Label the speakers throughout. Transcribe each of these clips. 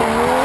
Speaker 1: It's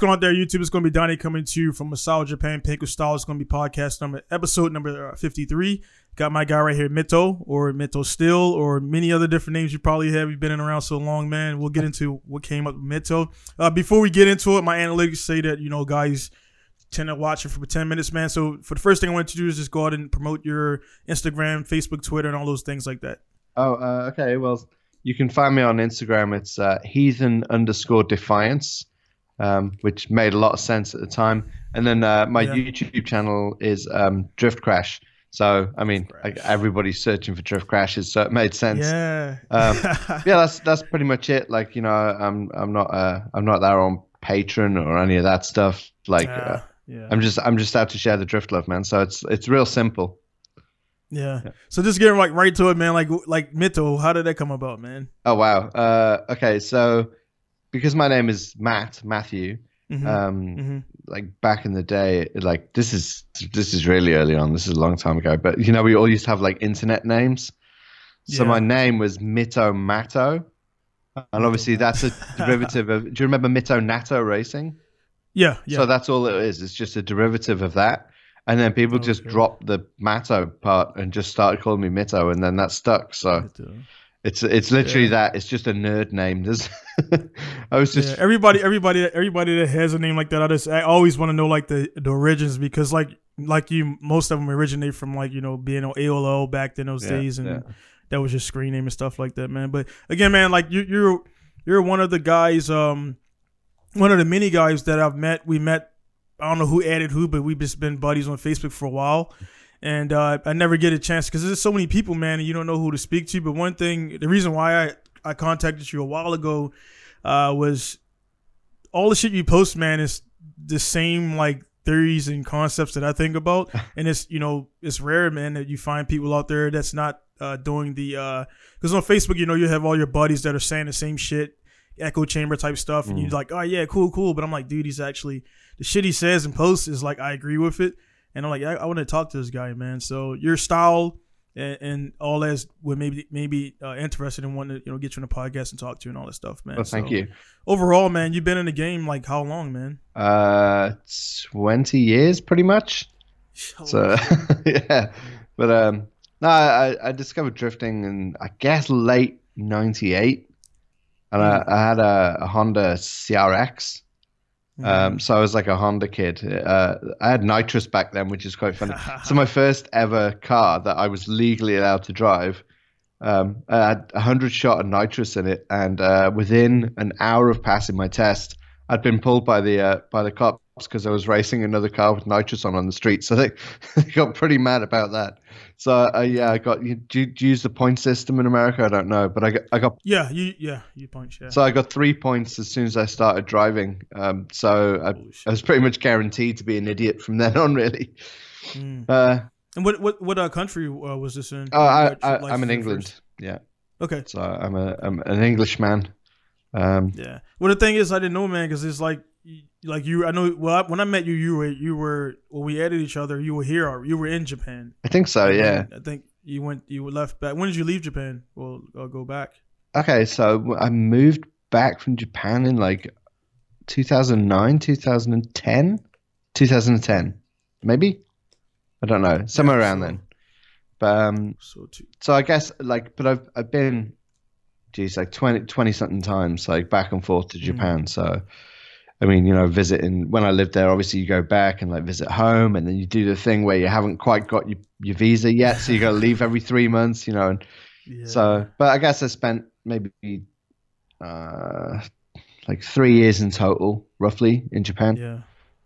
Speaker 2: what's going on there, YouTube? It's going to be Donnie coming to you from Misawa, Japan. Pinku Style. It's going to be podcast number, episode number uh, 53. Got my guy right here, Mitto, or Mitto Steele, or many other different names you probably have. You've been in around so long, man. We'll get into what came up with Mitto. Uh, before we get into it, my analytics say that, you know, guys tend to watch it for 10 minutes, man. So for the first thing I want to do is just go out and promote your Instagram, Facebook, Twitter, and all those things like that.
Speaker 3: Oh, uh, okay. Well, you can find me on Instagram. It's uh, heathen underscore defiance, um, which made a lot of sense at the time. And then uh, my
Speaker 2: Yeah.
Speaker 3: YouTube channel is um, Drift Crash. So, I mean, like, everybody's searching for Drift Crashes, so it made sense.
Speaker 2: Yeah.
Speaker 3: Um, yeah, that's that's pretty much it. Like, you know, I'm I'm not uh, I'm not there on Patreon or any of that stuff. Like, uh,
Speaker 2: Yeah, yeah.
Speaker 3: I'm just I'm just out to share the drift love, man. So it's it's real simple.
Speaker 2: Yeah. So just getting like right to it, man. Like like Mitto, how did that come about, man?
Speaker 3: Oh wow. Uh, okay, so because my name is Matt Matthew,
Speaker 2: Mhm.
Speaker 3: um,
Speaker 2: Mhm.
Speaker 3: like back in the day, like this is this is really early on. This is a long time ago, but you know we all used to have like internet names. So
Speaker 2: Yeah.
Speaker 3: my name was Mito Mato, and obviously that's a derivative of. Do you remember Mito Nato Racing?
Speaker 2: Yeah, yeah.
Speaker 3: So that's all it is. It's just a derivative of that. And then people just
Speaker 2: Okay.
Speaker 3: dropped the Mato part and just started calling me Mitto, and then that stuck. So
Speaker 2: Mitto.
Speaker 3: It's it's literally
Speaker 2: Yeah.
Speaker 3: that. It's just a nerd name. There's, I was
Speaker 2: Yeah,
Speaker 3: just
Speaker 2: everybody, everybody, everybody that has a name like that, I just, I always want to know like the the origins because like like you, most of them originate from like you know being on AOL back in those
Speaker 3: Yeah,
Speaker 2: days, and
Speaker 3: yeah.
Speaker 2: that was your screen name and stuff like that, man. But again, man, like you, you're you're one of the guys, um, one of the many guys that I've met. We met. I don't know who added who, but we've just been buddies on Facebook for a while. And uh, I never get a chance because there's so many people, man, and you don't know who to speak to. But one thing, the reason why I, I contacted you a while ago uh, was all the shit you post, man, is the same like theories and concepts that I think about. and it's you know it's rare, man, that you find people out there that's not uh, doing the because on Facebook, you know, you have all your buddies that are saying the same shit, echo chamber type stuff, and you're like, oh yeah, cool, cool. But I'm like, dude, he's actually the shit he says and posts is like I agree with it, and I'm like, I, I want to talk to this guy, man. So your style. And, and all that would maybe maybe uh, interested in wanting to you know get you on the podcast and talk to you and all that stuff, man.
Speaker 3: well, thank
Speaker 2: So,
Speaker 3: you.
Speaker 2: Overall, man, you've been in the game like how long, man?
Speaker 3: Uh, twenty years, pretty much. So yeah, but um, no, I, I discovered drifting in I guess late '98, and I, I had a, a Honda CRX. Um, so I was like a Honda kid. Uh, I had nitrous back then, which is quite funny. so my first ever car that I was legally allowed to drive, um, I had a hundred shot of nitrous in it, and uh, within an hour of passing my test, I'd been pulled by the uh, by the cops because I was racing another car with nitrous on on the street. So they, they got pretty mad about that. So uh, yeah, I got. You, do, you, do you use the point system in America? I don't know, but I got I got
Speaker 2: yeah, you yeah you points. yeah.
Speaker 3: so I got three points as soon as I started driving. Um, so I, I was pretty much guaranteed to be an idiot from then on, really.
Speaker 2: Mm.
Speaker 3: Uh,
Speaker 2: And what what what uh, country uh, was this in?
Speaker 3: oh, I, I, I'm in England.
Speaker 2: first?
Speaker 3: Yeah.
Speaker 2: Okay.
Speaker 3: So I'm a I'm an Englishman. Um,
Speaker 2: Yeah. Well, the thing is, I didn't know, man, because it's like, like you. I know. Well, I, when I met you, you were you were when we added each other. You were here. or You were in Japan.
Speaker 3: I think so. Yeah.
Speaker 2: I think you went. You were left back. When did you leave Japan? Well, I'll go back.
Speaker 3: Okay. So I moved back from Japan in like 2009, 2010, 2010, maybe. I don't know. Somewhere
Speaker 2: Yeah,
Speaker 3: around
Speaker 2: so-
Speaker 3: then. But um,
Speaker 2: So two.
Speaker 3: so I guess like, but I've I've been, geez, like 20, 20 something times, like back and forth to
Speaker 2: Mm.
Speaker 3: Japan. So, I mean, you know, visiting when I lived there, obviously you go back and like visit home, and then you do the thing where you haven't quite got your, your visa yet, so you got to leave every three months, you know. And
Speaker 2: Yeah.
Speaker 3: so, but I guess I spent maybe uh like three years in total, roughly, in Japan.
Speaker 2: Yeah.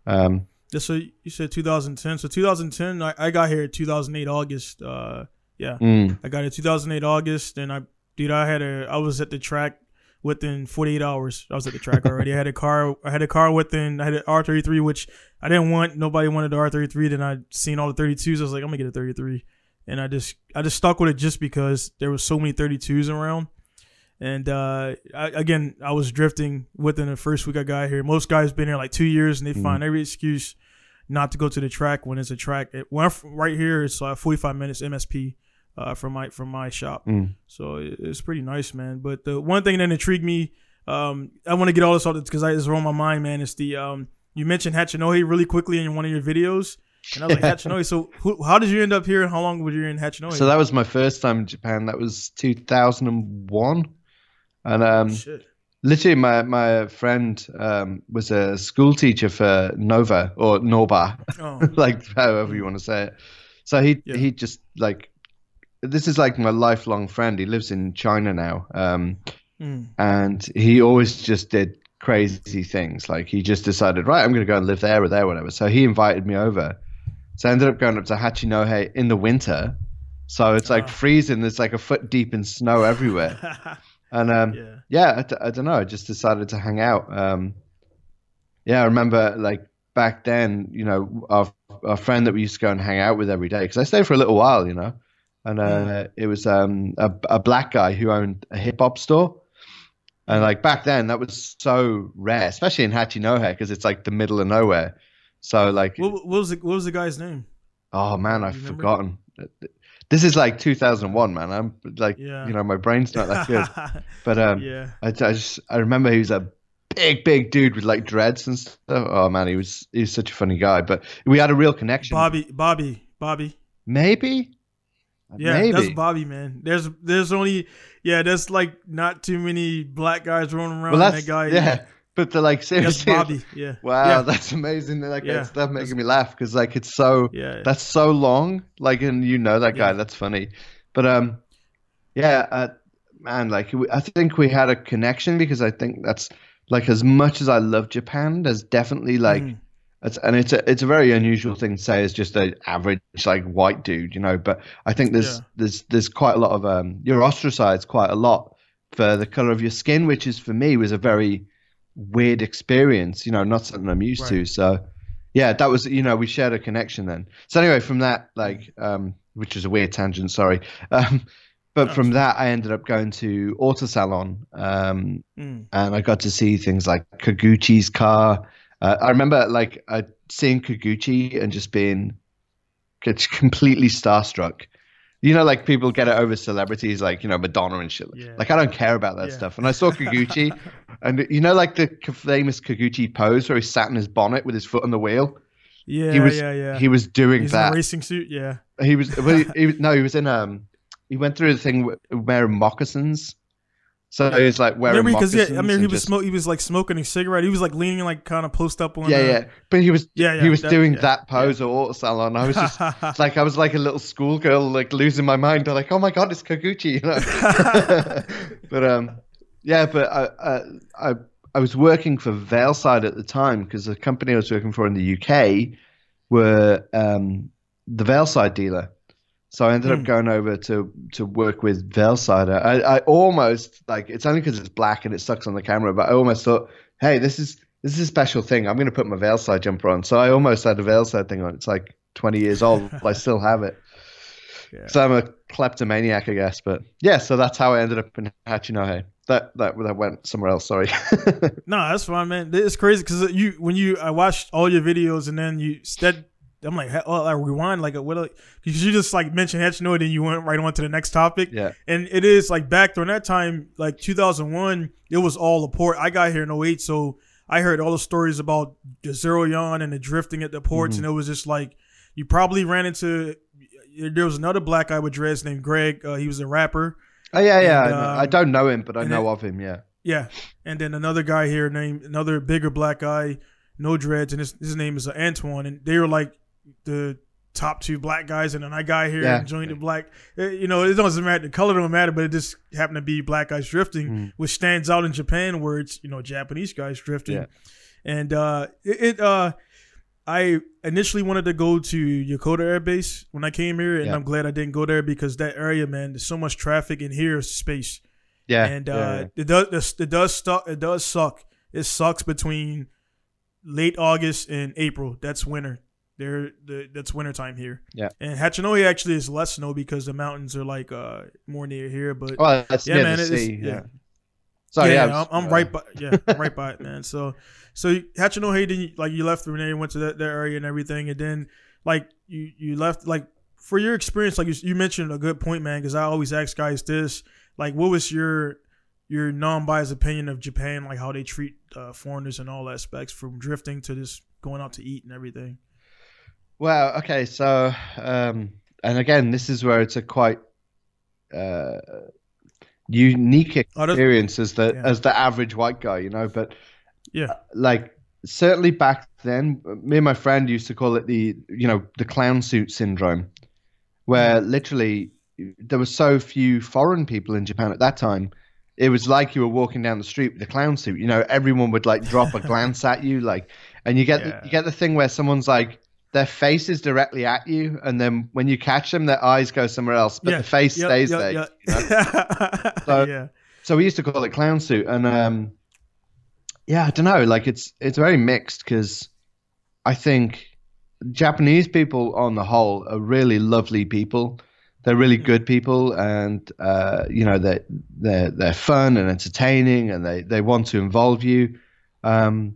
Speaker 3: Um,
Speaker 2: Yeah, so you said 2010. So 2010, I, I got here 2008 August. Uh, yeah,
Speaker 3: mm,
Speaker 2: I got here 2008 August, and I dude. I had a I was at the track within 48 hours. I was at the track already. I had a car. I had a car within. I had an R33, which I didn't want. Nobody wanted the R33. Then I seen all the 32s. I was like, I'm gonna get a 33, and I just I just stuck with it just because there was so many 32s around. And uh, I, again, I was drifting within the first week I got here. Most guys been here like two years, and they find every excuse not to go to the track when it's a track. It, when I'm right here, it's uh, 45 minutes MSP uh, from my from my shop.
Speaker 3: Mm.
Speaker 2: So it's pretty nice, man. But the one thing that intrigued me, um, I want to get all this out because I it's on my mind, man. Is the um, you mentioned Hachinohe really quickly in one of your videos, and I was like Hachinohe. So who, how did you end up here? and How long were you in Hachinohe?
Speaker 3: So that was my first time in Japan. That was 2001. And um,
Speaker 2: Shit.
Speaker 3: literally, my, my friend um, was a school teacher for Nova or Norba,
Speaker 2: Oh,
Speaker 3: like however you want to say it. So he
Speaker 2: Yeah.
Speaker 3: he just like this is like my lifelong friend. He lives in China now, um,
Speaker 2: mm,
Speaker 3: and he always just did crazy things. Like he just decided, right, I'm going to go and live there or there, whatever. So he invited me over. So I ended up going up to Hachinohe in the winter. So it's like
Speaker 2: Ah.
Speaker 3: freezing. There's like a foot deep in snow everywhere. And um,
Speaker 2: yeah.
Speaker 3: yeah, I, d- I don't know. I just decided to hang out. Um, yeah, I remember like back then, you know, our our friend that we used to go and hang out with every day because I stayed for a little while, you know, and uh, it was um, a, a black guy who owned a hip hop store. And like back then, that was so rare, especially in Hachinohe because it's like the middle of nowhere. So like,
Speaker 2: What, what was the what was the guy's name?
Speaker 3: oh man, I've forgotten. This is like 2001, man. I'm like,
Speaker 2: Yeah.
Speaker 3: you know, my brain's not that good. But um,
Speaker 2: yeah.
Speaker 3: I, I just I remember he was a big big dude with like dreads and stuff. Oh man, he was he was such a funny guy. But we had a real connection.
Speaker 2: Bobby, Bobby, Bobby.
Speaker 3: maybe.
Speaker 2: Yeah,
Speaker 3: maybe.
Speaker 2: that's Bobby, man. There's there's only yeah, there's like not too many black guys running around.
Speaker 3: well,
Speaker 2: that guy,
Speaker 3: yeah. But the like
Speaker 2: that's Bobby. Yeah.
Speaker 3: wow,
Speaker 2: Yeah.
Speaker 3: that's amazing. Like
Speaker 2: Yeah.
Speaker 3: that's that making me laugh because like it's so
Speaker 2: Yeah.
Speaker 3: that's so long. Like and you know that guy.
Speaker 2: Yeah.
Speaker 3: That's funny. But um, yeah, uh, man, like I think we had a connection because I think that's like as much as I love Japan, there's definitely like.
Speaker 2: Mhm.
Speaker 3: It's, and it's a it's a very unusual thing to say as just an average like white dude, you know. But I think there's
Speaker 2: Yeah.
Speaker 3: there's there's quite a lot of um you're ostracized quite a lot for the color of your skin, which is for me was a very weird experience, you know, not something I'm used to. So yeah, that was you know we shared a connection then. So anyway, from that like um which is a weird tangent, sorry. Um, but from that I ended up going to Auto Salon um
Speaker 2: Mm.
Speaker 3: and I got to see things like Kaguchi's car. Uh, I remember like uh, seeing Kaguchi and just being completely starstruck. You know, like people get it over celebrities like you know Madonna and shit.
Speaker 2: Yeah.
Speaker 3: Like I don't care about that
Speaker 2: Yeah.
Speaker 3: stuff. And I saw Kaguchi, and you know, like the famous Kaguchi pose where he sat in his bonnet with his foot on the wheel.
Speaker 2: Yeah,
Speaker 3: he was
Speaker 2: yeah, yeah.
Speaker 3: he was doing
Speaker 2: He's in
Speaker 3: that.
Speaker 2: a racing suit. Yeah.
Speaker 3: He was, well, he, he no, he was in um, he went through the thing wearing moccasins. So he was like wearing
Speaker 2: Remember because yeah, I mean he was
Speaker 3: just-
Speaker 2: smoke. He was like smoking a cigarette. He was like leaning like kind of post up on.
Speaker 3: yeah,
Speaker 2: uh,
Speaker 3: yeah. But he was
Speaker 2: Yeah, yeah,
Speaker 3: he was
Speaker 2: that-
Speaker 3: doing
Speaker 2: yeah,
Speaker 3: that pose at Auto Salon. I was just like I was like a little schoolgirl, like losing my mind. I'm like, oh my god, it's Kaguchi, you know. but um, yeah, but I I I, I was working for Veilside at the time because the company I was working for in the UK were um the Veilside dealer. So I ended up
Speaker 2: Hmm.
Speaker 3: going over to to work with Veilsider. I, I almost like it's only because it's black and it sucks on the camera, but I almost thought, hey, this is this is a special thing. I'm going to put my Veilside jumper on. So I almost had a Veilside thing on. It's like 20 years old. but I still have it.
Speaker 2: Yeah.
Speaker 3: So I'm a kleptomaniac, I guess. But yeah, so that's how I ended up in Hachinohe. That that that went somewhere else. Sorry.
Speaker 2: No, that's fine, man. It's crazy because you when you I watched all your videos and then you said I'm like, oh, I rewind like a what? Because you just like mentioned Hachinohe, then you went right on to the next topic.
Speaker 3: yeah.
Speaker 2: And it is like back during that time, like 2001, it was all the port. I got here in 08, so I heard all the stories about the zero yawn and the drifting at the ports, and it was just like you probably ran into. There was another black guy with dreads named Greg. Uh, he was a rapper.
Speaker 3: Oh yeah, yeah.
Speaker 2: And,
Speaker 3: I,
Speaker 2: um,
Speaker 3: I don't know him, but I know
Speaker 2: then-
Speaker 3: of him. Yeah.
Speaker 2: Yeah, and then another guy here named another bigger black guy, no dreads, and his his name is uh, Antoine, and they were like the top two black guys, and then I got here
Speaker 3: Yeah.
Speaker 2: and joined the black. eh, You know, it doesn't matter. The color don't matter, but it just happened to be black guys drifting,
Speaker 3: Mm.
Speaker 2: which stands out in Japan, where it's you know Japanese guys drifting,
Speaker 3: Yeah.
Speaker 2: and uh, it, uh. I initially wanted to go to Yokota Air Base when I came here, and
Speaker 3: Yeah.
Speaker 2: I'm glad I didn't go there because that area, man, there's so much traffic, in here is space.
Speaker 3: Yeah,
Speaker 2: and uh, it does it does suck. It does suck. It sucks between late August and April. That's winter. There, the, that's winter time here.
Speaker 3: Yeah.
Speaker 2: and Hachinohe actually is less snow because the mountains are like uh more near here. But
Speaker 3: Well, that's
Speaker 2: yeah, man,
Speaker 3: the
Speaker 2: it is-
Speaker 3: sea.
Speaker 2: yeah.
Speaker 3: yeah. Sorry,
Speaker 2: yeah,
Speaker 3: yeah,
Speaker 2: I'm, I'm right by. Yeah, I'm right by it, man. So, so Hachinohe, then you, like you left you went to that, that area and everything, and then like you you left like for your experience, like you, you mentioned a good point, man. Because I always ask guys this, like, what was your your non-biased opinion of Japan, like how they treat uh, foreigners in all aspects, from drifting to just going out to eat and everything.
Speaker 3: Well, okay, so um, and again, this is where it's a quite uh, unique experience as the
Speaker 2: Yeah.
Speaker 3: as the average white guy, you know. But
Speaker 2: Yeah.
Speaker 3: like certainly back then, me and my friend used to call it the you know the clown suit syndrome, where literally there were so few foreign people in Japan at that time. It was like you were walking down the street with a clown suit. You know, everyone would like drop a glance at you, like, and you get
Speaker 2: Yeah.
Speaker 3: the, you get the thing where someone's like their face is directly at you, and then when you catch them, their eyes go somewhere else, but
Speaker 2: yeah,
Speaker 3: the face
Speaker 2: Yep,
Speaker 3: stays
Speaker 2: yep,
Speaker 3: there.
Speaker 2: yep.
Speaker 3: you know? So-
Speaker 2: yeah,
Speaker 3: so we used to call it clown suit and um yeah i don't know like it's it's very mixed because i think japanese people on the whole are really lovely people they're really good people and uh you know they they're they're fun and entertaining and they they want to involve you um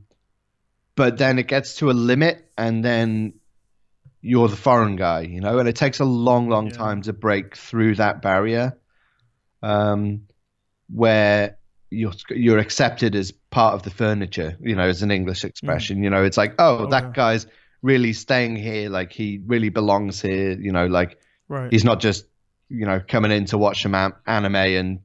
Speaker 3: but then it gets to a limit and then you're the foreign guy you know and it takes a long long
Speaker 2: Yeah.
Speaker 3: time to break through that barrier um where you're you're accepted as part of the furniture, you know, as an English expression. You know, it's like, oh,
Speaker 2: Okay.
Speaker 3: that guy's really staying here, like he really belongs here. You know, like
Speaker 2: right.
Speaker 3: he's not just you know coming in to watch some anime and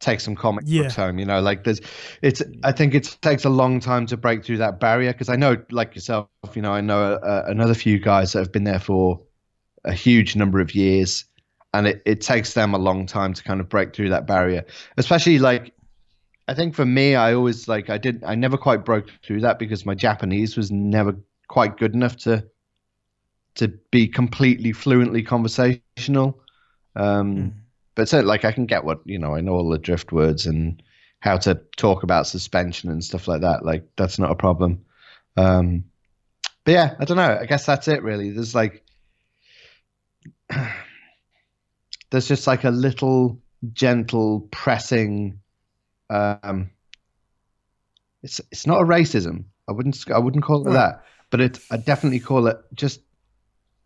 Speaker 3: take some comic
Speaker 2: Yeah.
Speaker 3: books home. You know, like there's, it's. I think it takes a long time to break through that barrier because I know, like yourself, you know, I know uh, another few guys that have been there for a huge number of years and it, it takes them a long time to kind of break through that barrier especially like i think for me i always like i didn't, i never quite broke through that because my japanese was never quite good enough to to be completely fluently conversational um
Speaker 2: Mm.
Speaker 3: But so like i can get what you know i know all the drift words and how to talk about suspension and stuff like that. Like that's not a problem. Um but yeah i don't know. I guess that's it really. There's like there's just like a little gentle pressing um it's it's not a racism. I wouldn't i wouldn't call it that but it i definitely call it just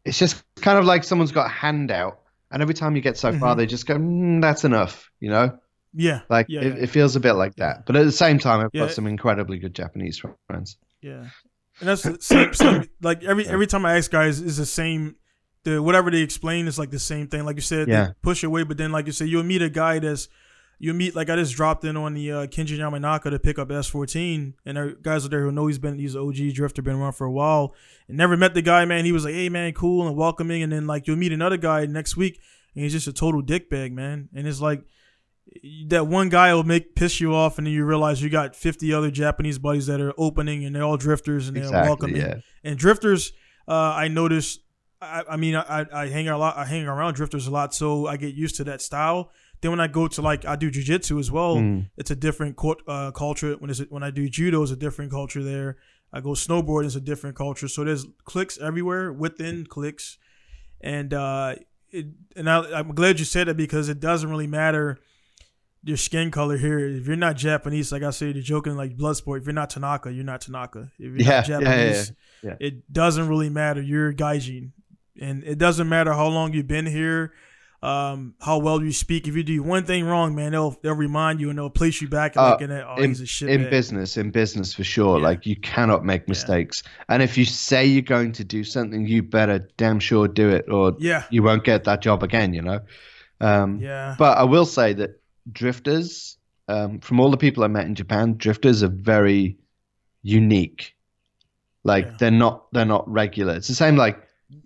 Speaker 3: it's just kind of like someone's got a hand out and every time you get so far
Speaker 2: Mhm.
Speaker 3: they just go mm, that's enough you know
Speaker 2: Yeah,
Speaker 3: like
Speaker 2: Yeah,
Speaker 3: it,
Speaker 2: yeah.
Speaker 3: it feels a bit like that but at the same time i've
Speaker 2: Yeah.
Speaker 3: got some incredibly good japanese friends
Speaker 2: Yeah, and that's the same, same. Like every every time I ask guys, is the same. The whatever they explain is like the same thing. Like you said, they
Speaker 3: Yeah.
Speaker 2: push away, but then like you said, you'll meet a guy that's you meet like I just dropped in on the uh, Kenji Yamanaka to pick up S14, and there guys out there who know he's been he's an OG drifter, been around for a while, and never met the guy. Man, he was like, hey man, cool and welcoming, and then like you'll meet another guy next week, and he's just a total dickbag, man, and it's like that one guy will make piss you off, and then you realize you got 50 other Japanese buddies that are opening, and they're all drifters, and they're
Speaker 3: exactly
Speaker 2: welcoming.
Speaker 3: yeah
Speaker 2: And drifters, uh, I notice. I, I mean, I, I hang a lot. I hang around drifters a lot, so I get used to that style. Then when I go to like I do jujitsu as well,
Speaker 3: Mm.
Speaker 2: it's a different cult- uh, culture. When it's when I do judo, it's a different culture there. I go snowboard, it's a different culture. So there's clicks everywhere within clicks, and uh, it, and I, I'm glad you said that because it doesn't really matter your skin color here. If you're not Japanese, like I said, you're joking like Bloodsport. If you're not Tanaka, you're not Tanaka. If you're
Speaker 3: Yeah,
Speaker 2: not
Speaker 3: yeah, yeah,
Speaker 2: Japanese,
Speaker 3: yeah.
Speaker 2: it doesn't really matter. You're Gaijin, and it doesn't matter how long you've been here, um, how well you speak. If you do one thing wrong, man, they'll they'll remind you and they'll place you back
Speaker 3: Uh,
Speaker 2: like in that. Oh,
Speaker 3: in,
Speaker 2: he's a shit
Speaker 3: in business in business for sure
Speaker 2: Yeah.
Speaker 3: like you cannot make mistakes and if you say you're going to do something you better damn sure do it or
Speaker 2: Yeah,
Speaker 3: you won't get that job again you know um,
Speaker 2: yeah,
Speaker 3: but i will say that drifters um, from all the people i met in japan drifters are very unique like
Speaker 2: Yeah.
Speaker 3: they're not they're not regular it's the same like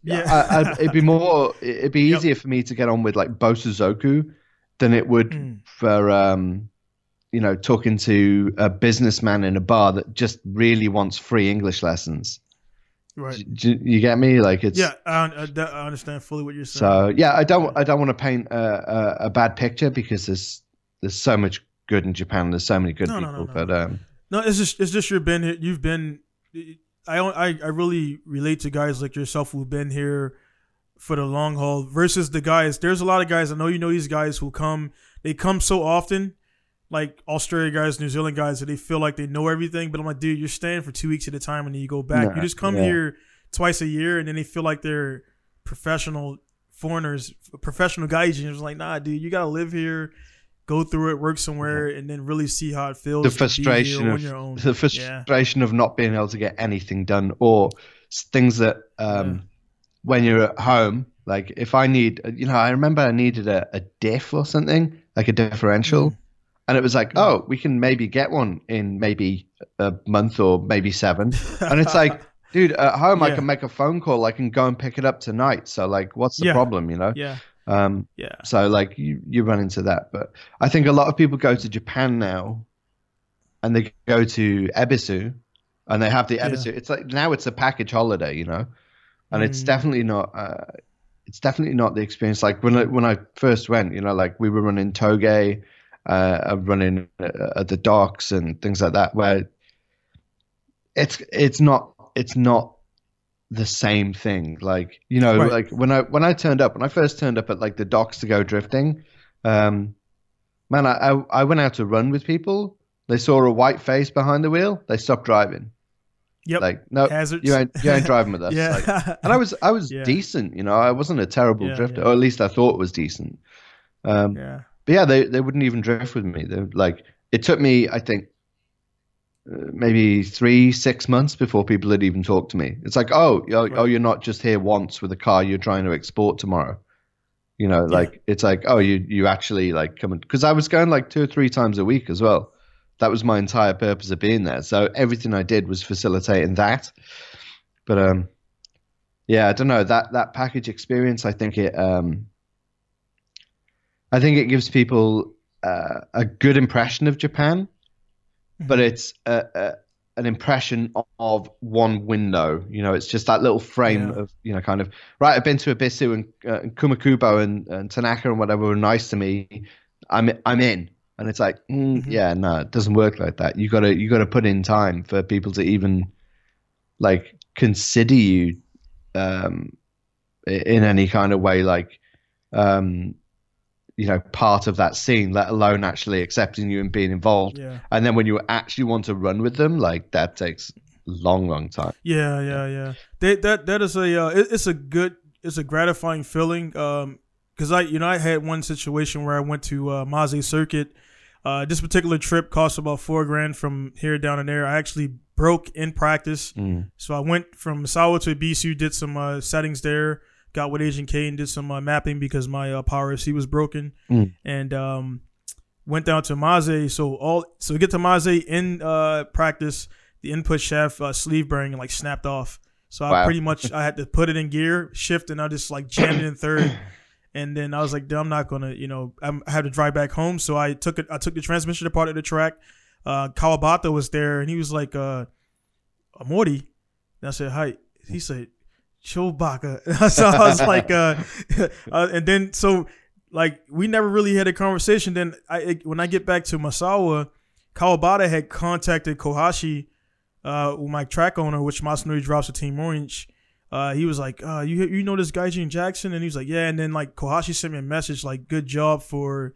Speaker 2: yeah.
Speaker 3: I, it'd be more it'd be
Speaker 2: Yep.
Speaker 3: easier for me to get on with like bosozoku than it would
Speaker 2: Mm.
Speaker 3: for um you know talking to a businessman in a bar that just really wants free english lessons
Speaker 2: Right.
Speaker 3: Do, do you get me? Like it's
Speaker 2: Yeah, I, I, I understand fully what you're saying.
Speaker 3: So yeah, I don't I don't want to paint a, a, a bad picture because there's there's so much good in Japan. There's so many good
Speaker 2: no,
Speaker 3: people,
Speaker 2: no, no.
Speaker 3: but um,
Speaker 2: No, it's just it's just you've been. You've been. I don't- I I really relate to guys like yourself who've been here for the long haul versus the guys. There's a lot of guys I know. You know these guys who come. They come so often, like Australia guys, New Zealand guys, that they feel like they know everything. But I'm like, dude, you're staying for two weeks at a time, and then you go back.
Speaker 3: Nah,
Speaker 2: you just come
Speaker 3: yeah.
Speaker 2: here twice a year, and then they feel like they're professional foreigners, professional guys. And it's like, nah, dude, you gotta live here. Go through it, work somewhere, and then really see how it feels.
Speaker 3: the frustration of
Speaker 2: your own.
Speaker 3: the frustration of not being able to get anything done or things that um,
Speaker 2: Yeah.
Speaker 3: when you're at home like if i need you know i remember i needed a, a diff or something like a differential
Speaker 2: Mm.
Speaker 3: and it was like oh we can maybe get one in maybe a month or maybe seven and it's like dude at home i can make a phone call i can go and pick it up tonight so like what's the
Speaker 2: Yeah.
Speaker 3: problem you know
Speaker 2: yeah,
Speaker 3: um
Speaker 2: yeah,
Speaker 3: so like you, you run into that. But I think a lot of people go to Japan now and they go to Ebisu and they have the
Speaker 2: Yeah.
Speaker 3: Ebisu. It's like now it's a package holiday, you know? And it's
Speaker 2: Mm.
Speaker 3: definitely not uh, it's definitely not the experience like when I, when I first went, you know, like we were running Toge, uh, running uh, at the docks and things like that where it's it's not it's not the same thing. Like you know,
Speaker 2: Right.
Speaker 3: like when I when I turned up when I first turned up at like the docks to go drifting, um, man, I, I I went out to run with people. They saw a white face behind the wheel. They stopped driving.
Speaker 2: yep.
Speaker 3: Like no,
Speaker 2: Hazards.
Speaker 3: you ain't you ain't driving with us.
Speaker 2: yeah,
Speaker 3: Like, and I was I was
Speaker 2: Yeah.
Speaker 3: decent. You know, I wasn't a terrible
Speaker 2: Yeah,
Speaker 3: drifter,
Speaker 2: yeah.
Speaker 3: or at least I thought it was decent. Um,
Speaker 2: yeah,
Speaker 3: but yeah, they they wouldn't even drift with me. They like it took me, I think, maybe three six months before people had even talked to me. It's like, oh, you're, oh, you're not just here once with a car you're trying to export tomorrow. You know,
Speaker 2: Yeah.
Speaker 3: like it's like, oh, you you actually like come because I was going like two or three times a week as well. That was my entire purpose of being there. So everything I did was facilitating that. But um, yeah, I don't know that that package experience. I think it um, I think it gives people uh, a good impression of Japan, but it's a, a, an impression of, one window. You know, it's just that little frame
Speaker 2: Yeah.
Speaker 3: of you know, kind of right. I've been to Ebisu and, uh, and Kumakubo and, and Tanaka and whatever were nice to me. I'm I'm in, and it's like, mm,
Speaker 2: Mhm.
Speaker 3: yeah, no, it doesn't work like that. You gotta you gotta put in time for people to even like consider you um, in any kind of way, like um, you know, part of that scene, let alone actually accepting you and being involved.
Speaker 2: yeah,
Speaker 3: And then when you actually want to run with them, like that takes long, long time.
Speaker 2: yeah, yeah, yeah. That that that is a uh, it, it's a good it's a gratifying feeling. Um, because I you know I had one situation where I went to uh, Maze Circuit. Uh, this particular trip cost about four grand from here down and there. I actually broke in practice.
Speaker 3: Mm.
Speaker 2: So I went from Misawa to Ebisu, did some uh, settings there, got with Agent K and did some uh, mapping because my uh, Power FC was broken,
Speaker 3: Mm.
Speaker 2: and um, went down to Maze. So all so we get to Maze in uh, practice, the input shaft uh, sleeve bearing like snapped off. So I pretty much I had to put it in gear, shift, and I just like jammed it in third. And then I was like, I'm not gonna, you know, I'm, I had to drive back home. So I took it. I took the transmission apart of the track. Uh, Kawabata was there, and he was like, uh, Morty. And I said, hi. He said, Chewbacca. so I was like, uh, uh, and then so like we never really had a conversation. Then I it- when I get back to Misawa, Kawabata had contacted Kohashi, uh, with my track owner, which Masanori drops to Team Orange. Uh, he was like, uh, you you know this guy Gene Jackson, and he was like, yeah. And then like Kohashi sent me a message like, good job for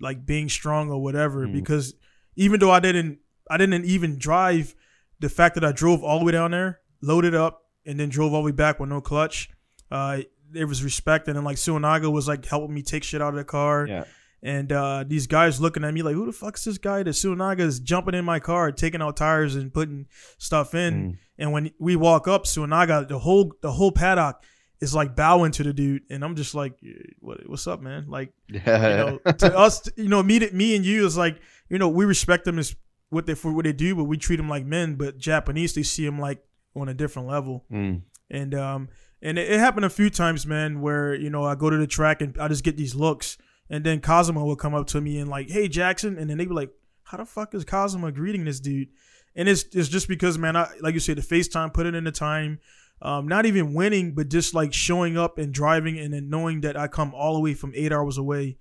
Speaker 2: like being strong or whatever.
Speaker 3: Mm.
Speaker 2: Because even though I didn't, I didn't even drive. The fact that I drove all the way down there, loaded up, and then drove all the way back with no clutch, uh, it was respect. And then like Suenaga was like helping me take shit out of the car.
Speaker 3: Yeah.
Speaker 2: And uh, these guys looking at me like, who the fuck is this guy? The Suenaga is jumping in my car, taking out tires and putting stuff in.
Speaker 3: Mm.
Speaker 2: And when we walk up, Suenaga, the whole the whole paddock is like bowing to the dude, and I'm just like, what, what's up, man? Like,
Speaker 3: Yeah.
Speaker 2: you know, to us, you know, me, me and you is like, you know, we respect them as what they for what they do, but we treat them like men. But Japanese, they see them like on a different level.
Speaker 3: Mm.
Speaker 2: And um, and it, it happened a few times, man, where you know I go to the track and I just get these looks, and then Cosmo will come up to me and like, "Hey, Jackson," and then they be like, "How the fuck is Cosmo greeting this dude?" And it's it's just because, man, I like you said, the FaceTime, put it in the time. um, not even winning, but just like showing up and driving, and then knowing that I come all the way from eight hours away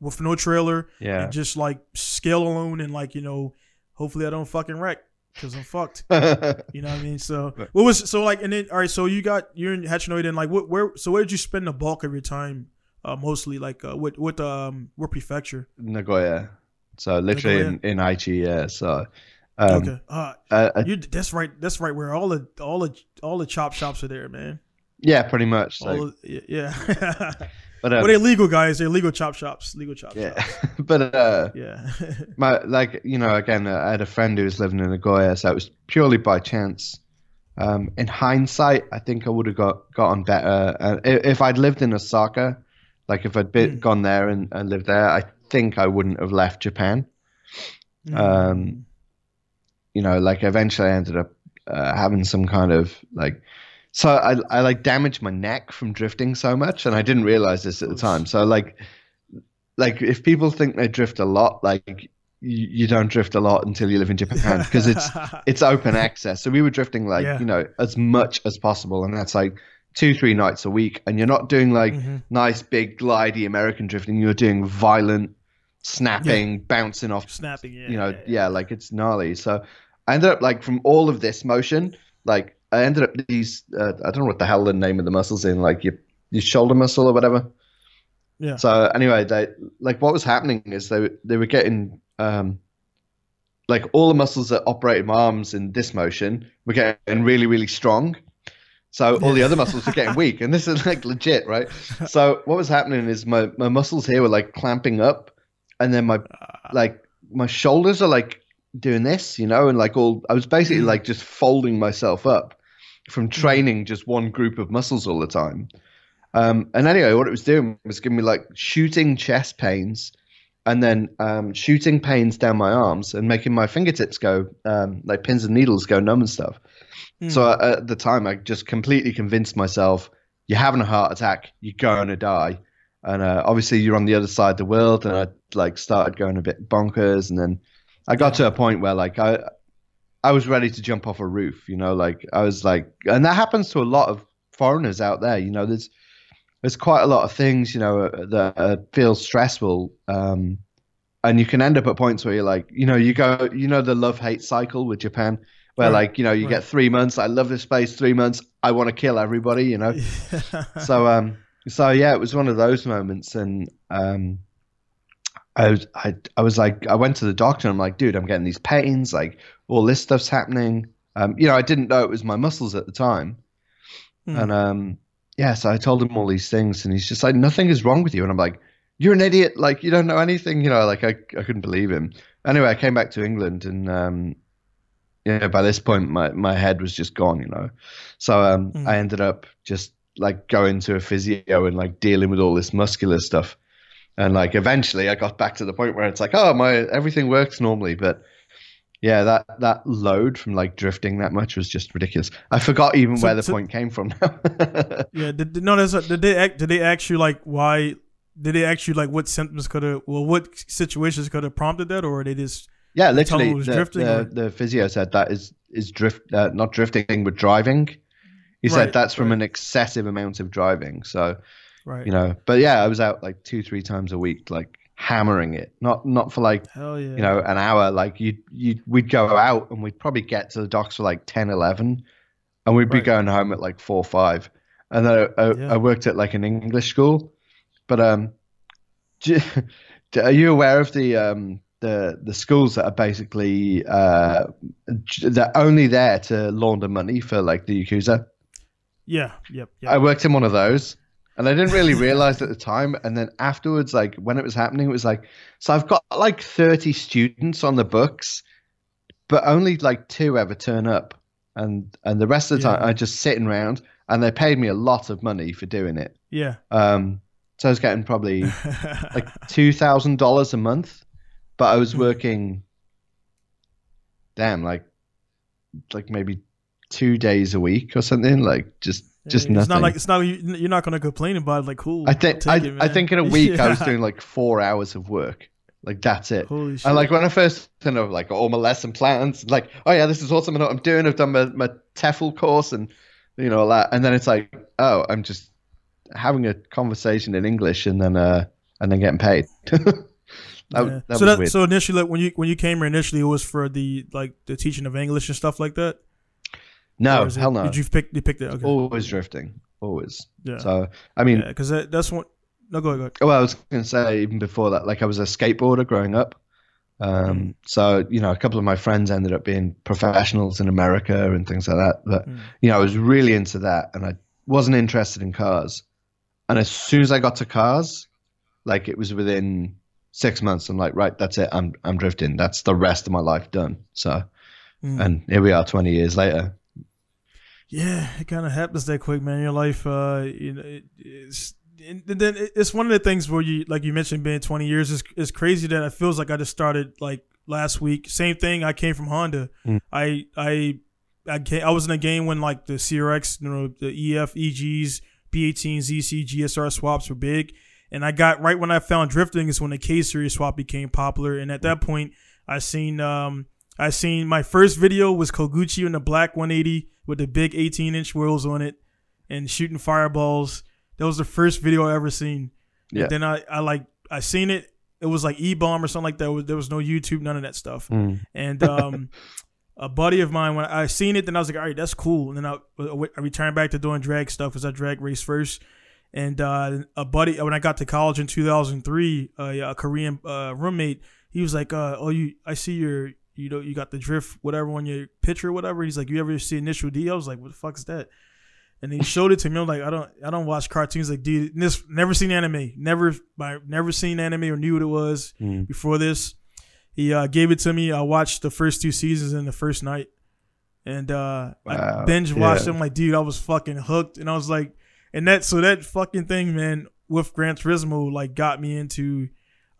Speaker 2: with no trailer,
Speaker 3: Yeah.
Speaker 2: and just like scale alone, and like you know, hopefully I don't fucking wreck because I'm fucked. You know what I mean? So what was so like, and then all right, so you got you're in Hachinohe, and like what where so where did you spend the bulk of your time? Uh, mostly like uh, what what um what prefecture?
Speaker 3: Nagoya. So literally
Speaker 2: Nagoya.
Speaker 3: in, in Aichi, yeah. So um,
Speaker 2: okay, uh,
Speaker 3: uh, uh,
Speaker 2: you that's right that's right where all the all the all the chop shops are there, man.
Speaker 3: yeah, pretty much. Like,
Speaker 2: the, yeah,
Speaker 3: but uh,
Speaker 2: they're legal guys. They're legal chop shops. Legal chop
Speaker 3: yeah,
Speaker 2: shops.
Speaker 3: but uh,
Speaker 2: Yeah.
Speaker 3: my like you know again uh, I had a friend who was living in Nagoya, so it was purely by chance. Um, in hindsight, I think I would have got gotten better uh, i- if I'd lived in Osaka. Like if I'd been
Speaker 2: Mm.
Speaker 3: gone there and, and lived there, I think I wouldn't have left Japan. Um, you know, like eventually I ended up uh, having some kind of like, so I, I like damaged my neck from drifting so much, and I didn't realize this at the time. So like, like if people think they drift a lot, like you, you don't drift a lot until you live in Japan because it's it's open access. So we were drifting like
Speaker 2: Yeah.
Speaker 3: you know as much as possible, and that's like two three nights a week, and you're not doing like
Speaker 2: Mhm.
Speaker 3: nice big glidey American drifting. You're doing violent snapping, bouncing off
Speaker 2: snapping. Yeah,
Speaker 3: you know,
Speaker 2: yeah,
Speaker 3: yeah, like it's gnarly. So I ended up like from all of this motion, like I ended up these. Uh, I don't know what the hell the name of the muscles in, like your your shoulder muscle or whatever.
Speaker 2: Yeah.
Speaker 3: So anyway, they like what was happening is they they were getting um like all the muscles that operated my arms in this motion were getting really really strong. So all the other muscles were getting weak, and this is like legit, right? So what was happening is my my muscles here were like clamping up, and then my
Speaker 2: Uh,
Speaker 3: like my shoulders are like doing this, you know, and like all I was basically
Speaker 2: Mm.
Speaker 3: like just folding myself up from training just one group of muscles all the time. Um, and anyway, what it was doing was giving me like shooting chest pains and then um, shooting pains down my arms and making my fingertips go um, like pins and needles go numb and stuff.
Speaker 2: mm.
Speaker 3: So uh, at the time, I just completely convinced myself, you're having a heart attack, you're going to die. And uh, obviously, you're on the other side of the world. And I like started going a bit bonkers. And then I got to a point where like I, I was ready to jump off a roof. You know, like I was like, and that happens to a lot of foreigners out there. You know, there's there's quite a lot of things you know uh, that uh, feel stressful. Um, and you can end up at points where you're like, you know, you go, you know, the love hate cycle with Japan where
Speaker 2: Right,
Speaker 3: like you know you
Speaker 2: right.
Speaker 3: get three months i love this place three months i want to kill everybody you know so um so yeah it was one of those moments and um i was i, I was like i went to the doctor and i'm like dude i'm getting these pains like all this stuff's happening um you know i didn't know it was my muscles at the time
Speaker 2: Mm.
Speaker 3: and um yeah so i told him all these things and he's just like nothing is wrong with you and i'm like you're an idiot like you don't know anything you know like i, I couldn't believe him anyway i came back to england and um you know, by this point my, my head was just gone, you know. So um,
Speaker 2: Mm.
Speaker 3: I ended up just like going to a physio and like dealing with all this muscular stuff. And like eventually I got back to the point where it's like, oh my everything works normally. But yeah, that that load from like drifting that much was just ridiculous. I forgot even
Speaker 2: So-
Speaker 3: where the
Speaker 2: so-
Speaker 3: point came from now.
Speaker 2: yeah. Did, did- no, that's a, did they act, did they ask you like why? Did they ask you like what symptoms could have? Well, what situations could have prompted that, or they just?
Speaker 3: yeah,
Speaker 2: They told him
Speaker 3: literally
Speaker 2: it was
Speaker 3: the,
Speaker 2: drifting,
Speaker 3: the, the physio said that is is drift uh, not drifting but driving. He
Speaker 2: Right,
Speaker 3: said that's from
Speaker 2: right.
Speaker 3: an excessive amount of driving. So
Speaker 2: Right.
Speaker 3: you know but yeah i was out like two three times a week like hammering it not not for like
Speaker 2: Hell yeah.
Speaker 3: you know an hour like you you we'd go out and we'd probably get to the docks for like 10 11 and we'd be going home at like 4 5 and then I, I,
Speaker 2: Yeah.
Speaker 3: I worked at like an english school but um do, do- are you aware of the um the the schools that are basically uh they're only there to launder money for like the yakuza
Speaker 2: Yeah. Yep. Yep.
Speaker 3: I worked in one of those, and I didn't really realize at the time. And then afterwards, like when it was happening, it was like, so I've got like 30 students on the books, but only like two ever turn up, and and the rest of the
Speaker 2: Yeah.
Speaker 3: time I'm just sitting around, and they paid me a lot of money for doing it.
Speaker 2: yeah.
Speaker 3: Um, so I was getting probably like two thousand dollars a month, but I was
Speaker 2: Hmm.
Speaker 3: working. Damn, like, like maybe two days a week or something. Like just just
Speaker 2: it's
Speaker 3: nothing.
Speaker 2: not like it's not you- you're not gonna complain about it. Like cool.
Speaker 3: I think I,
Speaker 2: it,
Speaker 3: I think in a week I was doing like four hours of work. Like that's it.
Speaker 2: Holy shit.
Speaker 3: And like when I first kind of like all my lesson plans, like oh yeah, this is awesome. I know what I'm doing. I've done my, my TEFL course, and you know, all that. And then it's like, oh, I'm just having a conversation in English and then uh and then getting paid. that,
Speaker 2: Yeah.
Speaker 3: that
Speaker 2: so that
Speaker 3: weird.
Speaker 2: so initially like, when you when you came here initially it was for the like the teaching of English and stuff like that.
Speaker 3: No,
Speaker 2: is it-
Speaker 3: hell no.
Speaker 2: Did you pick you picked it? Okay.
Speaker 3: Always drifting, always.
Speaker 2: yeah.
Speaker 3: So I mean,
Speaker 2: because that, that's one. No, go ahead. Go ahead.
Speaker 3: well, I was going to say even before that, like I was a skateboarder growing up. Um,
Speaker 2: Mm.
Speaker 3: so you know, a couple of my friends ended up being professionals in America and things like that. But
Speaker 2: Mm.
Speaker 3: you know, I was really into that, and I wasn't interested in cars. And as soon as I got to cars, like it was within six months, I'm like, right, that's it. I'm I'm drifting. That's the rest of my life done. So,
Speaker 2: Mm.
Speaker 3: and here we are, 20 years later.
Speaker 2: Yeah, it kind of happens that quick, man. Your life, uh, you know, it, it's and then it's one of the things where you, like you mentioned, being 20 years is is crazy that it feels like I just started like last week. Same thing. I came from Honda.
Speaker 3: Mm.
Speaker 2: I I I came, I was in a game when like the CRX, you know, the EF, EGs, B18, ZC, GSR swaps were big. And I got right when I found drifting is when the K series swap became popular. And at that point, I seen um I seen my first video was Koguchi in the black 180 with the big 18 inch wheels on it and shooting fireballs. That was the first video I ever seen.
Speaker 3: Yeah.
Speaker 2: And then I, I like I seen it. It was like E bomb or something like that. There was no YouTube, none of that stuff. And um, a buddy of mine, when I seen it, then I was like, all right, that's cool. And then I, I returned back to doing drag stuff because I drag race first. And uh, a buddy, when I got to college in 2003, uh, a Korean uh, roommate, he was like, uh, "Oh, you, I see your, you know, you got the drift, whatever, on your picture, or whatever." He's like, "You ever see Initial D?" I was like, "What the fuck is that?" And he showed it to me. I'm like, "I don't, I don't watch cartoons." Like, dude, this never seen anime, never, I never seen anime or knew what it was
Speaker 3: Mm.
Speaker 2: before this. He uh, gave it to me. I watched the first two seasons in the first night, and uh, I binge watched
Speaker 3: Yeah.
Speaker 2: them. Like, dude, I was fucking hooked, and I was like, and that so that fucking thing, man, with Gran Turismo, like, got me into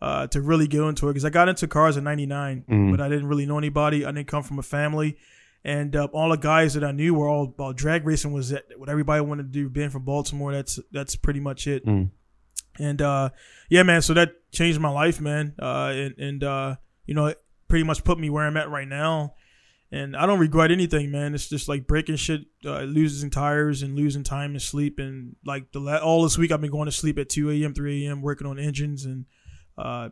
Speaker 2: uh, to really get into it because I got into cars in '99,
Speaker 3: Mm.
Speaker 2: but I didn't really know anybody. I didn't come from a family. And uh, all the guys that I knew were all about drag racing. Was that what everybody wanted to do? Being from Baltimore, that's that's pretty much it.
Speaker 3: Mm.
Speaker 2: And uh, yeah, man. So that changed my life, man. Uh, and and uh, you know, it pretty much put me where I'm at right now. And I don't regret anything, man. It's just like breaking shit, uh, losing tires and losing time and sleep. And like the la- all this week, I've been going to sleep at 2 a.m., 3 a.m., working on engines. And, uh,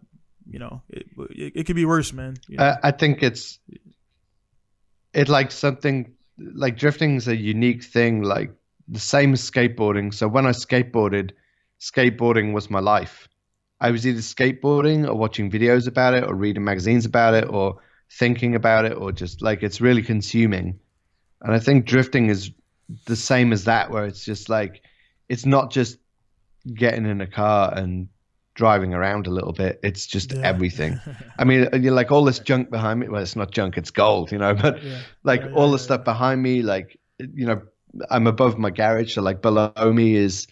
Speaker 2: you know, it, it, it could be worse, man. You know?
Speaker 3: I, I think it's it like something like drifting is a unique thing, like the same as skateboarding. So when I skateboarded, skateboarding was my life. I was either skateboarding or watching videos about it or reading magazines about it or thinking about it or just like it's really consuming. And I think drifting is the same as that where it's just like it's not just getting in a car and driving around a little bit. It's just
Speaker 2: Yeah.
Speaker 3: everything. I mean, uh, you're like all this junk behind me. Well, it's not junk, it's gold, you know. But
Speaker 2: Yeah.
Speaker 3: like
Speaker 2: Yeah,
Speaker 3: all the stuff behind me, like you know, I'm above my garage, so like below me is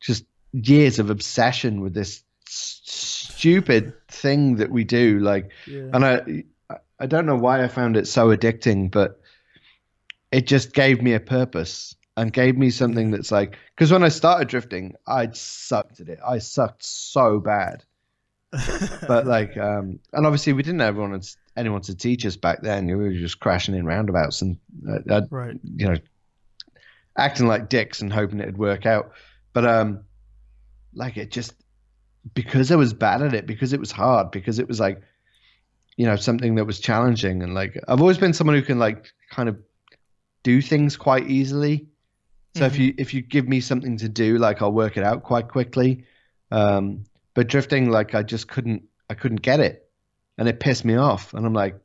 Speaker 3: just years of obsession with this stupid thing that we do. Like, and I, I don't know why I found it so addicting, but it just gave me a purpose and gave me something that's like because when I started drifting, I'd sucked at it. I sucked so bad. But like um and obviously we didn't have anyone anyone to teach us back then. We were just crashing in roundabouts and uh, uh,
Speaker 2: right.
Speaker 3: you know acting like dicks and hoping it'd work out. But um like it just because I was bad at it because it was hard because it was like you know something that was challenging and like I've always been someone who can like kind of do things quite easily so if
Speaker 2: Mhm.
Speaker 3: you if you give me something to do like I'll work it out quite quickly. Um but drifting like I just couldn't I couldn't get it. And it pissed me off. And I'm like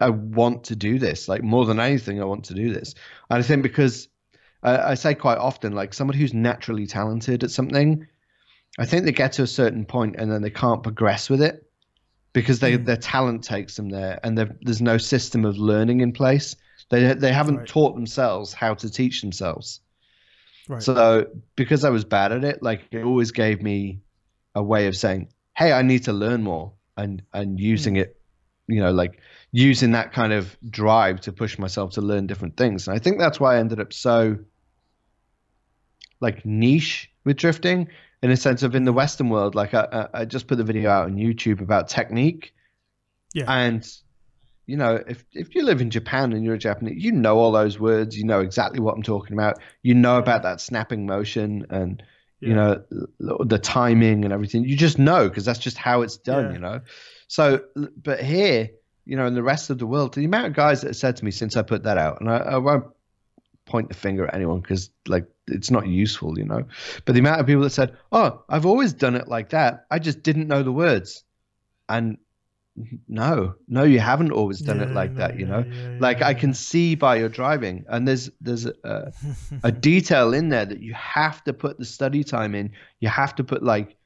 Speaker 3: I want to do this. Like more than anything I want to do this. And I think because I, I say quite often like somebody who's naturally talented at something I think they get to a certain point and then they can't progress with it because they
Speaker 2: Mm.
Speaker 3: their talent takes them there and there's no system of learning in place. They they haven't
Speaker 2: Right.
Speaker 3: taught themselves how to teach themselves
Speaker 2: Right.
Speaker 3: so because I was bad at it, like it always gave me a way of saying, "Hey, I need to learn more," and and using hmm. it, you know, like using that kind of drive to push myself to learn different things. And I think that's why I ended up so like niche with drifting in a sense of in the Western world. Like I, I I just put the video out on YouTube about technique,
Speaker 2: Yeah.
Speaker 3: and you know, if if you live in Japan and you're a Japanese, you know all those words. You know exactly what I'm talking about. You know about that snapping motion and you know the timing and everything. You just know because that's just how it's done.
Speaker 2: Yeah.
Speaker 3: You know. So, but here, you know, in the rest of the world, the amount of guys that have said to me since I put that out, and I, I won't point the finger at anyone because like it's not useful, you know. But the amount of people that said, "Oh, I've always done it like that. I just didn't know the words," and no, no, you haven't always done it like
Speaker 2: no,
Speaker 3: that, you know.
Speaker 2: yeah,
Speaker 3: like
Speaker 2: yeah,
Speaker 3: I can see by your driving, and there's there's a, a detail in there that you have to put the study time in. You have to put like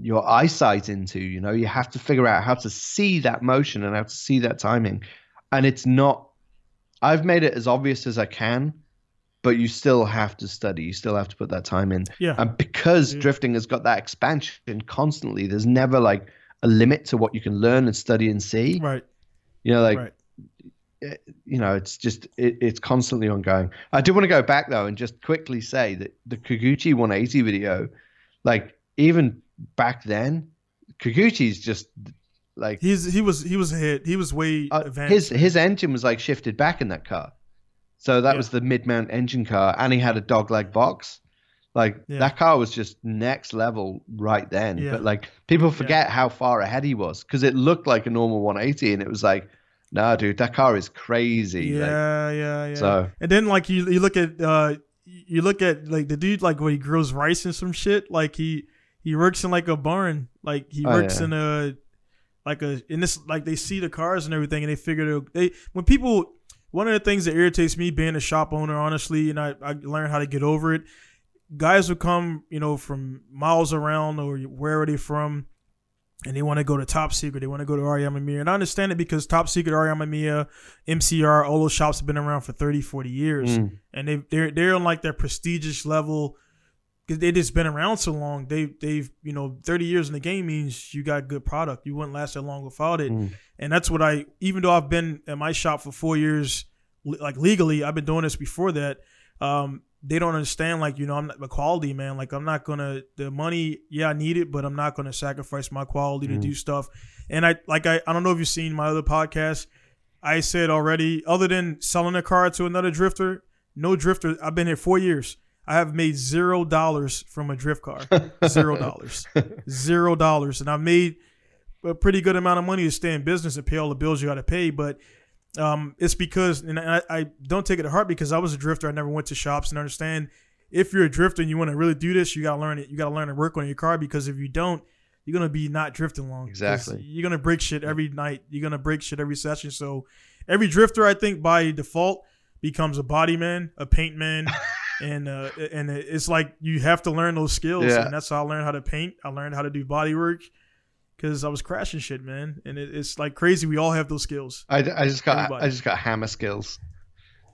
Speaker 3: your eyesight into. You know, you have to figure out how to see that motion and how to see that timing, and it's not. I've made it as obvious as I can, but you still have to study. You still have to put that time in.
Speaker 2: Yeah.
Speaker 3: And because
Speaker 2: Yeah.
Speaker 3: drifting has got that expansion constantly, there's never like a limit to what you can learn and study and see.
Speaker 2: right.
Speaker 3: You know, like
Speaker 2: right.
Speaker 3: you know, it's just it, it's constantly ongoing. I do want to go back though and just quickly say that the Kiguchi 180 video, like even back then, Kiguchi's just like
Speaker 2: He's he was he was hit He was way
Speaker 3: uh, his his engine was like shifted back in that car, so that
Speaker 2: Yeah.
Speaker 3: was the mid mount engine car, and he had a dog leg box. Like
Speaker 2: Yeah.
Speaker 3: that car was just next level right then.
Speaker 2: Yeah.
Speaker 3: But like people forget how far ahead he was because it looked like a normal 180, and it was like, nah, dude, that car is crazy. Like,
Speaker 2: yeah, yeah, yeah.
Speaker 3: So
Speaker 2: And then like you you look at uh you look at like the dude like when he grows rice and some shit like he he works in like a barn like he
Speaker 3: Oh,
Speaker 2: works
Speaker 3: yeah.
Speaker 2: in a like a in this like they see the cars and everything and they figure they when people one of the things that irritates me being a shop owner honestly and I I learned how to get over it guys who come you know from miles around or wherever they from and they want to go to Top Secret. They want to go to Ariama Mia. And I understand it because Top Secret, Ariama Mia, MCR, all those shops have been around for 30, 40 years.
Speaker 3: Mm.
Speaker 2: And they, they're, they're on like their prestigious level because they just been around so long. They, they've, you know, 30 years in the game means you got good product. You wouldn't last that long without it.
Speaker 3: Mm.
Speaker 2: And that's what I, even though I've been at my shop for four years, like legally, I've been doing this before that. Um, they don't understand like you know i'm not the quality man. Like i'm not gonna the money yeah i need it but i'm not gonna sacrifice my quality to
Speaker 3: Mm.
Speaker 2: do stuff. And i like I, I don't know if you've seen my other podcast. I said already other than selling a car to another drifter no drifter i've been here four years. I have made zero dollars from a drift car. Zero dollars. Zero dollars. And i've made a pretty good amount of money to stay in business and pay all the bills you got to pay but um, it's because, and I, I don't take it to heart because I was a drifter. I never went to shops and understand if you're a drifter and you want to really do this, you gotta learn it. You gotta learn to work on your car because if you don't, you're gonna be not drifting long.
Speaker 3: Exactly.
Speaker 2: You're gonna break shit every night. You're gonna break shit every session. So every drifter, I think, by default, becomes a body man, a paint man. And uh, and it's like you have to learn those skills,
Speaker 3: Yeah.
Speaker 2: and that's how I learned how to paint. I learned how to do body work because I was crashing shit, man. And it, it's like crazy. We all have those skills.
Speaker 3: I, I just got
Speaker 2: Everybody.
Speaker 3: I just got hammer skills.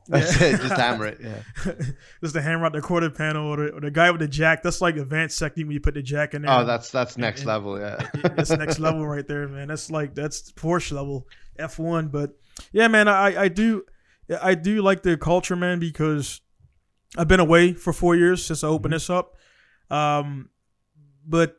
Speaker 3: That's
Speaker 2: Yeah.
Speaker 3: it. Just hammer it. Yeah.
Speaker 2: Just the hammer out the quarter panel or the, or the guy with the jack. That's like advanced technique when you put the jack in there.
Speaker 3: Oh, that's that's next
Speaker 2: and-
Speaker 3: level. Yeah.
Speaker 2: that's next level right there, man. That's like that's Porsche level F one. But yeah, man, I I do I do like the culture, man, because I've been away for four years since I opened this up. Um, but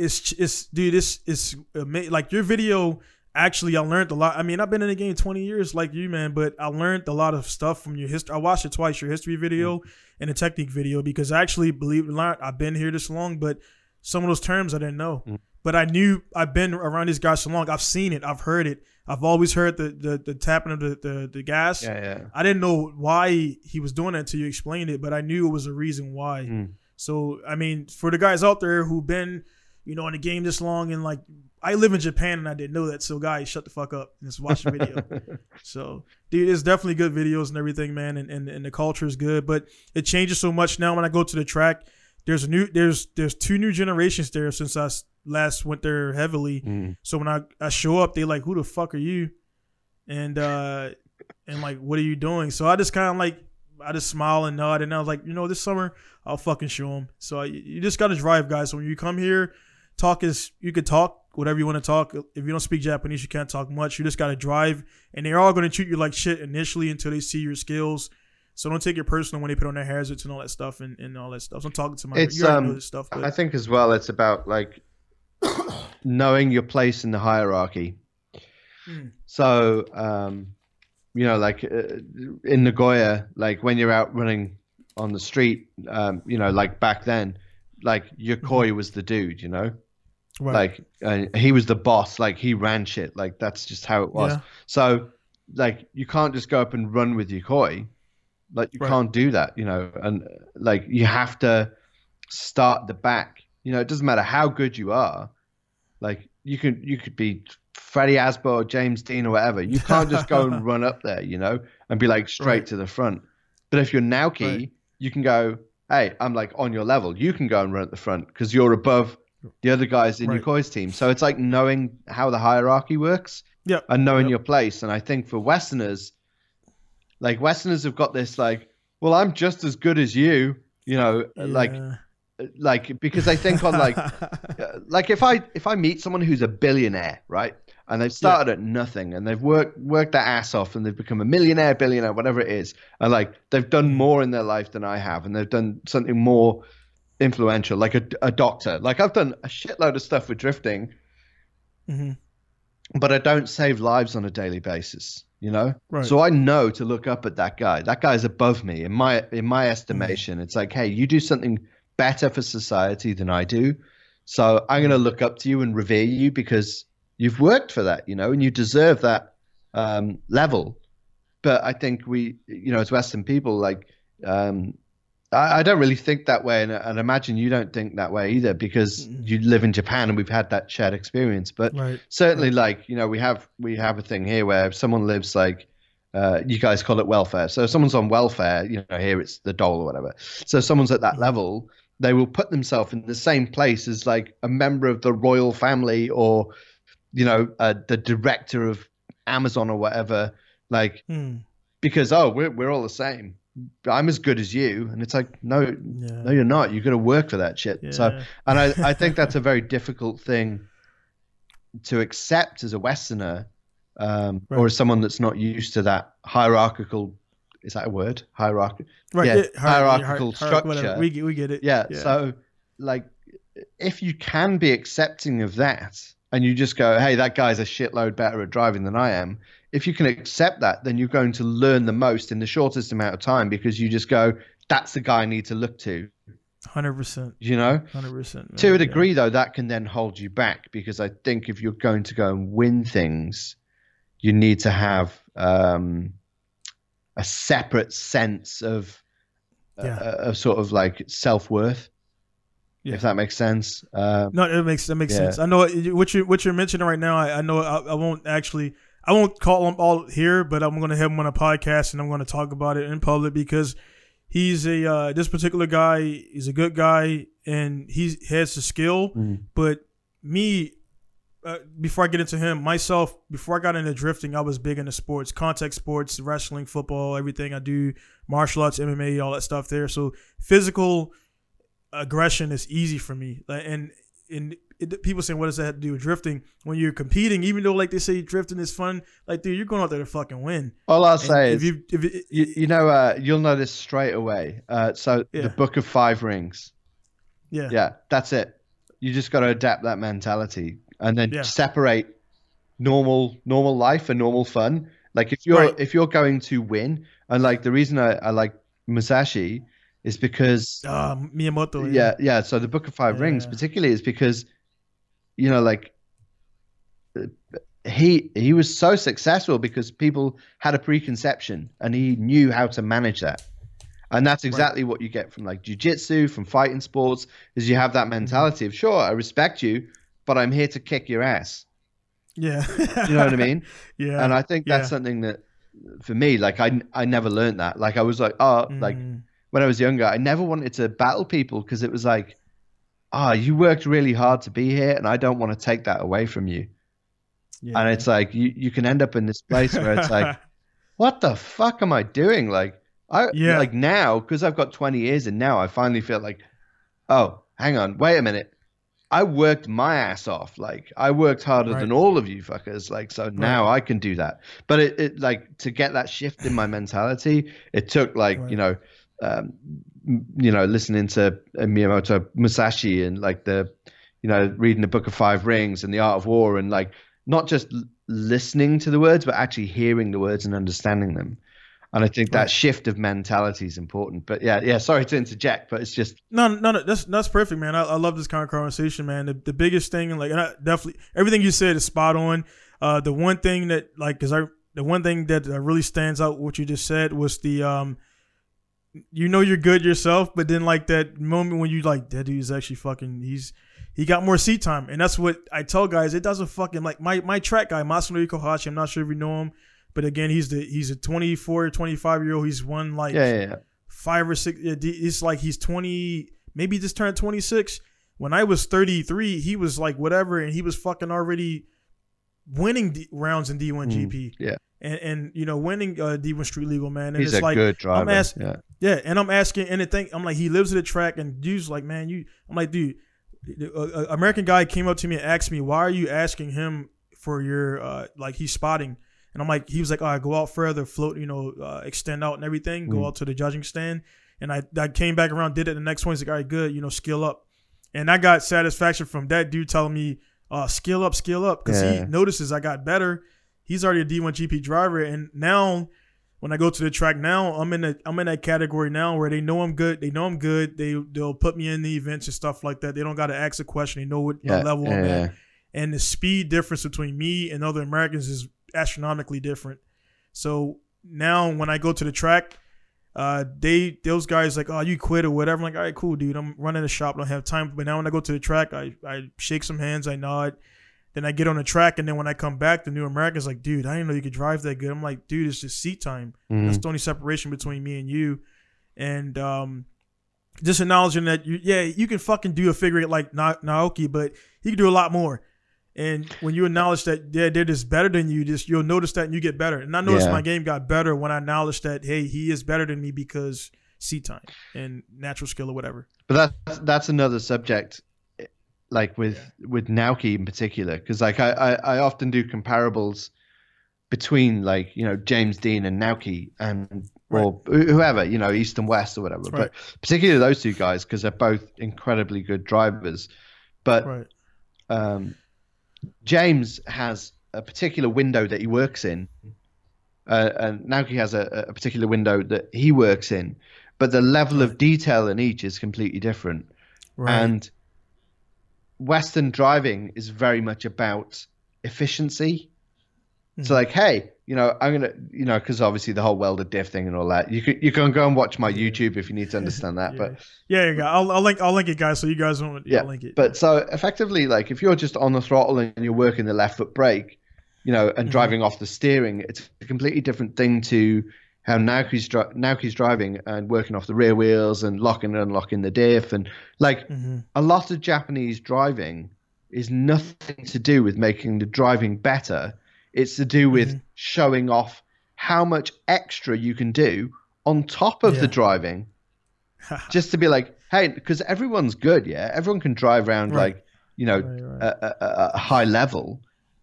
Speaker 2: it's it's dude, it's it's ama- like your video. Actually, I learned a lot. I mean, I've been in the game 20 years like you, man, but I learned a lot of stuff from your history. I watched it twice, your history video and the technique video, because I actually, believe it or not, I've been here this long, but some of those terms I didn't know. But I knew I've been around these guys so long. I've seen it. I've heard it. I've always heard the the, the tapping of the, the, the gas.
Speaker 3: Yeah. Yeah.
Speaker 2: I didn't know why he was doing that until you explained it, but I knew it was a reason why.
Speaker 3: Mm.
Speaker 2: So I mean, for the guys out there who've been, you know, in the game this long and like I live in Japan and I didn't know that. So guys, shut the fuck up and just watch the video. so dude, it's definitely good videos and everything, man, and, and and the culture is good. But it changes so much now when I go to the track. There's a new there's there's two new generations there since I last went there heavily.
Speaker 3: Mm.
Speaker 2: So when I, I show up, they like, who the fuck are you? And uh and like, what are you doing? So I just kind of like, I just smile and nod, and I was like, you know, this summer I'll fucking show them. So I, you just gotta drive, guys. So when you come here, talk is you could talk whatever you want to talk. If you don't speak Japanese, you can't talk much. You just gotta drive, and they're all gonna treat you like shit initially until they see your skills. So don't take it personal when they put on their hazards and all that stuff and, and all that stuff. So I'm talking to my
Speaker 3: It's,
Speaker 2: you already know
Speaker 3: um,
Speaker 2: this stuff, but
Speaker 3: I think as well, it's about like knowing your place in the hierarchy.
Speaker 2: Mm.
Speaker 3: So, um, you know, like uh, in Nagoya, like when you're out running on the street, um, you know, like back then, like Yokoi was the dude, you know,
Speaker 2: Right.
Speaker 3: like uh, he was the boss, like he ran shit, like that's just how it was.
Speaker 2: Yeah.
Speaker 3: So, like you can't just go up and run with Yokoi, like you
Speaker 2: Right.
Speaker 3: can't do that, you know, and like you have to start the back. You know, it doesn't matter how good you are, like you can you could be Freddie Aasbo or James Dean or whatever. You can't just go and run up there, you know, and be like straight
Speaker 2: Right.
Speaker 3: to the front. But if you're Naoki,
Speaker 2: Right.
Speaker 3: you can go, hey, I'm like on your level. You can go and run at the front because you're above the other guys in
Speaker 2: Right.
Speaker 3: Yokoi's team. So it's like knowing how the hierarchy works
Speaker 2: Yep.
Speaker 3: and knowing
Speaker 2: Yep.
Speaker 3: your place. And I think for Westerners, like Westerners have got this like, well, I'm just as good as you, you know, like
Speaker 2: Yeah.
Speaker 3: like because I think on like uh, like if I if I meet someone who's a billionaire, right, and they've started at nothing and they've worked worked their ass off and they've become a millionaire, billionaire, whatever it is, and like they've done more in their life than I have, and they've done something more influential, like a, a doctor. Like I've done a shitload of stuff with drifting,
Speaker 2: Mhm.
Speaker 3: but I don't save lives on a daily basis. You know,
Speaker 2: Right.
Speaker 3: so I know to look up at that guy. That guy's above me in my in my estimation. It's like, hey, you do something better for society than I do, so I'm going to look up to you and revere you because you've worked for that, you know, and you deserve that um, level. But I think we, you know, as Western people, like, um, I, I don't really think that way, and, and imagine you don't think that way either because
Speaker 2: Mm.
Speaker 3: you live in Japan and we've had that shared experience. But
Speaker 2: Right.
Speaker 3: certainly like you know we have we have a thing here where if someone lives like uh, you guys call it welfare so if someone's on welfare you know here it's the dole or whatever so if someone's at that level they will put themselves in the same place as like a member of the royal family or you know uh, the director of amazon or whatever like
Speaker 2: Hmm.
Speaker 3: because oh we're, we're all the same i'm as good as you and it's like no
Speaker 2: Yeah.
Speaker 3: no you're not you've got to work for that shit so and I, I think that's a very difficult thing to accept as a Westerner, um, or as someone that's not used to that hierarchical. Is that a word? Hierarchy.
Speaker 2: Right.
Speaker 3: yeah,
Speaker 2: hier-
Speaker 3: hierarchical
Speaker 2: hier- whatever.
Speaker 3: structure.
Speaker 2: We get, we get it.
Speaker 3: Yeah, So, like, if you can be accepting of that, and you just go, "Hey, that guy's a shitload better at driving than I am," if you can accept that, then you're going to learn the most in the shortest amount of time because you just go, "That's the guy I need to look to."
Speaker 2: hundred percent,
Speaker 3: You know.
Speaker 2: hundred percent.
Speaker 3: to a degree though that can then hold you back because i think if you're going to go and win things you need to have um, a separate sense of
Speaker 2: Yeah.
Speaker 3: uh, of sort of like self-worth
Speaker 2: Yeah.
Speaker 3: if that makes sense um,
Speaker 2: No, it makes that makes
Speaker 3: Yeah.
Speaker 2: sense. I know what you what you're mentioning right now. I, I know I, I won't actually I won't call them all here, but I'm going to have him on a podcast and I'm going to talk about it in public because he's a uh, this particular guy. He's a good guy and he has the skill.
Speaker 3: Mhm.
Speaker 2: But me, uh, before I get into him, myself, before I got into drifting, I was big into sports, contact sports, wrestling, football, everything I do, martial arts, MMA, all that stuff there. So physical aggression is easy for me. Like, and and it, people saying, what does that have to do with drifting? When you're competing, even though like they say drifting is fun, like dude, you're going out there to fucking win.
Speaker 3: all i'll
Speaker 2: And
Speaker 3: say
Speaker 2: if
Speaker 3: is
Speaker 2: you, if it,
Speaker 3: you, you know uh, you'll know this straight away uh, so
Speaker 2: Yeah.
Speaker 3: the book of five rings
Speaker 2: yeah,
Speaker 3: yeah that's it you just got to adapt that mentality and then
Speaker 2: Yeah.
Speaker 3: separate normal normal life and normal fun like if you're
Speaker 2: Right.
Speaker 3: if you're going to win and like the reason i, I like musashi is because
Speaker 2: uh, Miyamoto.
Speaker 3: yeah yeah so the book of five rings particularly is because you know like he he was so successful because people had a preconception and he knew how to manage that and that's exactly what you get from like jiu-jitsu from fighting sports is you have that mentality of sure i respect you but i'm here to kick your ass
Speaker 2: yeah.
Speaker 3: you know what i mean
Speaker 2: yeah.
Speaker 3: and i think that's
Speaker 2: yeah.
Speaker 3: something that for me like i i never learned that like i was like oh like
Speaker 2: Mm.
Speaker 3: when I was younger, I never wanted to battle people because it was like, ah, you worked really hard to be here, and I don't want to take that away from you.
Speaker 2: yeah.
Speaker 3: And it's like you you can end up in this place where it's like, what the fuck am I doing? Like I
Speaker 2: Yeah.
Speaker 3: like now because I've got 20 years, and now I finally feel like, oh, hang on, wait a minute. I worked my ass off. Like I worked harder
Speaker 2: Right.
Speaker 3: than all of you fuckers. Like so now I can do that. But it, it like to get that shift in my mentality, it took like
Speaker 2: Right.
Speaker 3: you know, um, you know, listening to uh, Miyamoto Musashi and like the, you know, reading the Book of Five Rings and the Art of War and like not just listening to the words, but actually hearing the words and understanding them. And I think that shift of mentality is important. But yeah, yeah. Sorry to interject, but it's just
Speaker 2: No, no, no, that's that's perfect, man. I, I love this kind of conversation, man. The, the biggest thing, like, and I definitely everything you said is spot on. Uh, the one thing that, like, cause I, the one thing that uh, really stands out what you just said was the, um, you know, you're good yourself, but then like that moment when you like that dude's actually fucking, he's he got more seat time, and that's what I tell guys. It doesn't fucking like my my track guy Masanori Kohashi. I'm not sure if you know him, but again, he's the he's a 24, 25 year old. He's won like
Speaker 3: yeah, yeah, yeah.
Speaker 2: five or six. It's like he's twenty, maybe just turned twenty six. When I was thirty three, he was like whatever, and he was fucking already winning D- rounds in D one
Speaker 3: Mm,
Speaker 2: GP.
Speaker 3: yeah.
Speaker 2: and and you know winning uh, D one Street Legal man. And
Speaker 3: He's
Speaker 2: it's
Speaker 3: a
Speaker 2: like
Speaker 3: good driver.
Speaker 2: ask-
Speaker 3: yeah.
Speaker 2: Yeah, and I'm asking, and the thing, I'm like, he lives at the track, and dude's like, man, you, I'm like, dude, the- a American guy came up to me and asked me, why are you asking him for your, uh, like, he's spotting, and I'm like, he was like, all right, go out further, float, you know, uh, extend out and everything, go
Speaker 3: Mm.
Speaker 2: out to the judging stand, and I, I came back around, did it the next one, he's like, all right, good, you know, skill up, and I got satisfaction from that dude telling me, uh, skill up, skill up, because
Speaker 3: Yeah.
Speaker 2: he notices I got better. He's already a D1 GP driver, and now when I go to the track now, I'm in a I'm in that category now where they know I'm good. They know I'm good. They they'll put me in the events and stuff like that. They don't got to ask a question. They know what
Speaker 3: Yeah,
Speaker 2: level
Speaker 3: yeah,
Speaker 2: I'm
Speaker 3: yeah.
Speaker 2: at. And the speed difference between me and other Americans is astronomically different. So now when I go to the track, uh, they those guys like, oh, you quit or whatever. I'm like, all right, cool, dude. I'm running a shop. Don't have time. But now when I go to the track, I I shake some hands. I nod. Then I get on the track, and then when I come back, the new American's like, dude, I didn't know you could drive that good. I'm like, dude, it's just seat time.
Speaker 3: Mhm.
Speaker 2: That's the only separation between me and you. And um, just acknowledging that, you, yeah, you can fucking do a figure eight like Na- Naoki, but he can do a lot more. And when you acknowledge that, yeah, they're just better than you, just you'll notice that and you get better. And I noticed
Speaker 3: Yeah.
Speaker 2: my game got better when I acknowledged that, hey, he is better than me because seat time and natural skill or whatever.
Speaker 3: But that's that's another subject, like with with Naoki in particular, because like I, I I often do comparables between like you know James Dean and Naoki and or whoever you know East and West or whatever,
Speaker 2: Right.
Speaker 3: but particularly those two guys because they're both incredibly good drivers. But
Speaker 2: Right.
Speaker 3: um, James has a particular window that he works in, uh, and Naoki has a, a particular window that he works in, but the level of detail in each is completely different.
Speaker 2: Right.
Speaker 3: And Western driving is very much about efficiency. So,
Speaker 2: Mhm.
Speaker 3: like, hey, you know, I'm gonna, you know, because obviously the whole welder diff thing and all that. You can you can go and watch my YouTube if you need to understand that.
Speaker 2: yeah.
Speaker 3: But
Speaker 2: yeah, yeah, I'll, I'll link I'll link it, guys, so you guys don't. Yeah, I'll link it.
Speaker 3: but so effectively, like, if you're just on the throttle and you're working the left foot brake, you know, and
Speaker 2: Mhm.
Speaker 3: driving off the steering, it's a completely different thing to how Naoki's, dri- Naoki's driving and working off the rear wheels and locking and unlocking the diff and like
Speaker 2: Mhm.
Speaker 3: a lot of Japanese driving is nothing to do with making the driving better. It's to do with
Speaker 2: Mhm.
Speaker 3: showing off how much extra you can do on top of
Speaker 2: Yeah.
Speaker 3: the driving, just to be like, hey, because everyone's good, yeah, everyone can drive around
Speaker 2: Right.
Speaker 3: like you know
Speaker 2: Right, right.
Speaker 3: a, a- a high level,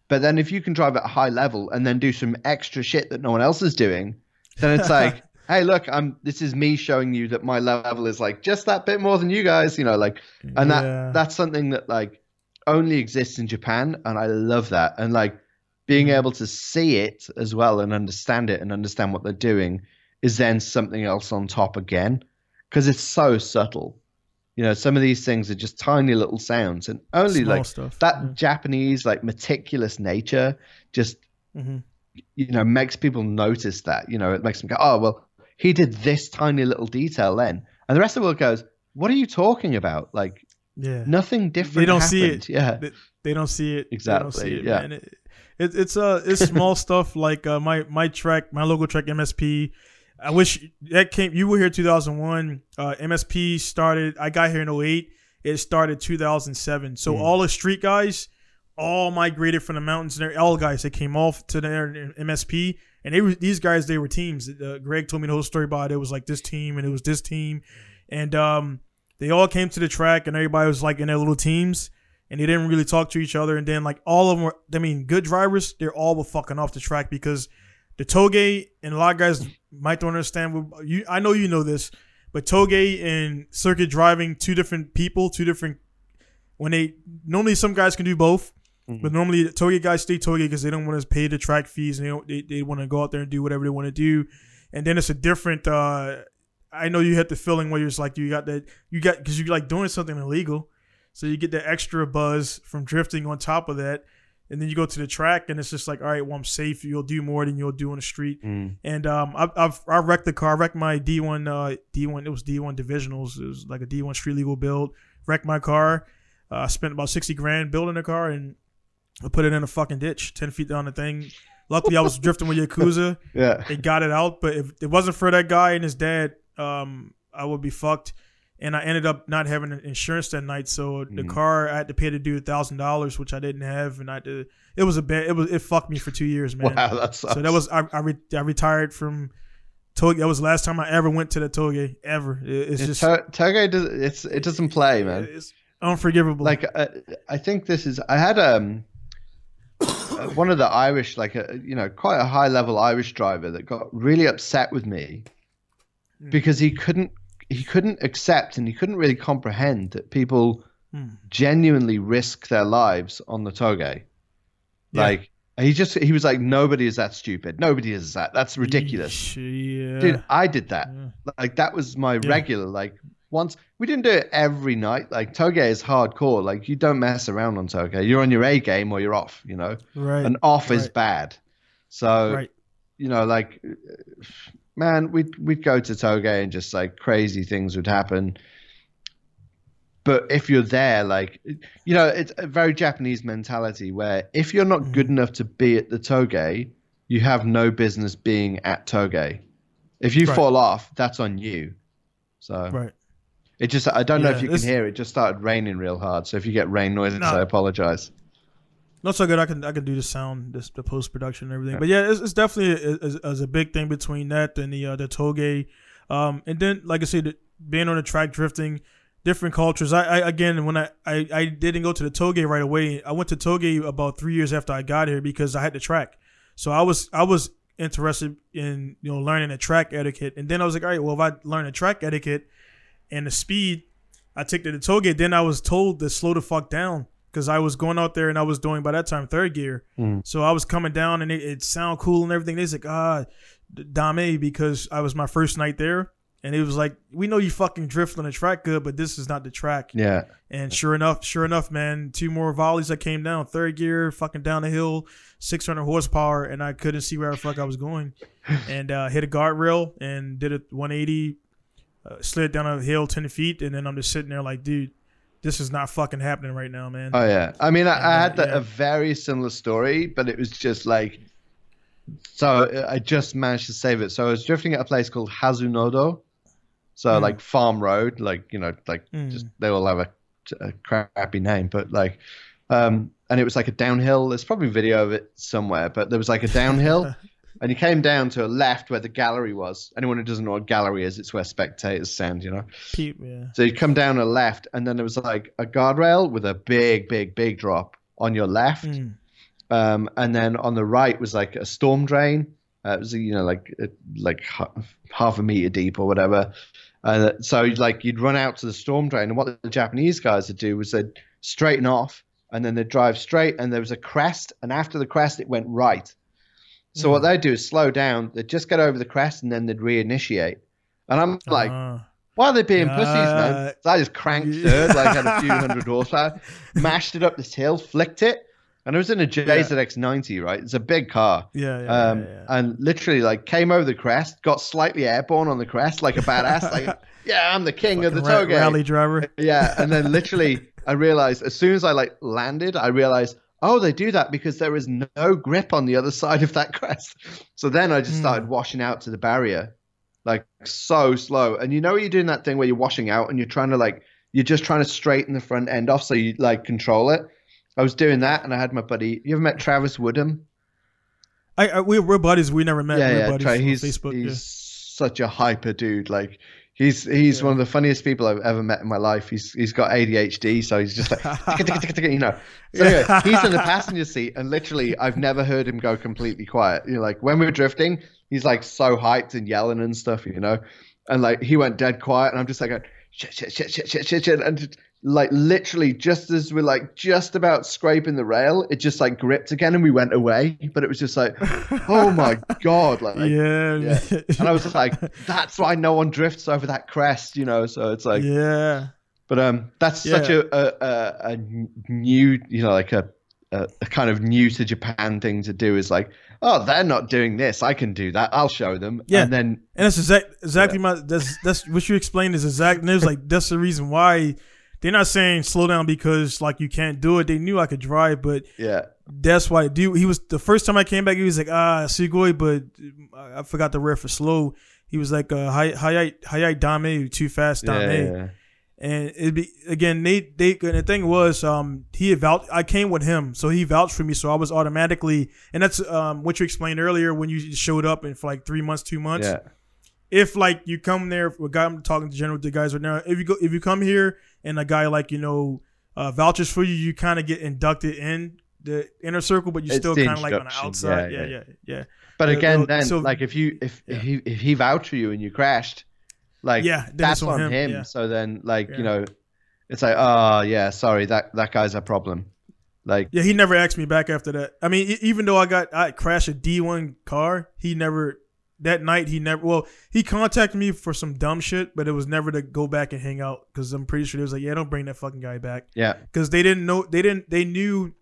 Speaker 3: but then if you can drive at a high level and then do some extra shit that no one else is doing, then it's like. Hey, look! I'm. This is me showing you that my level is like just that bit more than you guys. You know, like and
Speaker 2: Yeah.
Speaker 3: that that's something that like only exists in Japan, and I love that. And like being
Speaker 2: Mhm.
Speaker 3: able to see it as well and understand it and understand what they're doing is then something else on top again because it's so subtle. You know, some of these things are just tiny little sounds, and only
Speaker 2: Small
Speaker 3: like
Speaker 2: stuff.
Speaker 3: that Japanese like meticulous nature just
Speaker 2: hmm
Speaker 3: you know makes people notice that. You know, it makes them go, oh well, he did this tiny little detail then, and the rest of the world goes, what are you talking about? Like
Speaker 2: Yeah.
Speaker 3: nothing different.
Speaker 2: They don't see it.
Speaker 3: Yeah.
Speaker 2: They, they don't see it. They don't see
Speaker 3: Exactly,
Speaker 2: it,
Speaker 3: yeah.
Speaker 2: man. It, it, it's uh it's small stuff like uh, my my track, my logo track MSP. I wish that came. You were here 2001. Uh, MSP started. I got here in 08. It started 2007. So
Speaker 3: Mm.
Speaker 2: all the street guys, all migrated from the mountains. And they're- all guys they came off to their MSP, and they were these guys. They were teams. Uh, Greg told me the whole story about it. It was like this team and it was this team, and um, they all came to the track and everybody was like in their little teams and they didn't really talk to each other. And then like all of them were, I mean, good drivers, they're all were fucking off the track because the Toge and a lot of guys might don't understand. You, I know you know this, but Toge and circuit driving, two different people, two different. When they normally some guys can do both, But normally toge guys stay toge because they don't want to pay the track fees and they don't, they, they want to go out there and do whatever they want to do. And then it's a different. uh I know you had the feeling where you're just like you got that you got because you're like doing something illegal, so you get the extra buzz from drifting on top of that. And then you go to the track, and it's just like, all right, well, I'm safe. You'll do more than you'll do on the street.
Speaker 3: Mm.
Speaker 2: And um, I've, I've I wrecked the car. I wrecked my D1 uh D1. It was D1 divisionals. It was like a D1 street legal build. Wrecked my car. Uh, I spent about sixty grand building the car, and I put it in a fucking ditch, ten feet down the thing. Luckily, I was drifting with Yakuza.
Speaker 3: Yeah.
Speaker 2: They got it out, but if it wasn't for that guy and his dad, um, I would be fucked. And I ended up not having insurance that night, so the
Speaker 3: Mm.
Speaker 2: car I had to pay the dude thousand dollars, which I didn't have, and I did. It was a bad. It was it fucked me for two years, man.
Speaker 3: Wow, that's
Speaker 2: So that was I I, re, I retired from Toge. That was the last time I ever went to the Toge ever. It's just
Speaker 3: to- Toge does it's it doesn't play, man.
Speaker 2: It's unforgivable.
Speaker 3: Like uh, I think this is I had um one of the Irish like a you know quite a high level Irish driver that got really upset with me
Speaker 2: Hmm.
Speaker 3: because he couldn't he couldn't accept and he couldn't really comprehend that people
Speaker 2: Hmm.
Speaker 3: genuinely risk their lives on the Toge.
Speaker 2: Yeah.
Speaker 3: Like he just he was like nobody is that stupid. Nobody is that. That's ridiculous.
Speaker 2: Yeah.
Speaker 3: Dude, I did that.
Speaker 2: Yeah.
Speaker 3: Like that was my regular. Like once we didn't do it every night. Like Toge is hardcore. Like you don't mess around on Toge. You're on your A game or you're off. You know,
Speaker 2: right.
Speaker 3: and off is bad. So
Speaker 2: right.
Speaker 3: you know, like man, we'd we'd go to Toge and just like crazy things would happen. But if you're there, like you know, it's a very Japanese mentality where if you're not good mm. enough to be at the Toge, you have no business being at Toge. If you
Speaker 2: Right.
Speaker 3: fall off, that's on you. So
Speaker 2: Right.
Speaker 3: It just I don't know if you can hear it. Just started raining real hard. So if you get rain noises,
Speaker 2: No.
Speaker 3: I apologize.
Speaker 2: Not so good. I can I can do the sound, this, the post production and everything. But yeah, it's, it's definitely a, a, a big thing between that and the uh, the toge. Um, and then like I said, the- being on the track drifting, different cultures. I, I again when I, I I didn't go to the toge right away. I went to toge about three years after I got here because I had the track. So I was I was interested in you know learning the track etiquette, and then I was like, all right, well if I learn the track etiquette and the speed, I took to the toge. Then I was told to slow the fuck down because I was going out there and I was doing by that time third gear.
Speaker 3: Mm.
Speaker 2: So I was coming down and it, it sound cool and everything. They was like, ah, Dame, because I was my first night there. And it was like, we know you fucking drift on the track good, but this is not the track.
Speaker 3: Yeah.
Speaker 2: And sure enough, sure enough, man, two more volleys that came down, third gear, fucking down the hill, 600 horsepower, and I couldn't see where the fuck I was going. And uh, hit a guardrail and did a 180, uh, slid down a hill 10 feet, and then I'm just sitting there like, dude, this is not fucking happening right now, man.
Speaker 3: Oh yeah. I mean, I,
Speaker 2: And,
Speaker 3: I
Speaker 2: uh,
Speaker 3: had the,
Speaker 2: yeah.
Speaker 3: a very similar story, but it was just like. So uh, I just managed to save it. So I was drifting at a place called Hazunodo, so
Speaker 2: Mm.
Speaker 3: like farm road, like you know, like
Speaker 2: Mm.
Speaker 3: just they all have a, a crappy name, but like, um, and it was like a downhill. There's probably video of it somewhere, but there was like a downhill, and you came down to a left where the gallery was. Anyone who doesn't know what a gallery is, it's where spectators stand, you know.
Speaker 2: Peep, yeah.
Speaker 3: So you come down a left, and then there was like a guardrail with a big, big, big drop on your left,
Speaker 2: Mm.
Speaker 3: um, and then on the right was like a storm drain. Uh, it was you know like uh, like half a meter deep or whatever. Uh, so like you'd run out to the storm drain, and what the Japanese guys would do was they'd straighten off, and then they'd drive straight, and there was a crest, and after the crest it went right. So what they'd do is slow down. They'd just get over the crest, and then they'd reinitiate. And I'm like,
Speaker 2: Uh,
Speaker 3: why are they being pussies, man?
Speaker 2: Uh,
Speaker 3: So I just cranked
Speaker 2: yeah.
Speaker 3: third, like had a few hundred horsepower, mashed it up this hill, flicked it, and it was in a JZX90, right? It's a big car.
Speaker 2: yeah, yeah,
Speaker 3: Um,
Speaker 2: yeah, yeah.
Speaker 3: and literally like came over the crest, got slightly airborne on the crest, like a badass, like yeah, I'm the king of the toge.
Speaker 2: rally driver.
Speaker 3: Yeah, and then literally I realized as soon as I like landed, I realized oh they do that because there is no grip on the other side of that crest. So then I just
Speaker 2: Hmm.
Speaker 3: started washing out to the barrier, like so slow. And you know you're doing that thing where you're washing out and you're trying to like you're just trying to straighten the front end off so you like control it. I was doing that and I had my buddy. You ever met Travis Woodham?
Speaker 2: I, I we, we're buddies. We never met.
Speaker 3: yeah, yeah.
Speaker 2: buddies
Speaker 3: Tra-
Speaker 2: on
Speaker 3: he's
Speaker 2: Facebook.
Speaker 3: he's
Speaker 2: yeah.
Speaker 3: such a hyper dude. Like he's he's
Speaker 2: Yeah.
Speaker 3: one of the funniest people I've ever met in my life. He's he's got ADHD, so he's just like you know. So anyway, he's in the passenger seat, and literally, I've never heard him go completely quiet. You know, like when we're drifting, he's like so hyped and yelling and stuff, you know. And like he went dead quiet, and I'm just like. Shit, shit, shit, shit, shit, shit, shit, and just like literally just as we're like just about scraping the rail, it just like gripped again and we went away. But it was just like, oh my god, like
Speaker 2: yeah,
Speaker 3: yeah. And I was just like, that's why no one drifts over that crest, you know. So it's like,
Speaker 2: yeah.
Speaker 3: But um, that's
Speaker 2: Yeah.
Speaker 3: such a, a a a new, you know, like a, a a kind of new to Japan thing to do is like, oh, they're not doing this, I can do that. I'll show them.
Speaker 2: Yeah.
Speaker 3: And then
Speaker 2: And that's exact, exactly my. That's that's what you explained is exact. And it was like that's the reason why they're not saying slow down because like you can't do it. They knew I could drive, but
Speaker 3: yeah,
Speaker 2: that's why. Dude, he was the first time I came back. He was like, ah, Sugoi, but I forgot the word for slow. He was like, uh, hi, hi, hi, dame, too fast,
Speaker 3: yeah,
Speaker 2: dame.
Speaker 3: yeah,
Speaker 2: And it'd be again, they they and the thing was, um, he vouched. I came with him, so he vouched for me. So I was automatically, and that's um what you explained earlier when you showed up and for like three months, two months
Speaker 3: yeah,
Speaker 2: if like you come there with guy I'm talking to general the guys right now, if you go if you come here and a guy like you know uh, vouchers for you, you kind of get inducted in the inner circle, but you're still kind of like on the outside.
Speaker 3: yeah,
Speaker 2: Yeah, yeah, yeah.
Speaker 3: But
Speaker 2: Uh,
Speaker 3: again, then
Speaker 2: so-
Speaker 3: like if you if
Speaker 2: Yeah.
Speaker 3: if he if he vouched for you and you crashed, like
Speaker 2: Yeah,
Speaker 3: that's
Speaker 2: on him,
Speaker 3: him.
Speaker 2: yeah.
Speaker 3: So then like you know, it's like oh yeah, sorry that that guy's a problem. Like
Speaker 2: Yeah, he never asked me back after that. I mean, even though I got I crashed a D1 car, he never that night he never well he contacted me for some dumb shit, but it was never to go back and hang out because I'm pretty sure he was like, yeah, don't bring that fucking guy back.
Speaker 3: yeah,
Speaker 2: because they didn't know they didn't they knew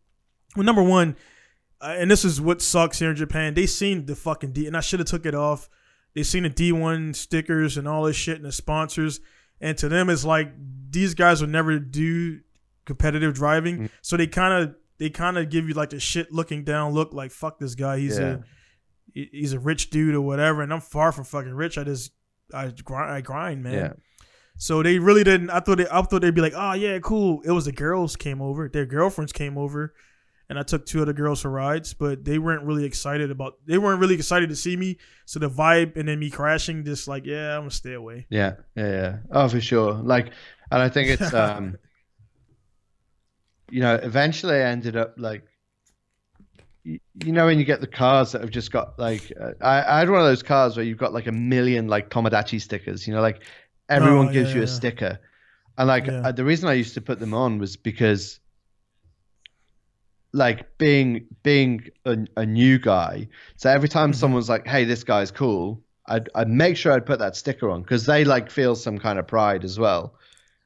Speaker 2: well number one uh, and this is what sucks here in japan they seen the fucking d and i should have took it off they seen the d1 stickers and all this shit and the sponsors and to them it's like these guys will never do competitive driving
Speaker 3: Mm.
Speaker 2: so they kind of they kind of give you like the shit looking down look like fuck this guy he's
Speaker 3: Yeah.
Speaker 2: a he's a rich dude or whatever and i'm far from fucking rich i just i grind i grind man
Speaker 3: yeah,
Speaker 2: so they really didn't. I thought they, I thought they'd be like, oh yeah, cool. It was the girls came over, their girlfriends came over, and I took two other girls for rides. But they weren't really excited about. They weren't really excited to see me. So the vibe and then me crashing, just like, yeah, I'm gonna stay away.
Speaker 3: yeah, yeah, yeah. Oh, for sure. Like, and I think it's um, you know, eventually I ended up like. You know when you get the cars that have just got like uh, I, I had one of those cars where you've got like a million like Tomodachi stickers. You know, like everyone
Speaker 2: Oh,
Speaker 3: gives
Speaker 2: yeah,
Speaker 3: you a
Speaker 2: yeah.
Speaker 3: sticker, and like
Speaker 2: Yeah.
Speaker 3: uh, the reason I used to put them on was because like being being a, a new guy. So every time
Speaker 2: Mhm.
Speaker 3: someone's like, "Hey, this guy's cool," I'd I'd make sure I'd put that sticker on because they like feel some kind of pride as well.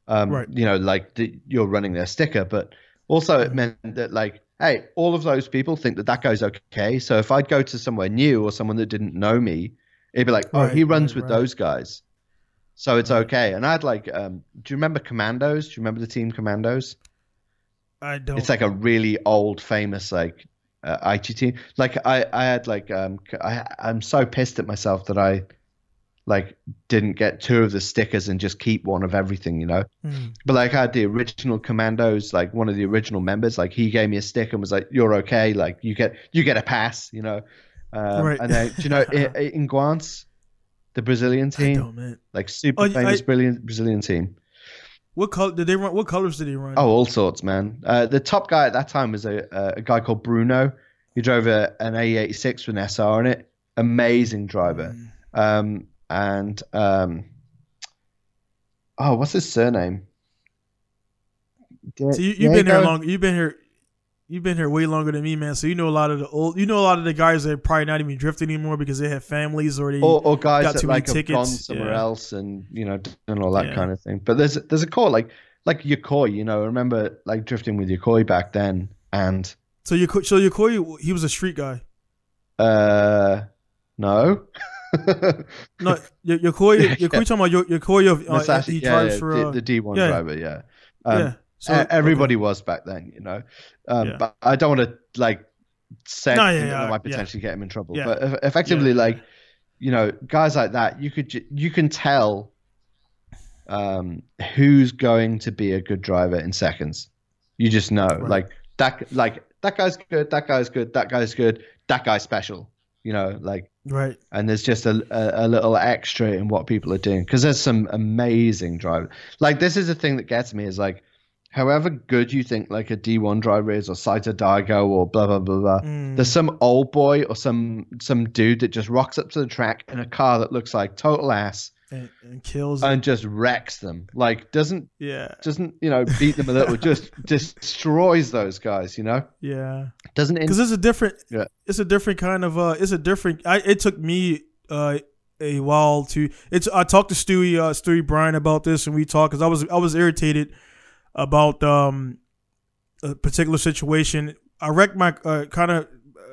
Speaker 3: Um,
Speaker 2: Right.
Speaker 3: You know, like the, you're running their sticker, but also it
Speaker 2: Mhm.
Speaker 3: meant that like, hey, all of those people think that that guy's okay. So if I'd go to somewhere new or someone that didn't know me, it'd be like, oh,
Speaker 2: Right,
Speaker 3: he runs
Speaker 2: right,
Speaker 3: with
Speaker 2: right.
Speaker 3: those guys. So it's okay. And I'd like, um, do you remember Commandos? Do you remember the team Commandos?
Speaker 2: I don't.
Speaker 3: It's like a really old, famous like uh, IT team. Like I, I had like um, I, I'm so pissed at myself that I like didn't get two of the stickers and just keep one of everything, you know.
Speaker 2: Mm.
Speaker 3: But like I had the original Commandos, like one of the original members, like he gave me a stick and was like, "You're okay. Like you get you get a pass," you know. Um,
Speaker 2: Right.
Speaker 3: And then do you know i- i- in Guance, the Brazilian
Speaker 2: I
Speaker 3: team, like super
Speaker 2: Oh, I-
Speaker 3: famous brilliant Brazilian team.
Speaker 2: What color did they run? What colors did he run?
Speaker 3: Oh, all sorts, man. Uh, the top guy at that time was a, a, a guy called Bruno. He drove a, an AE86 with an SR in it. Amazing driver.
Speaker 2: Mm.
Speaker 3: Um, and um, oh, what's his surname?
Speaker 2: So you, you've been here long. You've been here. You've been here way longer than me, man. So you know a lot of the old. You know a lot of the guys that are probably not even drifting anymore because they have families or they.
Speaker 3: or, or guys
Speaker 2: got
Speaker 3: that
Speaker 2: too many
Speaker 3: like have gone somewhere
Speaker 2: yeah.
Speaker 3: else and you know and all that
Speaker 2: Yeah.
Speaker 3: kind of thing. But there's there's a core like like Yokoi, you know. I remember like drifting with Yokoi back then, and
Speaker 2: so you so Yokoi, he was a street guy.
Speaker 3: uh, no,
Speaker 2: No, Yokoi.
Speaker 3: Yeah.
Speaker 2: Yokoi about Yo- Yokoi of uh,
Speaker 3: Masashi,
Speaker 2: he
Speaker 3: yeah, yeah,
Speaker 2: for
Speaker 3: the,
Speaker 2: uh,
Speaker 3: the D1
Speaker 2: yeah.
Speaker 3: driver, yeah. Um,
Speaker 2: yeah. So
Speaker 3: everybody was back then, you know. Um,
Speaker 2: Yeah.
Speaker 3: But I don't want to like say
Speaker 2: No, yeah, yeah,
Speaker 3: that might
Speaker 2: yeah.
Speaker 3: potentially get him in trouble.
Speaker 2: Yeah.
Speaker 3: But effectively,
Speaker 2: Yeah,
Speaker 3: like
Speaker 2: yeah.
Speaker 3: you know, guys like that, you could you can tell um, who's going to be a good driver in seconds. You just know,
Speaker 2: Right.
Speaker 3: like that, like that guy's good, that guy's good, that guy's good, that guy's special. You know, like
Speaker 2: right.
Speaker 3: and there's just a, a, a little extra in what people are doing because there's some amazing drivers. Like this is the thing that gets me is like, however good you think like a D1 driver is or Saito Daigo or blah blah blah blah.
Speaker 2: Mm.
Speaker 3: There's some old boy or some some dude that just rocks up to the track in a car that looks like total ass,
Speaker 2: and, and kills.
Speaker 3: and just wrecks them. Like doesn't
Speaker 2: yeah,
Speaker 3: doesn't you know beat them a little, just destroys those guys. You know
Speaker 2: yeah.
Speaker 3: doesn't
Speaker 2: because it's a different
Speaker 3: Yeah.
Speaker 2: it's a different kind of uh it's a different I, it took me uh a while to it's i talked to stewie uh stewie brian about this and we talked because i was i was irritated about um a particular situation i wrecked my uh, kind of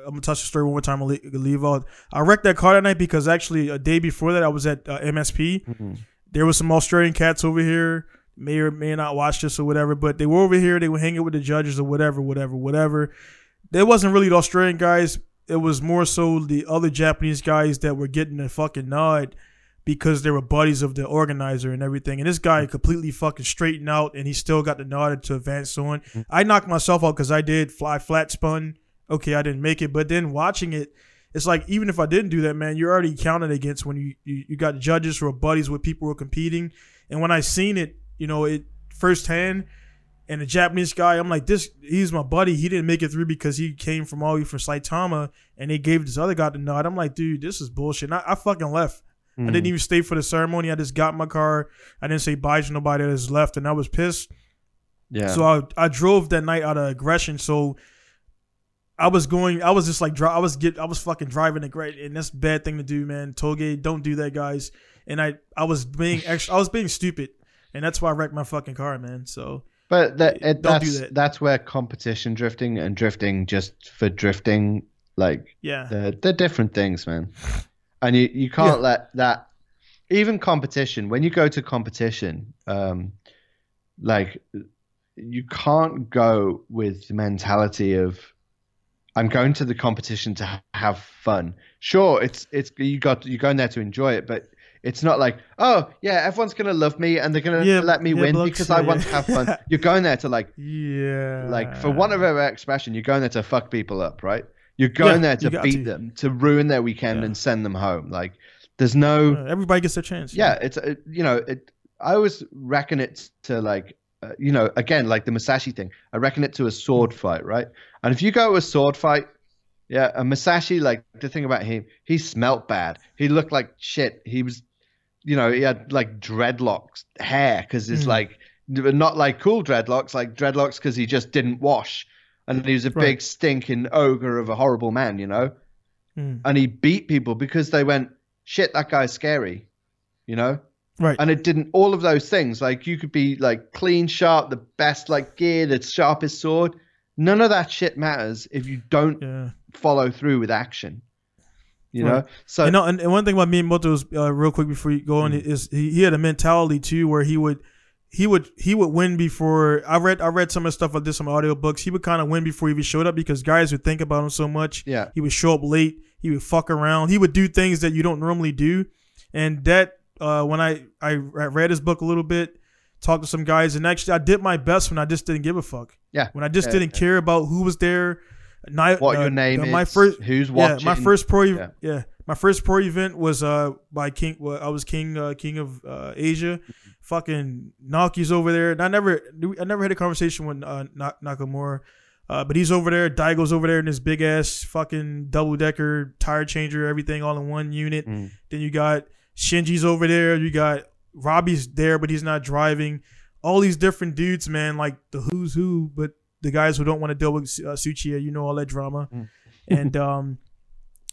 Speaker 2: i'm gonna touch the story one more time i'll leave, leave out i wrecked that car that night because actually a day before that i was at uh, msp
Speaker 3: Mhm.
Speaker 2: there was some Australian cats over here. May or may not watch this or whatever, but they were over here. They were hanging with the judges or whatever, whatever, whatever. There wasn't really the Australian guys. It was more so the other Japanese guys that were getting the fucking nod because they were buddies of the organizer and everything. And this guy completely fucking straightened out and he still got the nod to advance on. I knocked myself out because I did fly flat spun. Okay, I didn't make it, but then watching it, it's like even if I didn't do that, man, you're already counted against when you you, you got judges or buddies with people who are competing. And when I seen it, you know, it firsthand, and the Japanese guy, I'm like, this he's my buddy. He didn't make it through because he came from all the way from Saitama, and they gave this other guy the nod. I'm like, dude, this is bullshit. And I, I fucking left. I
Speaker 3: Mm.
Speaker 2: didn't even stay for the ceremony. I just got in my car. I didn't say bye to nobody that was left, and I was pissed.
Speaker 3: yeah.
Speaker 2: So I I drove that night out of aggression. So I was going. I was just like I was get. I was fucking driving it great, and that's a bad thing to do, man. Toge, don't do that, guys. And I I was being extra. I was being stupid, and that's why I wrecked my fucking car, man. So
Speaker 3: But that, it,
Speaker 2: Don't do
Speaker 3: that's
Speaker 2: that.
Speaker 3: that's where competition drifting and drifting just for drifting, like
Speaker 2: yeah,
Speaker 3: they're, they're different things, man. And you, you can't
Speaker 2: Yeah.
Speaker 3: let that even competition when you go to competition, um, like you can't go with the mentality of I'm going to the competition to ha- have fun. Sure, it's it's you got you're going there to enjoy it, but it's not like oh yeah, everyone's gonna love me and they're gonna
Speaker 2: Yeah,
Speaker 3: let me
Speaker 2: yeah,
Speaker 3: win because I want to have fun. You're going there to like
Speaker 2: yeah.
Speaker 3: like for one of our expression, you're going there to fuck people up, right? You're going
Speaker 2: Yeah,
Speaker 3: there to beat
Speaker 2: to.
Speaker 3: them, to ruin their weekend and send them home. Like there's no
Speaker 2: everybody gets their chance.
Speaker 3: yeah, it's uh, you know, it I always reckon it to like uh, you know, again like the Musashi thing. I reckon it to a sword fight, right? And if you go to a sword fight, yeah, a Musashi like the thing about him, he smelt bad. He looked like shit. He was you know, he had like dreadlocks hair cuz it's
Speaker 2: Mm.
Speaker 3: like not like cool dreadlocks, like dreadlocks because he just didn't wash. And he was a
Speaker 2: Right.
Speaker 3: big stinking ogre of a horrible man, you know?
Speaker 2: Mm.
Speaker 3: And he beat people because they went, shit, that guy's scary, you know?
Speaker 2: Right.
Speaker 3: And it didn't, all of those things, like you could be like clean, sharp, the best like gear, the sharpest sword. None of that shit matters if you don't
Speaker 2: yeah.
Speaker 3: follow through with action, you know? So,
Speaker 2: you know, and, and one thing about Miyamoto is uh, real quick before you go on
Speaker 3: Mm.
Speaker 2: is he, he had a mentality too where he would he would he would win before I read I read some of the stuff like this some audiobooks. He would kind of win before he even showed up because guys would think about him so much.
Speaker 3: yeah.
Speaker 2: He would show up late. He would fuck around. He would do things that you don't normally do. And that uh, when I I read his book a little bit, talked to some guys, and actually I did my best when I just didn't give a fuck.
Speaker 3: Yeah.
Speaker 2: When I just
Speaker 3: Yeah,
Speaker 2: didn't
Speaker 3: yeah.
Speaker 2: care about who was there. Ni-
Speaker 3: What
Speaker 2: uh,
Speaker 3: your name
Speaker 2: uh,
Speaker 3: is,
Speaker 2: My first
Speaker 3: who's
Speaker 2: yeah, my first pro,
Speaker 3: Yeah.
Speaker 2: yeah. my first pro event was uh by King. Well, I was King, uh, King of uh, Asia. Fucking Naoki's over there, and I never, I never had a conversation with uh, Nak- Nakamura, uh, but he's over there. Daigo's over there in this big ass fucking double decker tire changer, everything all in one unit.
Speaker 3: Mm.
Speaker 2: Then you got Shinji's over there. You got Robbie's there, but he's not driving. All these different dudes, man, like the who's who, but the guys who don't want to deal with uh, Tsuchiya, you know all that drama,
Speaker 3: Mm.
Speaker 2: and um.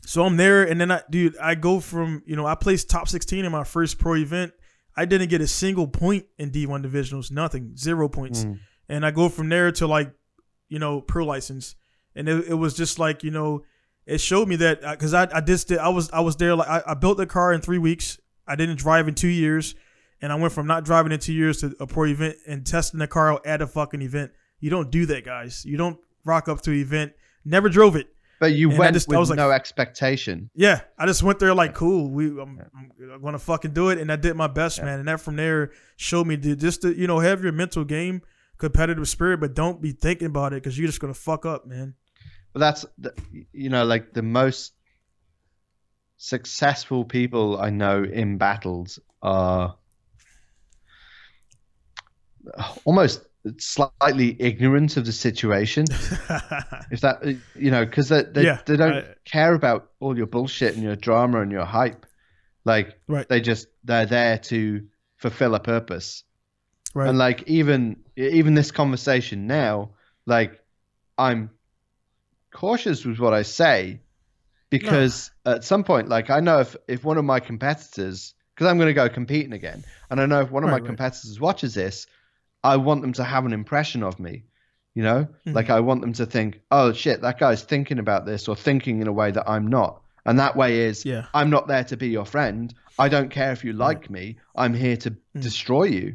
Speaker 2: So I'm there, and then I, dude, I go from you know I placed top 16 in my first pro event. I didn't get a single point in D1 divisionals, nothing, zero points,
Speaker 3: Mm.
Speaker 2: and I go from there to like, you know, pro license, and it, it was just like you know, it showed me that uh, because I I just did, I was I was there like I, I built the car in three weeks. I didn't drive in two years, and I went from not driving in two years to a pro event and testing the car out at a fucking event. You don't do that, guys. You don't rock up to an event. Never drove it.
Speaker 3: But you
Speaker 2: And I
Speaker 3: went
Speaker 2: just- I
Speaker 3: with
Speaker 2: was like-
Speaker 3: no expectation.
Speaker 2: Yeah, I just went there like, cool. We, I'm, I'm gonna fucking do it, and I did my best, man. And that from there showed me to just to you know have your mental game, competitive spirit, but don't be thinking about it because you're just gonna fuck up, man.
Speaker 3: But that's the, you know like the most successful people I know in battles are almost slightly ignorant of the situation. If that you know because they they,
Speaker 2: Yeah,
Speaker 3: they don't
Speaker 2: I-
Speaker 3: care about all your bullshit and your drama and your hype. Like
Speaker 2: Right.
Speaker 3: they just they're there to fulfill a purpose.
Speaker 2: Right.
Speaker 3: And like even even this conversation now, like I'm cautious with what I say because at some point, like I know if if one of my competitors, because I'm going to go competing again, and I know if one of
Speaker 2: Right,
Speaker 3: my
Speaker 2: right.
Speaker 3: competitors watches this, I want them to have an impression of me. You know,
Speaker 2: Mhm.
Speaker 3: like I want them to think, oh shit, that guy's thinking about this or thinking in a way that I'm not. And that way is,
Speaker 2: Yeah.
Speaker 3: I'm not there to be your friend. I don't care if you like me. I'm here to destroy you.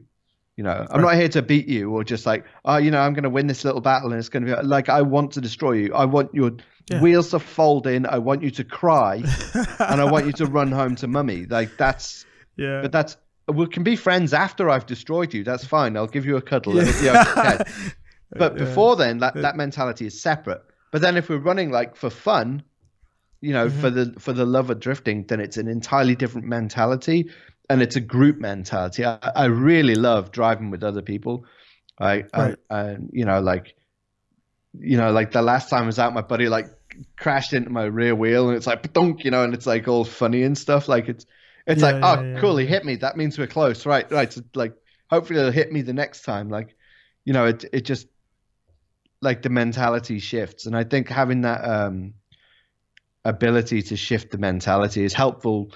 Speaker 3: You know, I'm not here to beat you or just like, oh, you know, I'm going to win this little battle and it's going to be like, I want to destroy you. I want your
Speaker 2: Yeah.
Speaker 3: wheels to fold in. I want you to cry and I want you to run home to mummy. Like that's,
Speaker 2: yeah.
Speaker 3: but that's, we can be friends after I've destroyed you. That's fine. I'll give you a cuddle. Be okay. But
Speaker 2: Yeah.
Speaker 3: before then, that, that mentality is separate. But then if we're running like for fun, you know,
Speaker 2: Mm-hmm.
Speaker 3: for the for the love of drifting, then it's an entirely different mentality, and it's a group mentality. I, I really love driving with other people. I,
Speaker 2: Right.
Speaker 3: I, I, you know, like, you know, like the last time I was out, my buddy like crashed into my rear wheel, and it's like dunk, you know, and it's like all funny and stuff. Like it's, it's
Speaker 2: Yeah,
Speaker 3: like,
Speaker 2: yeah,
Speaker 3: oh,
Speaker 2: yeah,
Speaker 3: cool, he hit me. That means we're close, right? Right. So like, hopefully he'll hit me the next time. Like, you know, it it just like the mentality shifts, and I think having that um ability to shift the mentality is helpful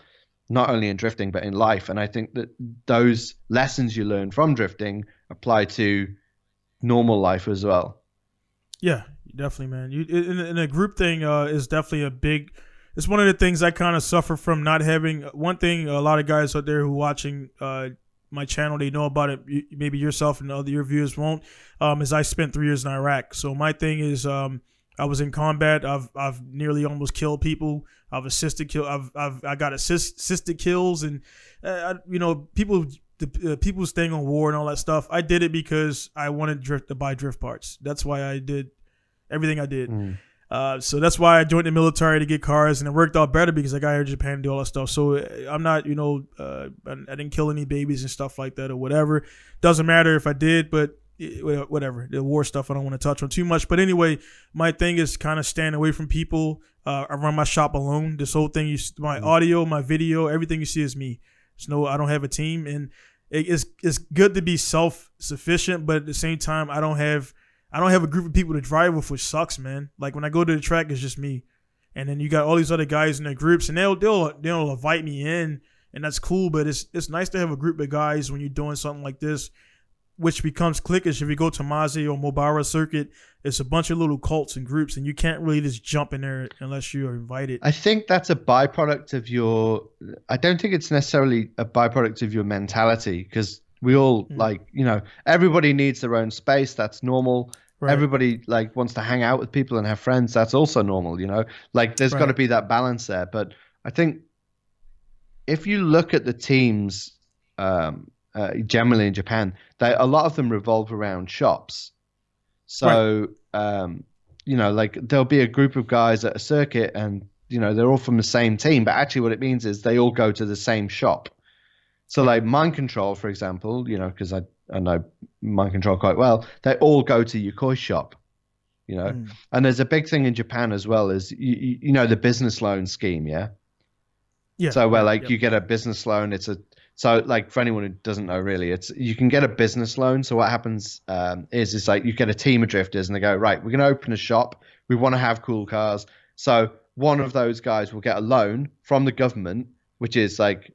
Speaker 3: not only in drifting but in life and i think that those lessons you learn from drifting apply to normal life as well
Speaker 2: Yeah, definitely, man. You in, in a group thing uh, is definitely a big. It's one of the things I kind of suffer from not having. One thing a lot of guys out there who watching uh, my channel they know about it. Maybe yourself and other your viewers won't. Um, is I spent three years in Iraq, so my thing is um, I was in combat. I've I've nearly almost killed people. I've assisted kill. I've I've I got assist, assisted kills, and uh, you know people the uh, people staying on war and all that stuff. I did it because I wanted drift to buy drift parts. That's why I did everything I did. Uh, so that's why I joined the military to get cars, and it worked out better because I got here to Japan and do all that stuff. So uh, I'm not, you know, uh, I, I didn't kill any babies and stuff like that or whatever. Doesn't matter if I did, but eh, whatever. The war stuff I don't want to touch on too much. But anyway, my thing is kind of staying away from people. Uh, I run my shop alone. This whole thing, you, my audio, my video, everything you see is me. There's no, I don't have a team, and it, it's it's good to be self sufficient, but at the same time, I don't have I don't have a group of people to drive with, which sucks, man. Like when I go to the track, it's just me, and then you got all these other guys in their groups, and they'll they'll they'll invite me in, and that's cool. But it's it's nice to have a group of guys when you're doing something like this, which becomes cliquish. If you go to Mazi or Mobara circuit, it's a bunch of little cults and groups, and you can't really just jump in there unless you are invited.
Speaker 3: I think that's a byproduct of your. I don't think it's necessarily a byproduct of your mentality because we all
Speaker 2: Hmm.
Speaker 3: like you know everybody needs their own space. That's normal.
Speaker 2: Right.
Speaker 3: Everybody like wants to hang out with people and have friends. That's also normal. You know, like there's got to be that balance there. But I think if you look at the teams um, uh, generally in Japan, they a lot of them revolve around shops. So um, you know, like there'll be a group of guys at a circuit, and you know they're all from the same team, but actually what it means is they all go to the same shop. So like Mind Control, for example, you know, because I I know Mind Control quite well, they all go to Yokoi shop. You know,
Speaker 2: Mm.
Speaker 3: and there's a big thing in Japan as well is you, you, you know the business loan scheme, yeah.
Speaker 2: Yeah.
Speaker 3: So where like
Speaker 2: yeah.
Speaker 3: you get a business loan, it's a so like for anyone who doesn't know really, it's you can get a business loan. So what happens um, is it's like you get a team of drifters and they go right, we're going to open a shop. We want to have cool cars. So one of those guys will get a loan from the government, which is like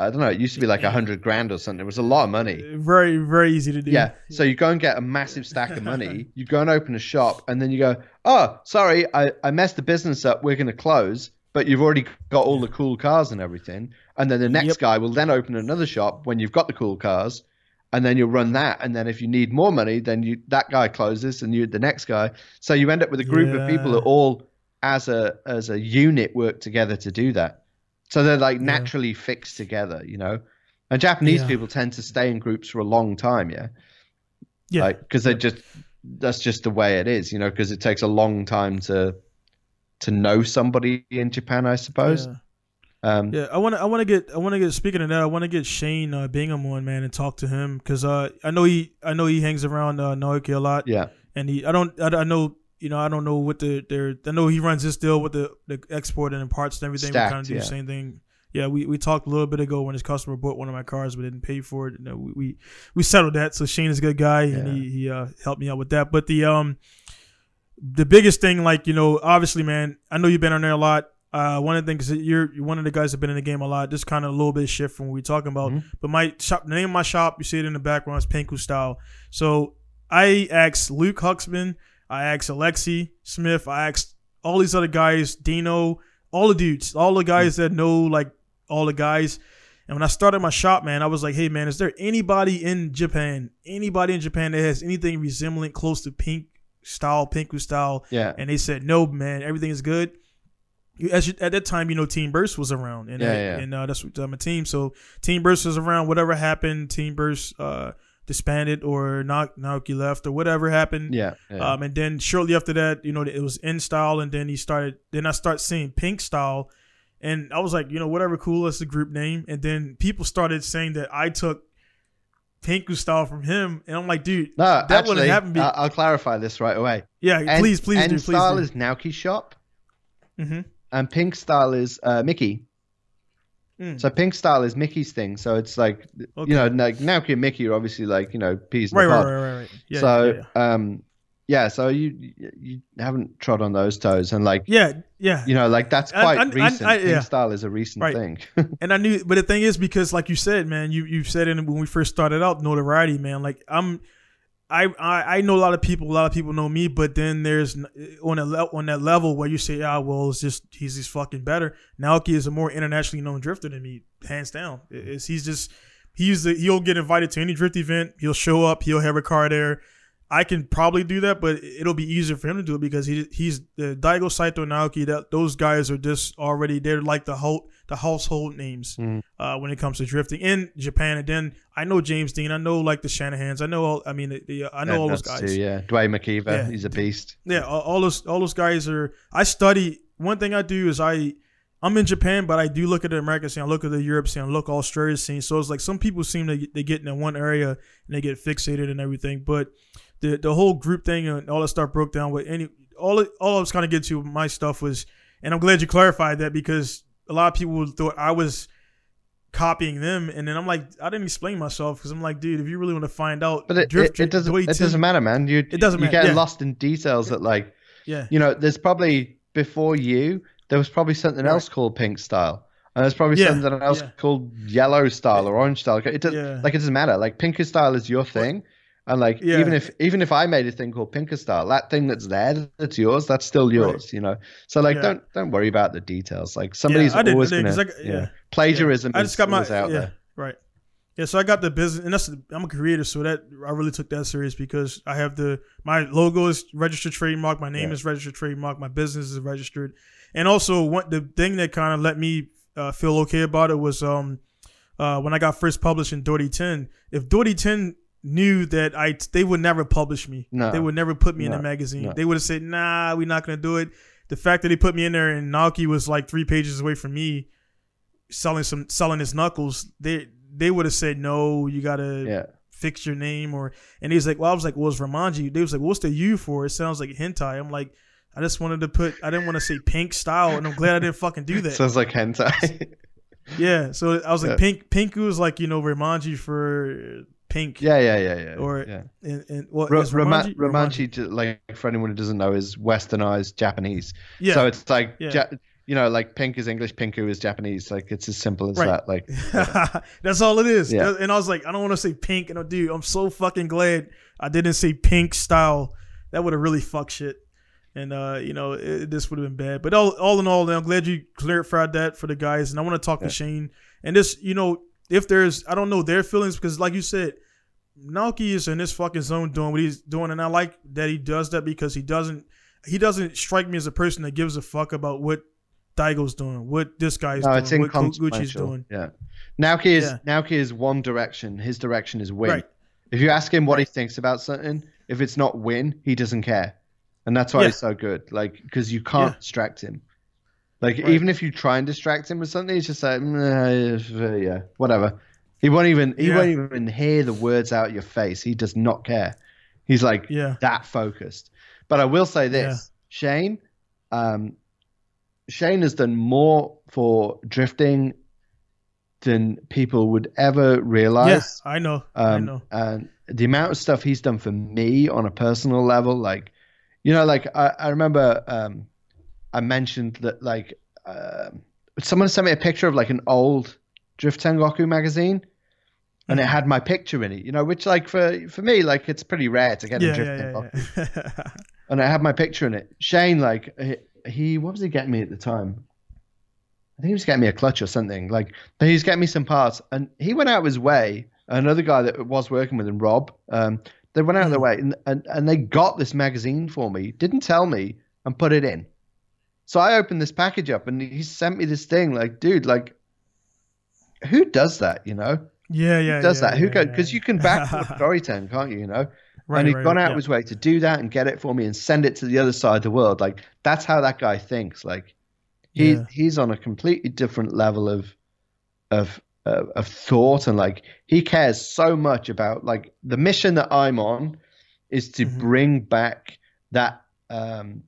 Speaker 3: I don't know, it used to be like a hundred grand or something. It was a lot of money.
Speaker 2: very very easy to do.
Speaker 3: Yeah. So you go and get a massive stack of money. You go and open a shop, and then you go, "Oh, sorry, I, I messed the business up. We're going to close." But you've already got all the cool cars and everything. And then the next
Speaker 2: Yep.
Speaker 3: guy will then open another shop when you've got the cool cars, and then you'll run that. And then if you need more money, then you that guy closes, and you the next guy. So you end up with a group of people that all, as a as a unit, work together to do that. So they're like naturally fixed together, you know. And Japanese
Speaker 2: Yeah.
Speaker 3: people tend to stay in groups for a long time, yeah
Speaker 2: yeah.
Speaker 3: like because they just that's just the way it is you know because it takes a long time to to know somebody in japan i suppose
Speaker 2: Yeah.
Speaker 3: Um
Speaker 2: Yeah, I want to. I want to get. I want to get. Speaking of that, I want to get Shane uh, Bingham on, man, and talk to him because uh, I know he. I know he hangs around uh, Naoki a lot,
Speaker 3: yeah
Speaker 2: and he. I don't. I, I know. You know, I don't know what the. Their. I know he runs this deal with the the export and the parts and everything. we
Speaker 3: Stacked,
Speaker 2: kind of do
Speaker 3: yeah.
Speaker 2: the same thing. yeah, we, we talked a little bit ago when his customer bought one of my cars but didn't pay for it. You know, we, we we settled that. So Shane is a good guy and he he uh, helped me out with that. But the um the biggest thing, like you know, obviously, man, I know you've been on there a lot. Uh, one of the things that you're you're one of the guys that have been in the game a lot. Just kind of a little bit of shift from what we're talking about.
Speaker 3: Mhm.
Speaker 2: But my shop, the name of my shop, you see it in the background, is Pinku Style. So I asked Luke Huxham, I asked Alexi Smith, I asked all these other guys, Dino, all the dudes, all the guys that know like all the guys. And when I started my shop, man, I was like, hey man, is there anybody in Japan, anybody in Japan that has anything resembling close to pink style, Pinku style?
Speaker 3: Yeah.
Speaker 2: And they said, no, man, everything is good. You- As you, at that time, you know, Team Burst was around, and
Speaker 3: Yeah,
Speaker 2: uh,
Speaker 3: yeah.
Speaker 2: and uh, that's what I'm a team. So Team Burst was around. Whatever happened, Team Burst uh, disbanded or Naok- Naoki left or whatever happened.
Speaker 3: Yeah. yeah.
Speaker 2: Um, and then shortly after that, you know, it was in style, and then he started. Then I start seeing Pink style, and I was like, you know, whatever, cool. That's the group name. And then people started saying that I took Pinku style from him, and I'm like, dude,
Speaker 3: no,
Speaker 2: that
Speaker 3: actually,
Speaker 2: wouldn't happen. Be-
Speaker 3: I'll clarify this right away.
Speaker 2: yeah,
Speaker 3: N-
Speaker 2: please, please
Speaker 3: N
Speaker 2: do, please
Speaker 3: style
Speaker 2: do.
Speaker 3: is Naoki shop,
Speaker 2: hmm
Speaker 3: and pink style is uh, Mickey.
Speaker 2: Mm.
Speaker 3: So pink style is Mickey's thing. So it's like
Speaker 2: Okay.
Speaker 3: you know, like Naoki and Mickey are obviously like you know peas
Speaker 2: right, right, right, right, right. Yeah,
Speaker 3: so
Speaker 2: yeah, yeah.
Speaker 3: um, yeah. So you you haven't trod on those toes, and like
Speaker 2: yeah, yeah.
Speaker 3: you know, like that's quite
Speaker 2: I- I-
Speaker 3: recent.
Speaker 2: I-
Speaker 3: pink
Speaker 2: yeah.
Speaker 3: style is a recent
Speaker 2: Right.
Speaker 3: thing.
Speaker 2: And I knew, but the thing is, because like you said, man, you you said it when we first started out, notoriety, man. Like I'm, I I, I know a lot of people, a lot of people know me, but then there's on a le- on that level where you say, ah, well, it's just he's just fucking better. Naoki is a more internationally known drifter than me, hands down. It's, he's just he's the, he'll get invited to any drift event, he'll show up, he'll have a car there. I can probably do that, but it'll be easier for him to do it because he he's the Daigo Saito Naoki. That those guys are just already they're like the whole the household names
Speaker 3: Mm.
Speaker 2: uh, when it comes to drifting in Japan. And then I know James Dean, I know like the Shanahans, I know all. I mean, the, the, I know all those guys.
Speaker 3: too, yeah, Dwayne McKeever,
Speaker 2: Yeah.
Speaker 3: he's a beast.
Speaker 2: Yeah, all, all those all those guys are. I study. One thing I do is I. I'm in Japan, but I do look at the American scene. I look at the Europe scene. I look at Australia scene. So it's like some people seem to they get in one area and they get fixated and everything. But the the whole group thing and all that stuff broke down. With any all it, all I was kind of getting to my stuff was, and I'm glad you clarified that because a lot of people thought I was copying them, and then I'm like, I didn't explain myself because I'm like, dude, if you really want to find out,
Speaker 3: But it,
Speaker 2: drift
Speaker 3: it, it doesn't it doesn't matter, man. You
Speaker 2: It doesn't
Speaker 3: you
Speaker 2: matter,
Speaker 3: get
Speaker 2: yeah.
Speaker 3: lost in details that like
Speaker 2: Yeah,
Speaker 3: you know, there's probably before you there was probably something
Speaker 2: Right.
Speaker 3: else called pink style. And there's probably
Speaker 2: Yeah,
Speaker 3: something else
Speaker 2: yeah.
Speaker 3: called yellow style or orange style. It does
Speaker 2: Yeah.
Speaker 3: like it doesn't matter. Like pinker style is your thing. And like
Speaker 2: Yeah.
Speaker 3: even if even if I made a thing called pinker style, that thing that's there that's yours, that's still yours, you know. So like
Speaker 2: Yeah.
Speaker 3: don't don't worry about the details. Like somebody's
Speaker 2: I
Speaker 3: always gonna yeah.
Speaker 2: yeah.
Speaker 3: plagiarism
Speaker 2: I
Speaker 3: is
Speaker 2: just got my
Speaker 3: out
Speaker 2: yeah,
Speaker 3: there.
Speaker 2: right. Yeah, so I got the business, and that's I'm a creator, so that I really took that serious because I have the my logo is registered trademark, my name
Speaker 3: Yeah.
Speaker 2: is registered trademark, my business is registered, and also what the thing that kind of let me uh, feel okay about it was um uh, when I got first published in Dori Ten. If Dori Ten knew that I they would never publish me,
Speaker 3: No.
Speaker 2: they would never put me in a magazine.
Speaker 3: No.
Speaker 2: They would have said, "Nah, we're not gonna do it." The fact that they put me in there and Naoki was like three pages away from me, selling some selling his knuckles, they they would have said no. You gotta
Speaker 3: Yeah.
Speaker 2: fix your name or. And he's like, well, I was like, well, it's Ramanji. They was like, what's the U for? It sounds like hentai. I'm like, I just wanted to put. I didn't want to say pink style, and I'm glad I didn't fucking do that.
Speaker 3: Sounds like hentai.
Speaker 2: yeah, so I was like,
Speaker 3: Yeah.
Speaker 2: pink. Pinku is like you know Ramanji for pink.
Speaker 3: yeah, yeah, yeah, yeah.
Speaker 2: Or-
Speaker 3: yeah.
Speaker 2: And, and what
Speaker 3: Ra-
Speaker 2: is
Speaker 3: Rama-
Speaker 2: Ramanji?
Speaker 3: Romanchi, like for anyone who doesn't know, is westernized Japanese.
Speaker 2: Yeah.
Speaker 3: So it's like,
Speaker 2: Yeah.
Speaker 3: ja- you know, like pink is English, pinku is Japanese. Like it's as simple as
Speaker 2: Right.
Speaker 3: that. Like,
Speaker 2: That's all it is.
Speaker 3: Yeah.
Speaker 2: And I was like, I don't want to say pink. And I dude, I'm so fucking glad I didn't say pink style. That would have really fucked shit. And uh, you know, it, this would have been bad. But all, all in all, I'm glad you clarified that for the guys. And I want to talk
Speaker 3: Yeah.
Speaker 2: to Shane. And this, you know, if there's, I don't know their feelings because, like you said, Naoki is in this fucking zone doing what he's doing, and I like that he does that because he doesn't, he doesn't strike me as a person that gives a fuck about what Daigo's doing, what this guy's
Speaker 3: no,
Speaker 2: doing, what Gucci's doing.
Speaker 3: Yeah. Naoki is
Speaker 2: Yeah.
Speaker 3: Naoki is one direction. His direction is win.
Speaker 2: Right.
Speaker 3: If you ask him what he thinks about something, if it's not win, he doesn't care, and that's why
Speaker 2: Yeah.
Speaker 3: he's so good. Like because you can't
Speaker 2: Yeah.
Speaker 3: distract him. Like
Speaker 2: Right.
Speaker 3: even if you try and distract him with something, he's just like, "Mm, uh, yeah, whatever. He won't even he
Speaker 2: Yeah.
Speaker 3: won't even hear the words out your face. He does not care. He's like
Speaker 2: Yeah.
Speaker 3: that focused. But I will say this, Shane, um, Shane has done more for drifting than people would ever realize.
Speaker 2: Yes, I know. I
Speaker 3: Um,
Speaker 2: know.
Speaker 3: And the amount of stuff he's done for me on a personal level, like, you know, like I, I remember um, I mentioned that like um someone sent me a picture of like an old Drift Tengoku magazine, and it
Speaker 2: Mm-hmm.
Speaker 3: had my picture in it. You know, which like for for me, like it's pretty rare to get a
Speaker 2: Yeah,
Speaker 3: Drift
Speaker 2: yeah,
Speaker 3: Tengoku,
Speaker 2: yeah, yeah.
Speaker 3: and I had my picture in it. Shane, like he, he what was he getting me at the time? I think he was getting me a clutch or something. Like he was getting me some parts, and he went out of his way. Another guy that was working with him, Rob, um, they went out of their way and, and and they got this magazine for me. Didn't tell me and put it in. So I opened this package up, and he sent me this thing. Like, dude, like, who does that? You know,
Speaker 2: yeah, yeah.
Speaker 3: who does
Speaker 2: yeah,
Speaker 3: that? Who
Speaker 2: goes?
Speaker 3: go?
Speaker 2: yeah.
Speaker 3: Because you can back the Storytelling, can't you? You know,
Speaker 2: Right,
Speaker 3: and he's
Speaker 2: right,
Speaker 3: gone out
Speaker 2: yeah.
Speaker 3: of his way to do that and get it for me and send it to the other side of the world. Like that's how that guy thinks. Like he
Speaker 2: Yeah.
Speaker 3: he's on a completely different level of of uh, of thought and like he cares so much about like the mission that I'm on is to
Speaker 2: Mhm.
Speaker 3: bring back that um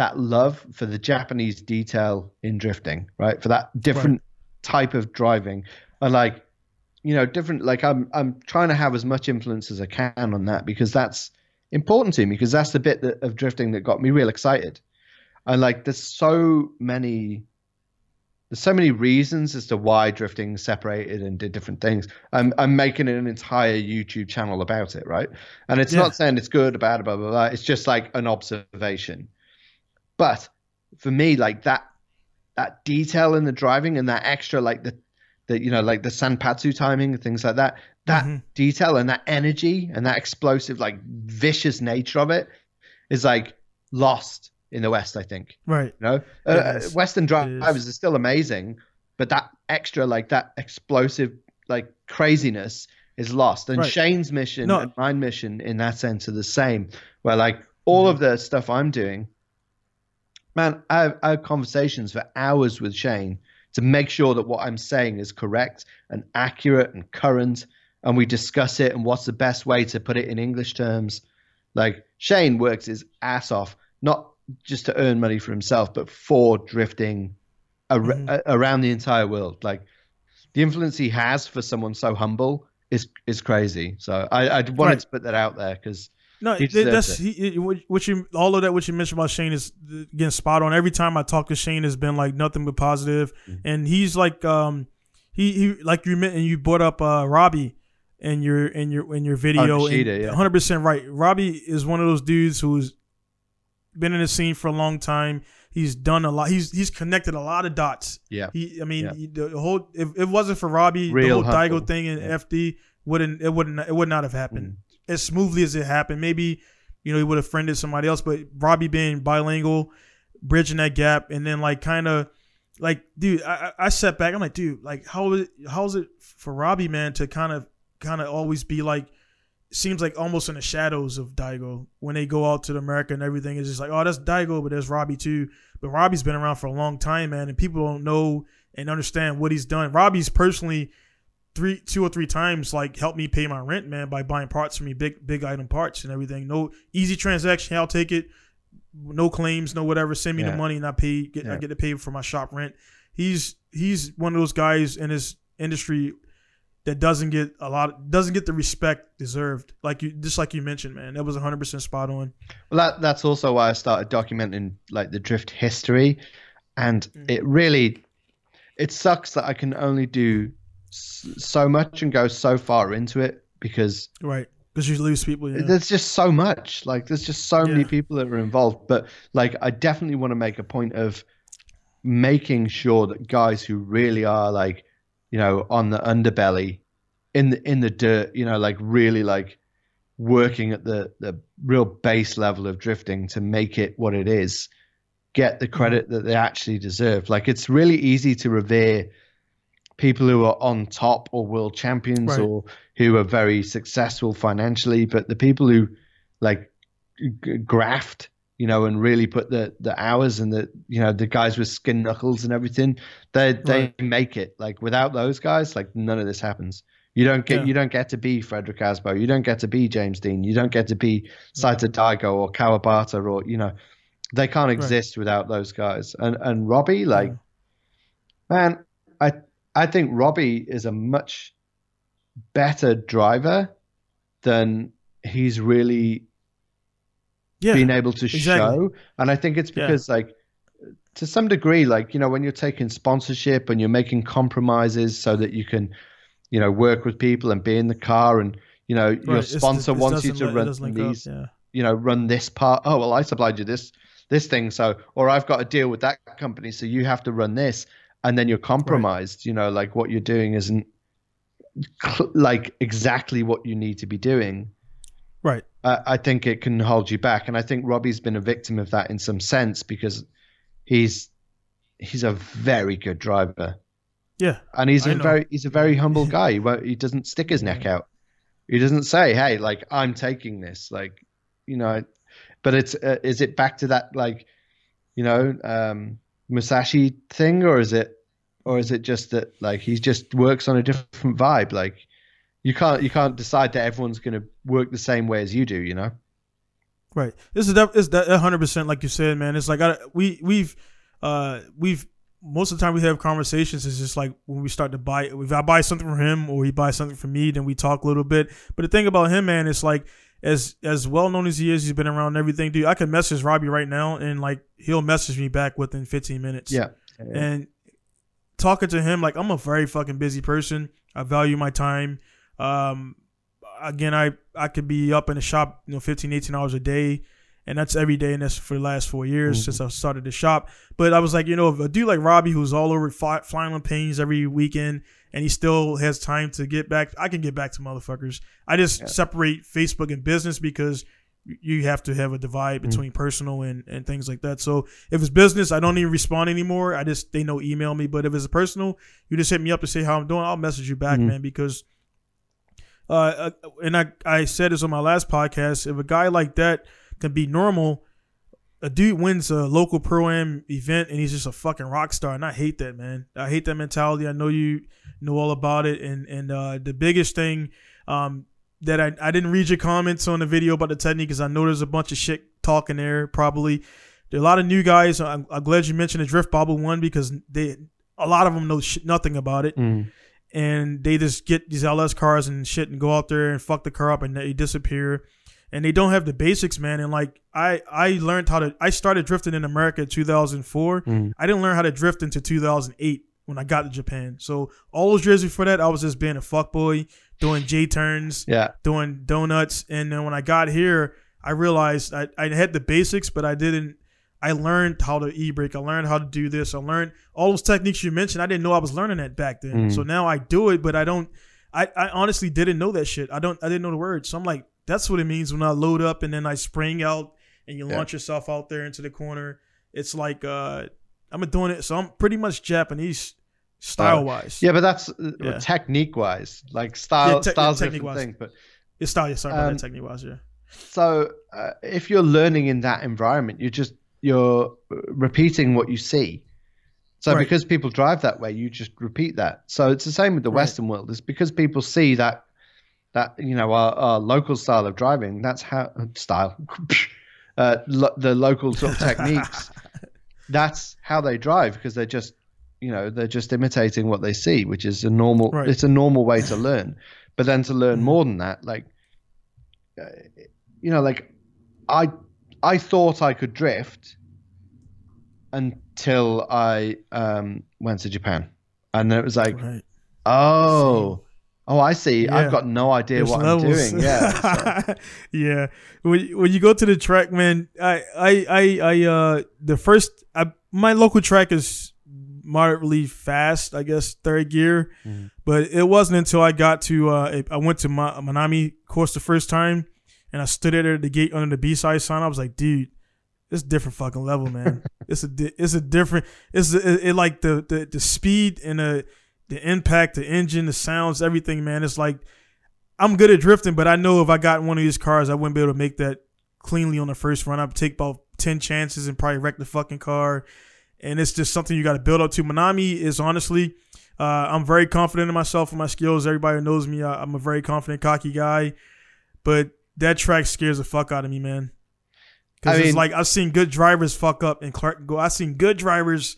Speaker 3: that love for the Japanese detail in drifting, right? For that different type of driving. And like you know, different like I'm I'm trying to have as much influence as I can on that because that's important to me because that's the bit that, of drifting that got me real excited. And like there's so many there's so many reasons as to why drifting separated and did different things. I'm I'm making an entire YouTube channel about it, right? And it's
Speaker 2: Yeah.
Speaker 3: not saying it's good or bad, blah blah blah. It's just like an observation. But for me, like that that detail in the driving and that extra like the the you know like the sanpatsu timing and things like that that
Speaker 2: Mhm.
Speaker 3: detail and that energy and that explosive like vicious nature of it is like lost in the west i think
Speaker 2: Right.
Speaker 3: you know
Speaker 2: It
Speaker 3: uh, western drivers
Speaker 2: is.
Speaker 3: are still amazing but that extra like that explosive like craziness is lost and
Speaker 2: Right.
Speaker 3: shane's mission
Speaker 2: No.
Speaker 3: and my mission in that sense are the same where like all
Speaker 2: Mm-hmm.
Speaker 3: of the stuff i'm doing man I have, I have conversations for hours with shane to make sure that what i'm saying is correct and accurate and current and we discuss it and what's the best way to put it in english terms. Like shane works his ass off not just to earn money for himself but for drifting ar-
Speaker 2: mm-hmm.
Speaker 3: a- around the entire world. Like the influence he has for someone so humble is is crazy. So i, I wanted
Speaker 2: Right.
Speaker 3: to put that out there because
Speaker 2: No,
Speaker 3: He
Speaker 2: that's he, what you all of that. What you mentioned about Shane is getting spot on. Every time I talk to Shane, has been like nothing but positive,
Speaker 3: Mm-hmm.
Speaker 2: and he's like um he he like you meant and you brought up uh Robbie in your in your in your video.
Speaker 3: Nishida,
Speaker 2: and
Speaker 3: yeah.
Speaker 2: 100% right. Robbie is one of those dudes who's been in the scene for a long time. He's done a lot. He's he's connected a lot of dots.
Speaker 3: yeah
Speaker 2: He, I mean,
Speaker 3: Yeah.
Speaker 2: he- the whole if it wasn't for Robbie,
Speaker 3: Real
Speaker 2: the whole Daigo thing in
Speaker 3: Yeah.
Speaker 2: FD wouldn't it wouldn't it would not have happened as smoothly as it happened. Maybe you know he would have friended somebody else, but Robbie being bilingual, bridging that gap, and then like kind of like dude, I, I sat back. I'm like, dude, like how is it, how is it for Robbie man to kind of kind of always be like seems like almost in the shadows of Daigo when they go out to America and everything is just like, oh, that's Daigo, but there's Robbie too. But Robbie's been around for a long time, man, and people don't know and understand what he's done. Robbie's personally three, two or three times like helped me pay my rent, man, by buying parts for me, big, big item parts and everything. No easy transaction, I'll take it. No claims, no whatever. Send me the money and I pay. Get, I
Speaker 3: Yeah.
Speaker 2: get to pay for my shop rent. He's he's one of those guys in his industry that doesn't get a lot doesn't get the respect deserved like you just like you mentioned man that was 100% spot on
Speaker 3: Well, that that's also why I started documenting like the drift history, and
Speaker 2: Mm.
Speaker 3: it really, it sucks that I can only do so much and go so far into it because
Speaker 2: right because you lose people yeah.
Speaker 3: there's just so much. Like there's just so many people that are involved. But like I definitely want to make a point of making sure that guys who really are like, you know, on the underbelly, in the in the dirt, you know, like really like working at the the real base level of drifting to make it what it is, get the mm-hmm. credit that they actually deserve. Like it's really easy to revere people who are on top or world champions
Speaker 2: Right.
Speaker 3: or who are very successful financially, but the people who like g- graft, you know, and really put the the hours and the you know the guys with skin knuckles and everything, they they
Speaker 2: Right.
Speaker 3: make it. Like without those guys, like none of this happens. You don't get
Speaker 2: Yeah.
Speaker 3: you don't get to be Fredric Aasbo. You don't get to be James Dean. You don't get to be Saito Daigo or Kawabata or you know, they can't exist without those guys. And and Robbie, like, man, I I think Robbie is a much better driver than he's really
Speaker 2: Yeah,
Speaker 3: been able to
Speaker 2: exactly.
Speaker 3: show. And I think it's
Speaker 2: Yeah.
Speaker 3: because like to some degree, like, you know, when you're taking sponsorship and you're making compromises so that you can, you know, work with people and be in the car and you know, your
Speaker 2: Right, it's-
Speaker 3: sponsor
Speaker 2: it
Speaker 3: wants you to run
Speaker 2: up,
Speaker 3: these
Speaker 2: yeah.
Speaker 3: you know, run this part. Oh well, I supplied you this this thing, so or I've got a deal with that company, so you have to run this, and then you're compromised. You know, like what you're doing isn't cl- like exactly what you need to be doing.
Speaker 2: Right.
Speaker 3: Uh, I think it can hold you back, and I think Robbie's been a victim of that in some sense because he's he's a very good driver,
Speaker 2: Yeah.
Speaker 3: and he's
Speaker 2: I
Speaker 3: a
Speaker 2: know.
Speaker 3: very he's a very humble guy. He, he doesn't stick his neck out. He doesn't say, "Hey, like I'm taking this," like you know. But it's uh, is it back to that like, you know, um, Musashi thing, or is it, or is it just that like he just works on a different vibe? Like you can't you can't decide that everyone's going to work the same way as you do. You know.
Speaker 2: Right. This is def- it's that hundred percent like you said, man. It's like I, we we've uh we've most of the time we have conversations. It's just like when we start to buy. If I buy something from him or he buys something from me, then we talk a little bit. But the thing about him, man, it's like as as well known as he is, he's been around everything. Dude, I can message Robbie right now and like he'll message me back within fifteen minutes.
Speaker 3: Yeah.
Speaker 2: And talking to him, like I'm a very fucking busy person. I value my time. Um, again, I I could be up in the shop, you know, 15, 18 hours a day, and that's every day, and that's for the last four years
Speaker 3: Mhm.
Speaker 2: since I started the shop. But I was like, you know, a dude like Robbie, who's all over fly, flying on planes every weekend, and he still has time to get back, I can get back to motherfuckers. I just
Speaker 3: Yeah.
Speaker 2: separate Facebook and business because you have to have a divide
Speaker 3: Mhm.
Speaker 2: between personal and, and things like that. So if it's business, I don't even respond anymore. I just they know email me. But if it's personal, you just hit me up to say how I'm doing. I'll message you back,
Speaker 3: Mhm.
Speaker 2: man, because uh, uh, and I I said this on my last podcast. If a guy like that can be normal, a dude wins a local pro am event and he's just a fucking rock star, and I hate that, man. I hate that mentality. I know you know all about it, and and uh, the biggest thing um, that I I didn't read your comments on the video about the technique because I know there's a bunch of shit talking there. Probably there are a lot of new guys. I'm, I'm glad you mentioned the drift bobble one because they a lot of them know shit, nothing about it
Speaker 3: Mm.
Speaker 2: and they just get these LS cars and shit and go out there and fuck the car up and they disappear. And they don't have the basics, man. And like I, I learned how to. I started drifting in America in 2004.
Speaker 3: Mm.
Speaker 2: I didn't learn how to drift until 2008 when I got to Japan. So all those years before that, I was just being a fuckboy, doing J turns,
Speaker 3: Yeah.
Speaker 2: doing donuts. And then when I got here, I realized I, I had the basics, but I didn't. I learned how to e brake. I learned how to do this. I learned all those techniques you mentioned. I didn't know I was learning that back then.
Speaker 3: Mm.
Speaker 2: So now I do it, but I don't. I, I honestly didn't know that shit. I don't. I didn't know the words. So I'm like, that's what it means when I load up and then I spring out and you
Speaker 3: Yeah.
Speaker 2: launch yourself out there into the corner. It's like uh, I'm doing it. So I'm pretty much Japanese style wise.
Speaker 3: Yeah, but that's
Speaker 2: Yeah.
Speaker 3: technique wise, like style,
Speaker 2: Yeah, te-
Speaker 3: style's different thing. But
Speaker 2: It's style. Yeah, sorry about
Speaker 3: Um,
Speaker 2: that technique wise. Yeah.
Speaker 3: so uh, if you're learning in that environment, you're just you're uh, repeating what you see. So
Speaker 2: Right.
Speaker 3: because people drive that way, you just repeat that. So it's the same with the
Speaker 2: Right.
Speaker 3: Western world. It's because people see that that you know our, our local style of driving. That's how style, uh, lo- the local sort of techniques. That's how they drive because they're just you know they're just imitating what they see, which is a normal.
Speaker 2: Right.
Speaker 3: It's a normal way to learn. But then to learn more than that, like uh, you know, like I I thought I could drift until I um, went to Japan, and it was like,
Speaker 2: Right.
Speaker 3: oh, oh, I see.
Speaker 2: Yeah.
Speaker 3: I've got no idea
Speaker 2: There's
Speaker 3: what
Speaker 2: levels.
Speaker 3: I'm doing. Yeah, so-
Speaker 2: yeah. When you- when you go to the track, man, I I I, I uh the first I, my local track is moderately fast, I guess third gear,
Speaker 3: Mhm.
Speaker 2: but it wasn't until I got to uh I went to my Minami course the first time, and I stood there at the gate under the B side sign. I was like, dude. It's a different fucking level, man. it's a di- it's a different it's a, it, it like the, the the speed and the the impact, the engine, the sounds, everything, man. It's like I'm good at drifting, but I know if I got one of these cars, I wouldn't be able to make that cleanly on the first run. I'd take about ten chances and probably wreck the fucking car. And it's just something you got to build up to. Minami is honestly, uh, I'm very confident in myself and my skills. Everybody who knows me. I, I'm a very confident, cocky guy. But that track scares the fuck out of me, man. Because it's
Speaker 3: mean-
Speaker 2: like I've seen good drivers fuck up and Clark go. I've seen good drivers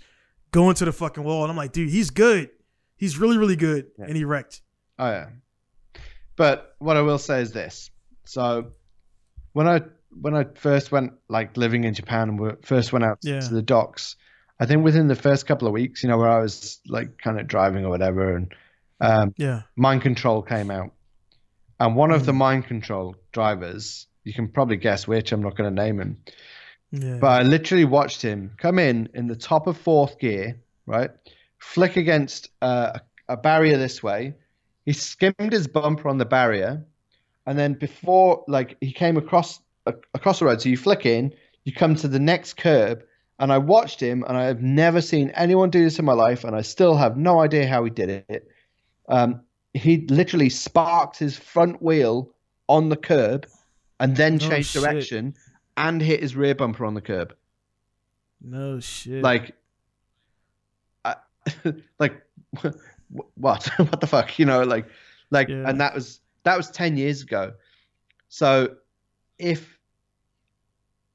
Speaker 2: go into the fucking wall, and I'm like, dude, he's good. He's really really good,
Speaker 3: Yeah.
Speaker 2: and he wrecked.
Speaker 3: Oh yeah. But what I will say is this. So when I when I first went like living in Japan and first went out
Speaker 2: Yeah.
Speaker 3: to the docks, I think within the first couple of weeks, you know, where I was like kind of driving or whatever, and um,
Speaker 2: Yeah,
Speaker 3: mind control came out, and one of the
Speaker 2: Mm.
Speaker 3: mind control drivers, you can probably guess which. I'm not going to name him,
Speaker 2: yeah,
Speaker 3: but I literally watched him come in in the top of fourth gear, right? Flick against uh, a barrier this way. He skimmed his bumper on the barrier, and then before, like, he came across a, across the road. So you flick in, you come to the next curb, and I watched him, and I have never seen anyone do this in my life, and I still have no idea how he did it. Um, he literally sparked his front wheel on the curb, and then
Speaker 2: Oh,
Speaker 3: changed
Speaker 2: shit.
Speaker 3: direction and hit his rear bumper on the curb.
Speaker 2: no shit.
Speaker 3: Like, like what? what the fuck? You know, like, like,
Speaker 2: Yeah.
Speaker 3: and that was that was ten years ago. So, if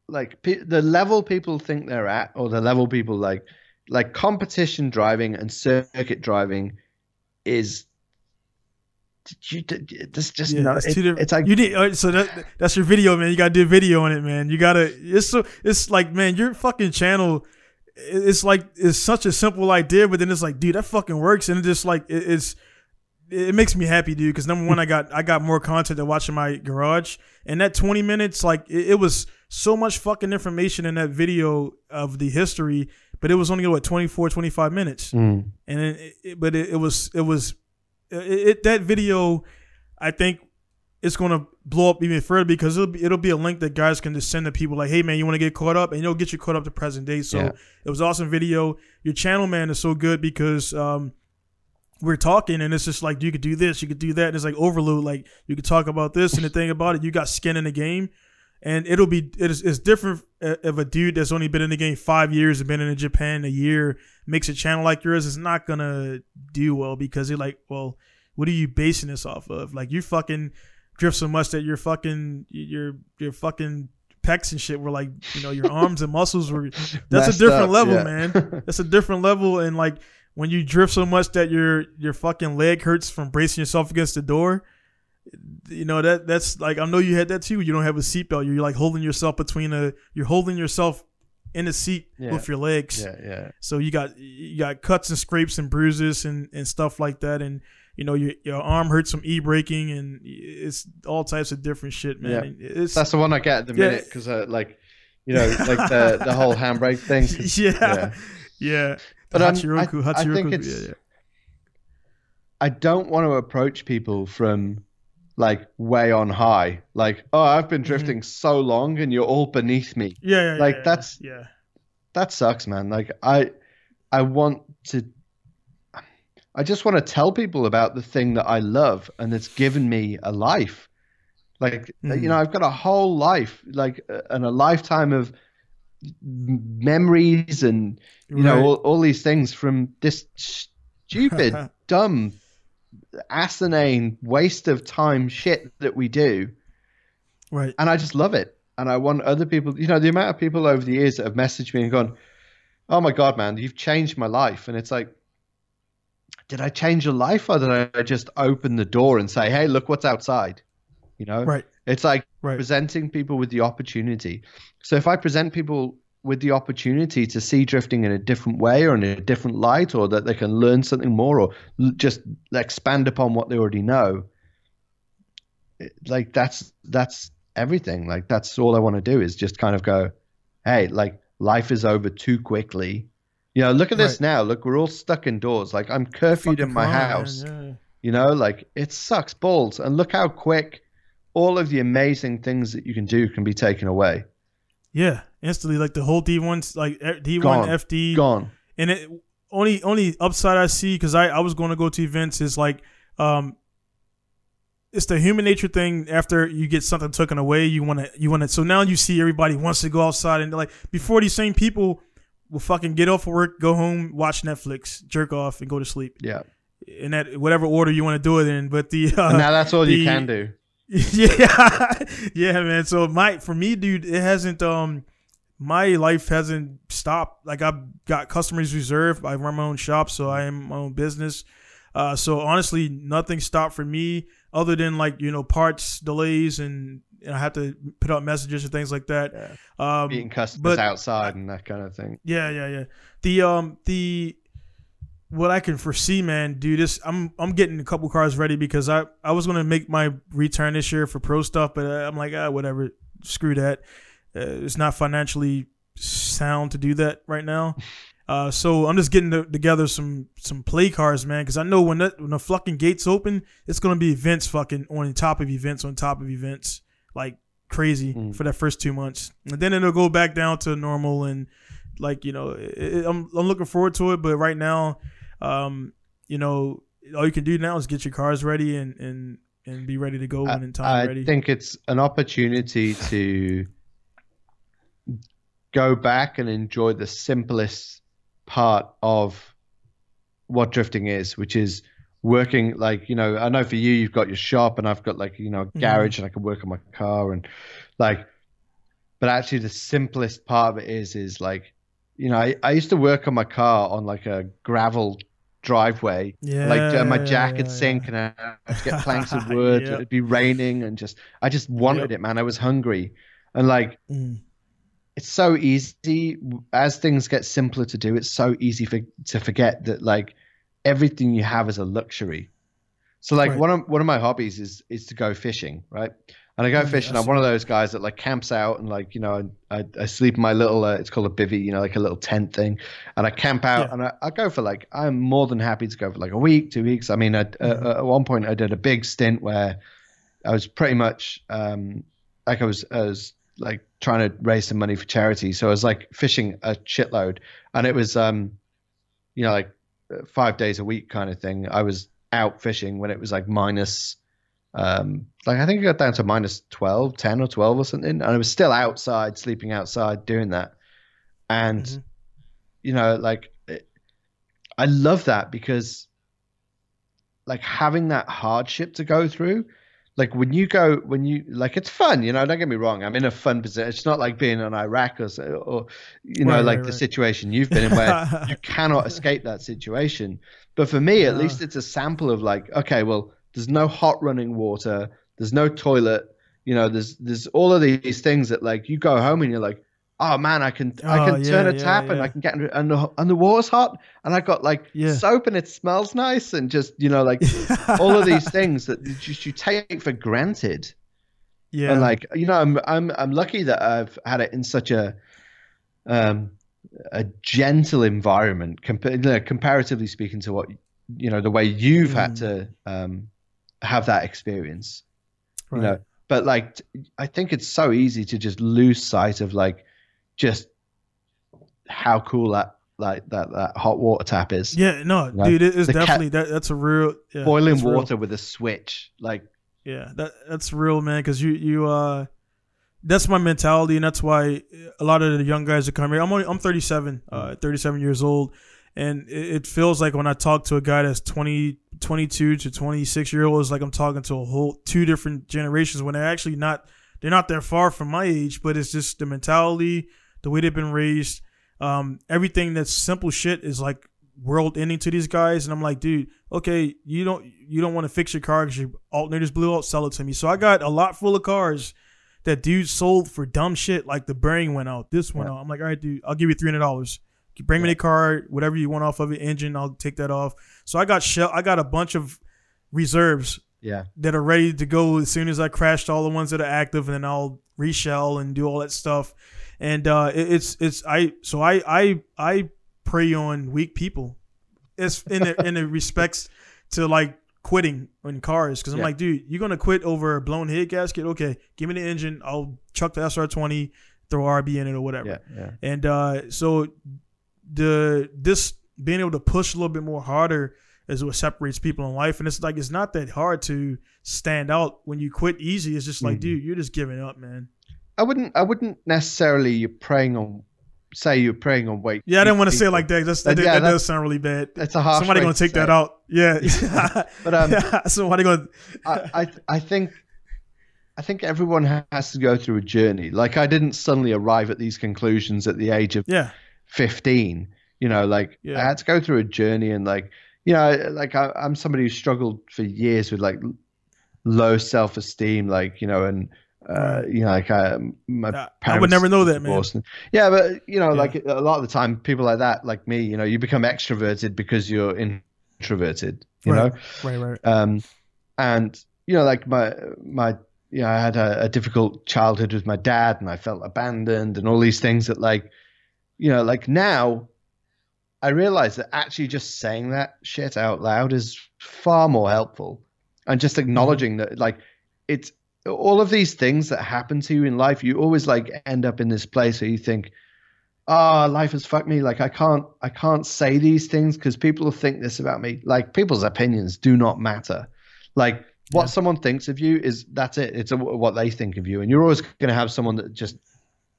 Speaker 3: like pe- the level people think they're at, or the level people like, like competition driving and circuit driving, is. You, there's just
Speaker 2: yeah,
Speaker 3: no.
Speaker 2: it's,
Speaker 3: it- it's like
Speaker 2: you need. uh, So that that's your video, man. You gotta do a video on it, man. You gotta. It's so. It's like, man, your fucking channel. It- It's like it's such a simple idea, but then it's like, dude, that fucking works, and it just like it, it's. It makes me happy, dude. Because number one, I got I got more content to watch in my garage, and that twenty minutes, like it, it was so much fucking information in that video of the history, but it was only what 24, 25 minutes
Speaker 3: Mm.
Speaker 2: and it, it, but it, was it was it that video i think it's going to blow up even further because it'll be, it'll be a link that guys can just send to people like hey man you want to get caught up and it'll get you caught up to present day so
Speaker 3: Yeah.
Speaker 2: it was awesome video your channel man is so good because um we're talking and it's just like you could do this you could do that and it's like overload like you could talk about this and the thing about it you got skin in the game and it'll be it is it's different if a dude that's only been in the game five years and been in Japan a year makes a channel like yours. It's not gonna do well because you're like, well, what are you basing this off of? Like you fucking drift so much that your fucking your your fucking pecs and shit were like, you know, your arms and muscles were. That's a different
Speaker 3: up,
Speaker 2: level,
Speaker 3: yeah.
Speaker 2: man. That's a different level, and like when you drift so much that your your fucking leg hurts from bracing yourself against the door you know that that's like I know you had that too. You don't have a seatbelt. You're like holding yourself between a. You're holding yourself in a seat
Speaker 3: Yeah.
Speaker 2: with your legs.
Speaker 3: Yeah, yeah.
Speaker 2: So you got you got cuts and scrapes and bruises and, and stuff like that. And you know your your arm hurts from e braking and it's all types of different shit, man.
Speaker 3: Yeah.
Speaker 2: It's
Speaker 3: That's the one I get at the
Speaker 2: Yeah.
Speaker 3: minute because, uh, like, you know, like the the whole handbrake thing.
Speaker 2: yeah,
Speaker 3: yeah.
Speaker 2: yeah.
Speaker 3: But, um,
Speaker 2: Hachiroku,
Speaker 3: I- I think it's-
Speaker 2: yeah, yeah.
Speaker 3: I don't want to approach people from like way on high. Like, oh, I've been drifting so long and you're all beneath me.
Speaker 2: Yeah, yeah, yeah,
Speaker 3: Like,
Speaker 2: yeah,
Speaker 3: that's-
Speaker 2: yeah.
Speaker 3: That sucks, man. Like, I I want to. I just want to tell people about the thing that I love and that's given me a life. Like,
Speaker 2: Mhm.
Speaker 3: you know, I've got a whole life, like, uh, and a lifetime of memories and you know all, all these things from this stupid dumb asinine waste of time shit that we do
Speaker 2: right.
Speaker 3: and i just love it and i want other people you know the amount of people over the years that have messaged me and gone oh my god man you've changed my life and it's like did i change your life or did i just open the door and say hey look what's outside you know
Speaker 2: Right.
Speaker 3: it's like
Speaker 2: Right.
Speaker 3: presenting people with the opportunity. So if I present people with the opportunity to see drifting in a different way or in a different light, or that they can learn something more, or just expand upon what they already know, like that's that's everything. Like that's all I want to do is just kind of go, hey, like life is over too quickly. You know, look at this
Speaker 2: Right.
Speaker 3: now. Look, we're all stuck indoors. Like I'm curfewed in my house.
Speaker 2: yeah.
Speaker 3: You know, like it sucks balls. And look how quick all of the amazing things that you can do can be taken away.
Speaker 2: Yeah, instantly like the whole D one like D one FD
Speaker 3: Gone.
Speaker 2: and it only only upside I see because I I was going to go to events is like um it's the human nature thing after you get something taken away you want to you want to so now you see everybody wants to go outside and like before these same people will fucking get off of work go home watch Netflix jerk off and go to sleep
Speaker 3: Yeah.
Speaker 2: in that whatever order you want to do it in but the uh,
Speaker 3: now that's all
Speaker 2: the-
Speaker 3: you can do.
Speaker 2: yeah, yeah, man. So my for me, dude, it hasn't. Um, my life hasn't stopped. Like I've got customers reserved. I run my own shop, so I am my own business. Uh, so honestly, nothing stopped for me other than like you know parts delays and, and I have to put out messages and things like that.
Speaker 3: Yeah.
Speaker 2: Um,
Speaker 3: customers
Speaker 2: but-
Speaker 3: outside and that kind of thing.
Speaker 2: yeah, yeah, yeah. The um the what I can foresee, man, dude, this I'm I'm getting a couple cars ready because I I was gonna make my return this year for pro stuff, but uh, I'm like ah whatever, screw that. Uh, it's not financially sound to do that right now. Uh, so I'm just getting to, together some some play cars, man, because I know when that when the fucking gates open, it's gonna be events fucking on top of events on top of events, like crazy
Speaker 3: Mm.
Speaker 2: for that first two months, and then it'll go back down to normal and like you know it, it- I'm I'm looking forward to it, but right now, um, you know, all you can do now is get your cars ready and and and be ready to go when in time
Speaker 3: I
Speaker 2: ready.
Speaker 3: think it's an opportunity to go back and enjoy the simplest part of what drifting is, which is working like you know i know for you you've got your shop and i've got like you know a
Speaker 2: Mm-hmm.
Speaker 3: garage and i can work on my car and like but actually the simplest part of it is is like you know i, I used to work on my car on like a gravel driveway
Speaker 2: yeah,
Speaker 3: like uh, my jack would
Speaker 2: yeah,
Speaker 3: sink and I had to get planks of wood.
Speaker 2: Yep.
Speaker 3: It'd be raining and just I just wanted
Speaker 2: Yep.
Speaker 3: it, man. I was hungry, and like
Speaker 2: Mm.
Speaker 3: it's so easy as things get simpler to do. It's so easy for, to forget that like everything you have is a luxury. So like
Speaker 2: Right.
Speaker 3: one of one of my hobbies is is to go fishing, right? And I go
Speaker 2: Mm,
Speaker 3: fishing. I'm one of those guys that like camps out and like you know I, I sleep in my little uh, it's called a bivvy, you know, like a little tent thing, and I camp out
Speaker 2: Yeah.
Speaker 3: and I, I go for like I'm more than happy to go for like a week, two weeks. I mean, I,
Speaker 2: Mhm.
Speaker 3: uh, at one point I did a big stint where I was pretty much um, like I was I was like trying to raise some money for charity, so I was like fishing a shitload, and it was um, you know like uh, five days a week kind of thing. I was out fishing when it was like minus um like i think it got down to minus 12 10 or 12 or something and i was still outside sleeping outside doing that and
Speaker 2: Mhm.
Speaker 3: you know like it, i love that because like having that hardship to go through like when you go when you like it's fun you know don't get me wrong i'm in a fun position it's not like being in iraq or, or you know
Speaker 2: Right,
Speaker 3: like
Speaker 2: right,
Speaker 3: the
Speaker 2: right.
Speaker 3: situation you've been in where you cannot escape that situation but for me at least it's a sample of like okay well there's no hot running water there's no toilet you know there's there's all of these things that like you go home and you're like oh man i can i
Speaker 2: Oh,
Speaker 3: can
Speaker 2: yeah,
Speaker 3: turn a
Speaker 2: yeah,
Speaker 3: tap and i can get under, and the, and the water's hot and i got like
Speaker 2: Yeah.
Speaker 3: soap and it smells nice and just you know like all of these things that you just you take for granted
Speaker 2: yeah,
Speaker 3: and like you know i'm i'm i'm lucky that i've had it in such a um a gentle environment compa- you know, comparatively speaking to what you know the way you've had
Speaker 2: Mm.
Speaker 3: to um have that experience
Speaker 2: right.
Speaker 3: you know but like I think it's so easy to just lose sight of like just how cool that like that that hot water tap is
Speaker 2: yeah, no,
Speaker 3: Like,
Speaker 2: dude, it is definitely that. That's a real yeah,
Speaker 3: boiling
Speaker 2: that's real.
Speaker 3: water with a switch like
Speaker 2: Yeah, that that's real, man. Because you you uh, that's my mentality, and that's why a lot of the young guys that come here. I'm only I'm 37, uh, 37 years old, and it, it feels like when I talk to a guy that's 20, 22 to 26 year old, it's like I'm talking to a whole two different generations when they're actually not. They're not that far from my age, but it's just the mentality, the way they've been raised. Um, everything that's simple shit is like world ending to these guys, and I'm like, dude, okay, you don't you don't want to fix your car because your alternators blew out, sell it to me. So I got a lot full of cars that dude sold for dumb shit, like the bearing went out, this went out. I'm like, all right, dude, I'll give you three hundred dollars. Bring me the car, whatever you want off of it, engine, I'll take that off. So I got shell, I got a bunch of reserves
Speaker 3: yeah
Speaker 2: that are ready to go as soon as I crashed all the ones that are active, and then I'll reshell and do all that stuff. And uh, it, it's it's I so I I I prey on weak people. It's in the, in the respects to like quitting in cars because I'm
Speaker 3: Yeah.
Speaker 2: like, dude, you're gonna quit over a blown head gasket? Okay, give me the engine. I'll chuck the SR20, throw RB in it or whatever.
Speaker 3: yeah yeah
Speaker 2: And uh, so the this being able to push a little bit more harder is what separates people in life. And it's like it's not that hard to stand out when you quit easy. It's just like,
Speaker 3: Mhm.
Speaker 2: dude, you're just giving up, man.
Speaker 3: I wouldn't. I wouldn't necessarily. You're preying on. Say you're preying on weight.
Speaker 2: Yeah, I didn't want to say it like that. That's, that,
Speaker 3: yeah,
Speaker 2: that
Speaker 3: that's-
Speaker 2: does sound really bad.
Speaker 3: It's a harsh.
Speaker 2: Somebody gonna
Speaker 3: to
Speaker 2: take that
Speaker 3: it.
Speaker 2: out. Yeah.
Speaker 3: But um,
Speaker 2: Somebody gonna.
Speaker 3: I, I I think I think everyone has to go through a journey. Like I didn't suddenly arrive at these conclusions at the age of
Speaker 2: Yeah.
Speaker 3: 15. You know, like
Speaker 2: Yeah.
Speaker 3: I had to go through a journey and like you know, like I, I'm somebody who struggled for years with like low self esteem, like you know, and uh, you know, like uh, my
Speaker 2: I- I would never know that, man.
Speaker 3: and- Yeah, but you know,
Speaker 2: Yeah.
Speaker 3: like a lot of the time, people like that, like me, you know, you become extroverted because you're introverted. You
Speaker 2: Right.
Speaker 3: know,
Speaker 2: Right, right.
Speaker 3: um, and you know, like my my, you know, I had a, a difficult childhood with my dad, and I felt abandoned, and all these things that, like, you know, like now, I realize that actually just saying that shit out loud is far more helpful, and just acknowledging that, like, it's all of these things that happen to you in life. You always like end up in this place where you think. Oh, life has fucked me. Like I can't, I can't say these things because people will think this about me. Like people's opinions do not matter. Like what
Speaker 2: Yeah.
Speaker 3: someone thinks of you is that's it. It's a, what they think of you, and you're always going to have someone that just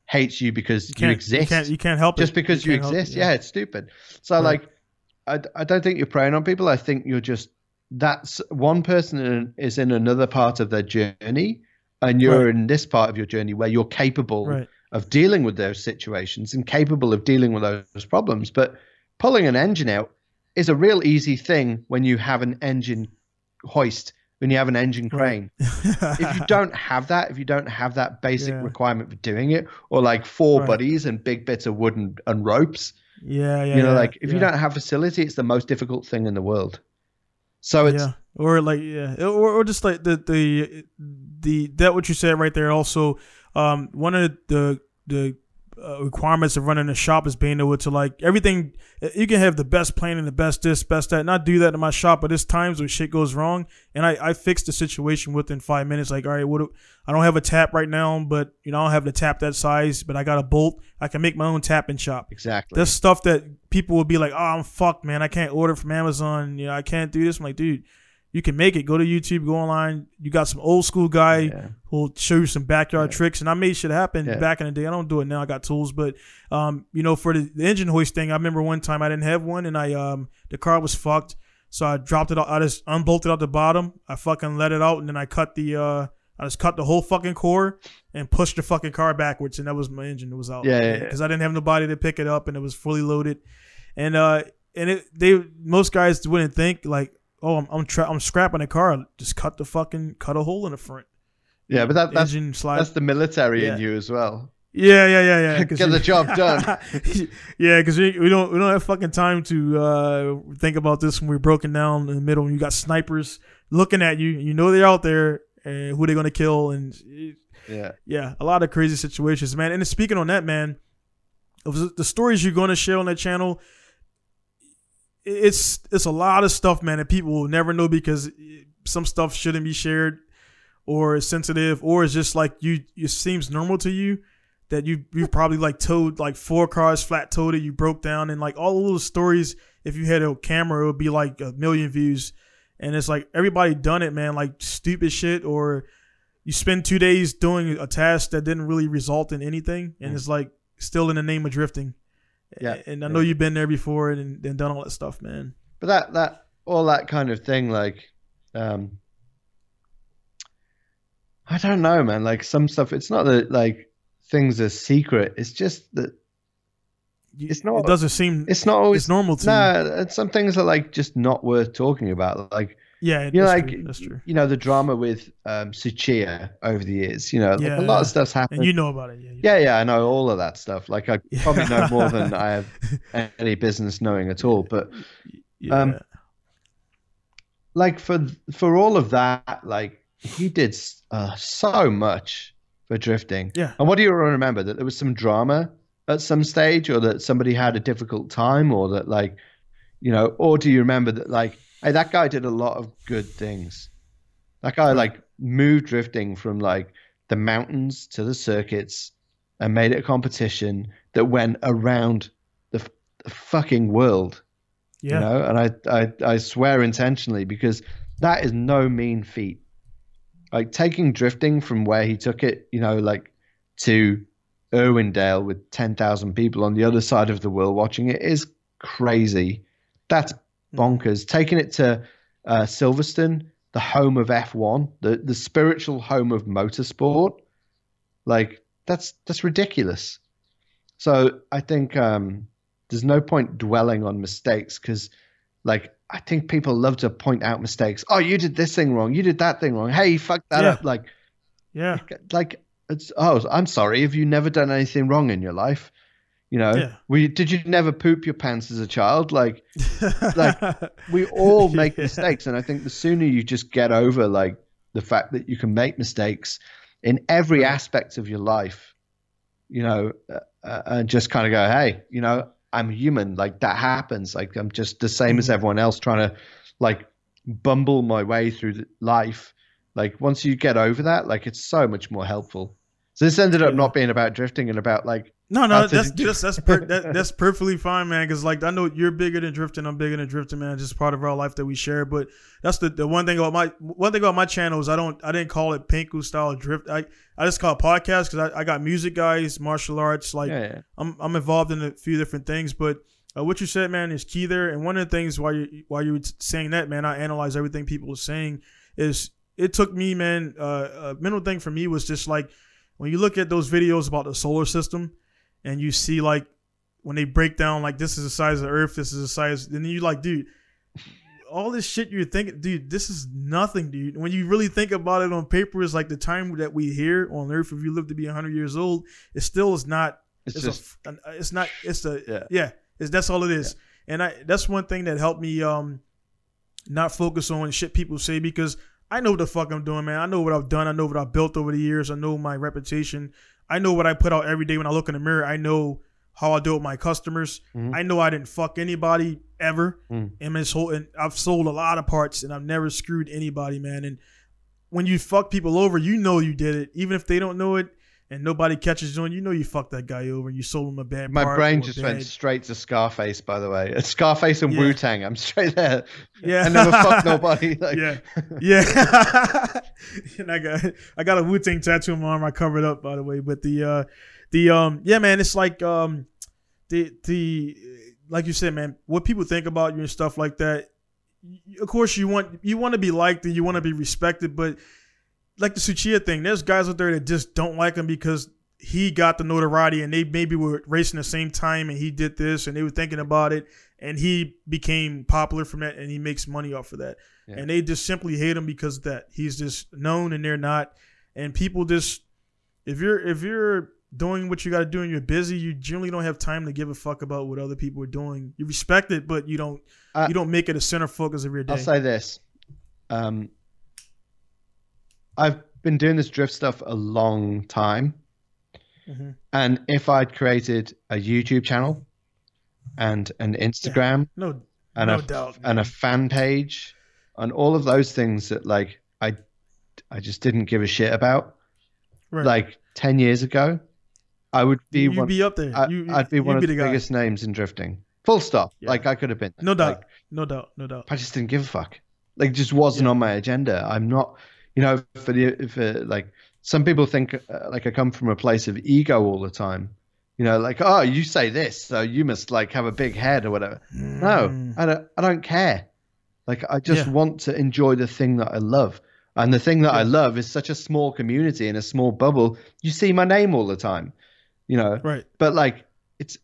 Speaker 3: hates you because you,
Speaker 2: can't,
Speaker 3: exist.
Speaker 2: You can't, you can't help
Speaker 3: just
Speaker 2: it.
Speaker 3: because you,
Speaker 2: can't help it,
Speaker 3: exist, yeah. it's stupid. So
Speaker 2: Right.
Speaker 3: like, I, I don't think you're preying on people. I think you're just that's one person in, is in another part of their journey, and you're
Speaker 2: Right.
Speaker 3: in this part of your journey where you're capable
Speaker 2: Right.
Speaker 3: of dealing with those situations and capable of dealing with those problems. But pulling an engine out is a real easy thing when you have an engine hoist, when you have an engine crane. if you don't have that, if you don't have that basic
Speaker 2: Yeah.
Speaker 3: requirement for doing it, or like four
Speaker 2: Right.
Speaker 3: buddies and big bits of wood and, and ropes,
Speaker 2: yeah, yeah.
Speaker 3: you know,
Speaker 2: yeah,
Speaker 3: like if you don't have facility, it's the most difficult thing in the world. So it's
Speaker 2: yeah, or like yeah, or, or just like the the the that what you said right there. Also, um, one of the the uh, requirements of running a shop is being able to like everything. You can have the best plan and the best this, best that. Not do that in my shop, but there's times when shit goes wrong, and I I fix the situation within five minutes. Like, all right, what do, I don't have a tap right now, but you know I don't have the tap that size, but I got a bolt. I can make my own tap and shop.
Speaker 3: exactly.
Speaker 2: That's stuff that people will be like, "Oh, I'm fucked, man. I can't order from Amazon. You know, I can't do this." I'm like, dude, you can make it. Go to YouTube, go online. You got some old school guy
Speaker 3: Yeah.
Speaker 2: who'll show you some backyard tricks, and I made shit happen
Speaker 3: Yeah.
Speaker 2: back in the day. I don't do it now. I got tools, but um, you know, for the, the engine hoist thing, I remember one time I didn't have one, and I um, the car was fucked, so I dropped it. out. I just unbolted out the bottom. I fucking let it out, and then I cut the uh, I just cut the whole fucking core and pushed the fucking car backwards, and that was my engine. It was out.
Speaker 3: Yeah, yeah, yeah.
Speaker 2: Because I didn't have nobody to pick it up, and it was fully loaded, and uh, and it they most guys wouldn't think like, oh, I'm I'm, tra- I'm scrapping a car. Just cut the fucking cut a hole in the front.
Speaker 3: yeah, but that, that's that's the military in you as well.
Speaker 2: Yeah, yeah, yeah, yeah.
Speaker 3: Get the job done.
Speaker 2: yeah, because we, we don't we don't have fucking time to uh, think about this when we're broken down in the middle. And you got snipers looking at you. You know they're out there and who they're gonna kill. And
Speaker 3: Yeah.
Speaker 2: yeah, a lot of crazy situations, man. And speaking on that, man, of the stories you're gonna share on that channel, it's it's a lot of stuff, man, that people will never know because some stuff shouldn't be shared or is sensitive or it's just like you it seems normal to you that you you probably like towed like four cars flat towed it you broke down and like all the little stories if you had a camera it would be like a million views. And it's like everybody done it man like stupid shit or you spend two days doing a task that didn't really result in anything and mm. it's like still in the name of drifting
Speaker 3: Yeah,
Speaker 2: and i know you've been there before and, and done all that stuff man.
Speaker 3: But that that all that kind of thing like um i don't know man. Like some stuff it's not that like things are secret. It's just that It's not-
Speaker 2: it doesn't seem
Speaker 3: it's not always
Speaker 2: it's normal to
Speaker 3: no and some things are like just not worth talking about. Like
Speaker 2: yeah
Speaker 3: you know like
Speaker 2: true, that's true
Speaker 3: you know the drama with um Tsuchiya over the years you know like, a lot of stuff's happened
Speaker 2: and you know about it yeah,
Speaker 3: yeah yeah i know all of that stuff like i probably know more than i have any business knowing at all but
Speaker 2: yeah.
Speaker 3: Um, like for for all of that, like he did uh, so much for drifting.
Speaker 2: Yeah.
Speaker 3: And what do you remember? That there was some drama at some stage, or that somebody had a difficult time, or that like, you know, or do you remember that like, hey, that guy did a lot of good things. That guy like moved drifting from like the mountains to the circuits and made it a competition that went around the, f- the fucking world
Speaker 2: yeah.
Speaker 3: you know? And I, I i swear intentionally because that is no mean feat. Like taking drifting from where he took it you know like to irwindale with 10,000 people on the other side of the world watching it is crazy. That's bonkers taking it to uh, silverstone the home of f1 the the spiritual home of motorsport like that's that's ridiculous so i think um there's no point dwelling on mistakes because like I think people love to point out mistakes. Oh, you did this thing wrong. You did that thing wrong. Hey, you fucked that
Speaker 2: Yeah.
Speaker 3: up. Like,
Speaker 2: Yeah.
Speaker 3: like it's oh, I'm sorry. Have you never done anything wrong in your life? You know,
Speaker 2: Yeah.
Speaker 3: we did you never poop your pants as a child? Like, like we all make
Speaker 2: Yeah.
Speaker 3: mistakes, and I think the sooner you just get over like the fact that you can make mistakes in every aspect of your life, you know, uh, uh, and just kind of go, hey, you know, I'm human. Like that happens. Like I'm just the same as
Speaker 2: Mhm.
Speaker 3: everyone else, trying to like bumble my way through life. Like once you get over that, like it's so much more helpful. So this ended up not being about drifting and about like
Speaker 2: No, no,
Speaker 3: How
Speaker 2: that's just that's per, that, that's perfectly fine, man. Because like I know you're bigger than drifting, I'm bigger than drifting, man. It's just part of our life that we share. But that's the, the one thing about my one thing about my channel is I don't I didn't call it Pinku style drift. I I just call it podcast because I, I got music guys, martial arts, like
Speaker 3: yeah, yeah.
Speaker 2: I'm I'm involved in a few different things, but uh, what you said, man, is key there. And one of the things while you while you were saying that, man, I analyze everything people are saying. Is it took me, man, uh, a mental thing for me was just like when you look at those videos about the solar system, and you see like when they break down like this is the size of the Earth, this is the size, then you like, dude. All this shit you're thinking, dude, this is nothing, dude. When you really think about it on paper, it's like the time that we here on Earth, if you live to be 100 years old, it still is not
Speaker 3: It's,
Speaker 2: it's,
Speaker 3: just
Speaker 2: a, an- it's not. It's the
Speaker 3: Yeah.
Speaker 2: yeah. It's that's all it is. And I that's one thing that helped me um not focus on shit people say because I know what the fuck I'm doing, man. I know what I've done. I know what I've built over the years. I know my reputation. I know what I put out every day when I look in the mirror. I know how I deal with my customers.
Speaker 3: Mhm.
Speaker 2: I know I didn't fuck anybody ever.
Speaker 3: Mm.
Speaker 2: And this whole and I've sold a lot of parts and I've never screwed anybody, man. And when you fuck people over, you know you did it, even if they don't know it. And nobody catches you on, you know you fucked that guy over. and You sold him a bad
Speaker 3: my brain just
Speaker 2: bad-
Speaker 3: went straight to Scarface. By the way, it's Scarface and
Speaker 2: Yeah.
Speaker 3: Wu Tang. I'm straight there.
Speaker 2: Yeah.
Speaker 3: I never fucked nobody. Like,
Speaker 2: Yeah. Yeah. and I got I got a Wu Tang tattoo on my arm. I covered up by the way. But the uh the um yeah man, it's like um the the like you said, man, what people think about you and stuff like that. Of course you want you want to be liked and you want to be respected, but like the Tsuchiya thing, there's guys out there that just don't like him because he got the notoriety and they maybe were racing the same time and he did this and they were thinking about it and he became popular from that and he makes money off of that.
Speaker 3: Yeah.
Speaker 2: And they just simply hate him because of that. He's just known and they're not. And people just if you're if you're doing what you got to do and you're busy, you generally don't have time to give a fuck about what other people are doing. You respect it, but you don't
Speaker 3: Uh,
Speaker 2: you don't make it a center focus of your day.
Speaker 3: I'll say this. Um, I've been doing this drift stuff a long time.
Speaker 2: Mhm.
Speaker 3: And if I'd created a YouTube channel and an Instagram
Speaker 2: No,
Speaker 3: and
Speaker 2: no
Speaker 3: a
Speaker 2: doubt.
Speaker 3: and a fan page and all of those things that like I I just didn't give a shit about
Speaker 2: right.
Speaker 3: like 10 years ago, I would be
Speaker 2: you'd
Speaker 3: one
Speaker 2: be up there.
Speaker 3: I,
Speaker 2: you,
Speaker 3: I'd be one of the,
Speaker 2: guy.
Speaker 3: biggest names in drifting. Full stop.
Speaker 2: Yeah.
Speaker 3: Like I could have been.
Speaker 2: No doubt.
Speaker 3: Like,
Speaker 2: No doubt. No doubt.
Speaker 3: I just didn't give a fuck. Like, it just wasn't
Speaker 2: Yeah.
Speaker 3: on my agenda. I'm not, you know, for the for like some people think uh, like I come from a place of ego all the time. You know, like oh, you say this, so you must like have a big head or whatever. No,
Speaker 2: Mm.
Speaker 3: I don't. I don't care. Like I just
Speaker 2: Yeah.
Speaker 3: want to enjoy the thing that I love, and the thing that I love is such a small community in a small bubble. You see my name all the time. You know,
Speaker 2: Right.
Speaker 3: but like it's it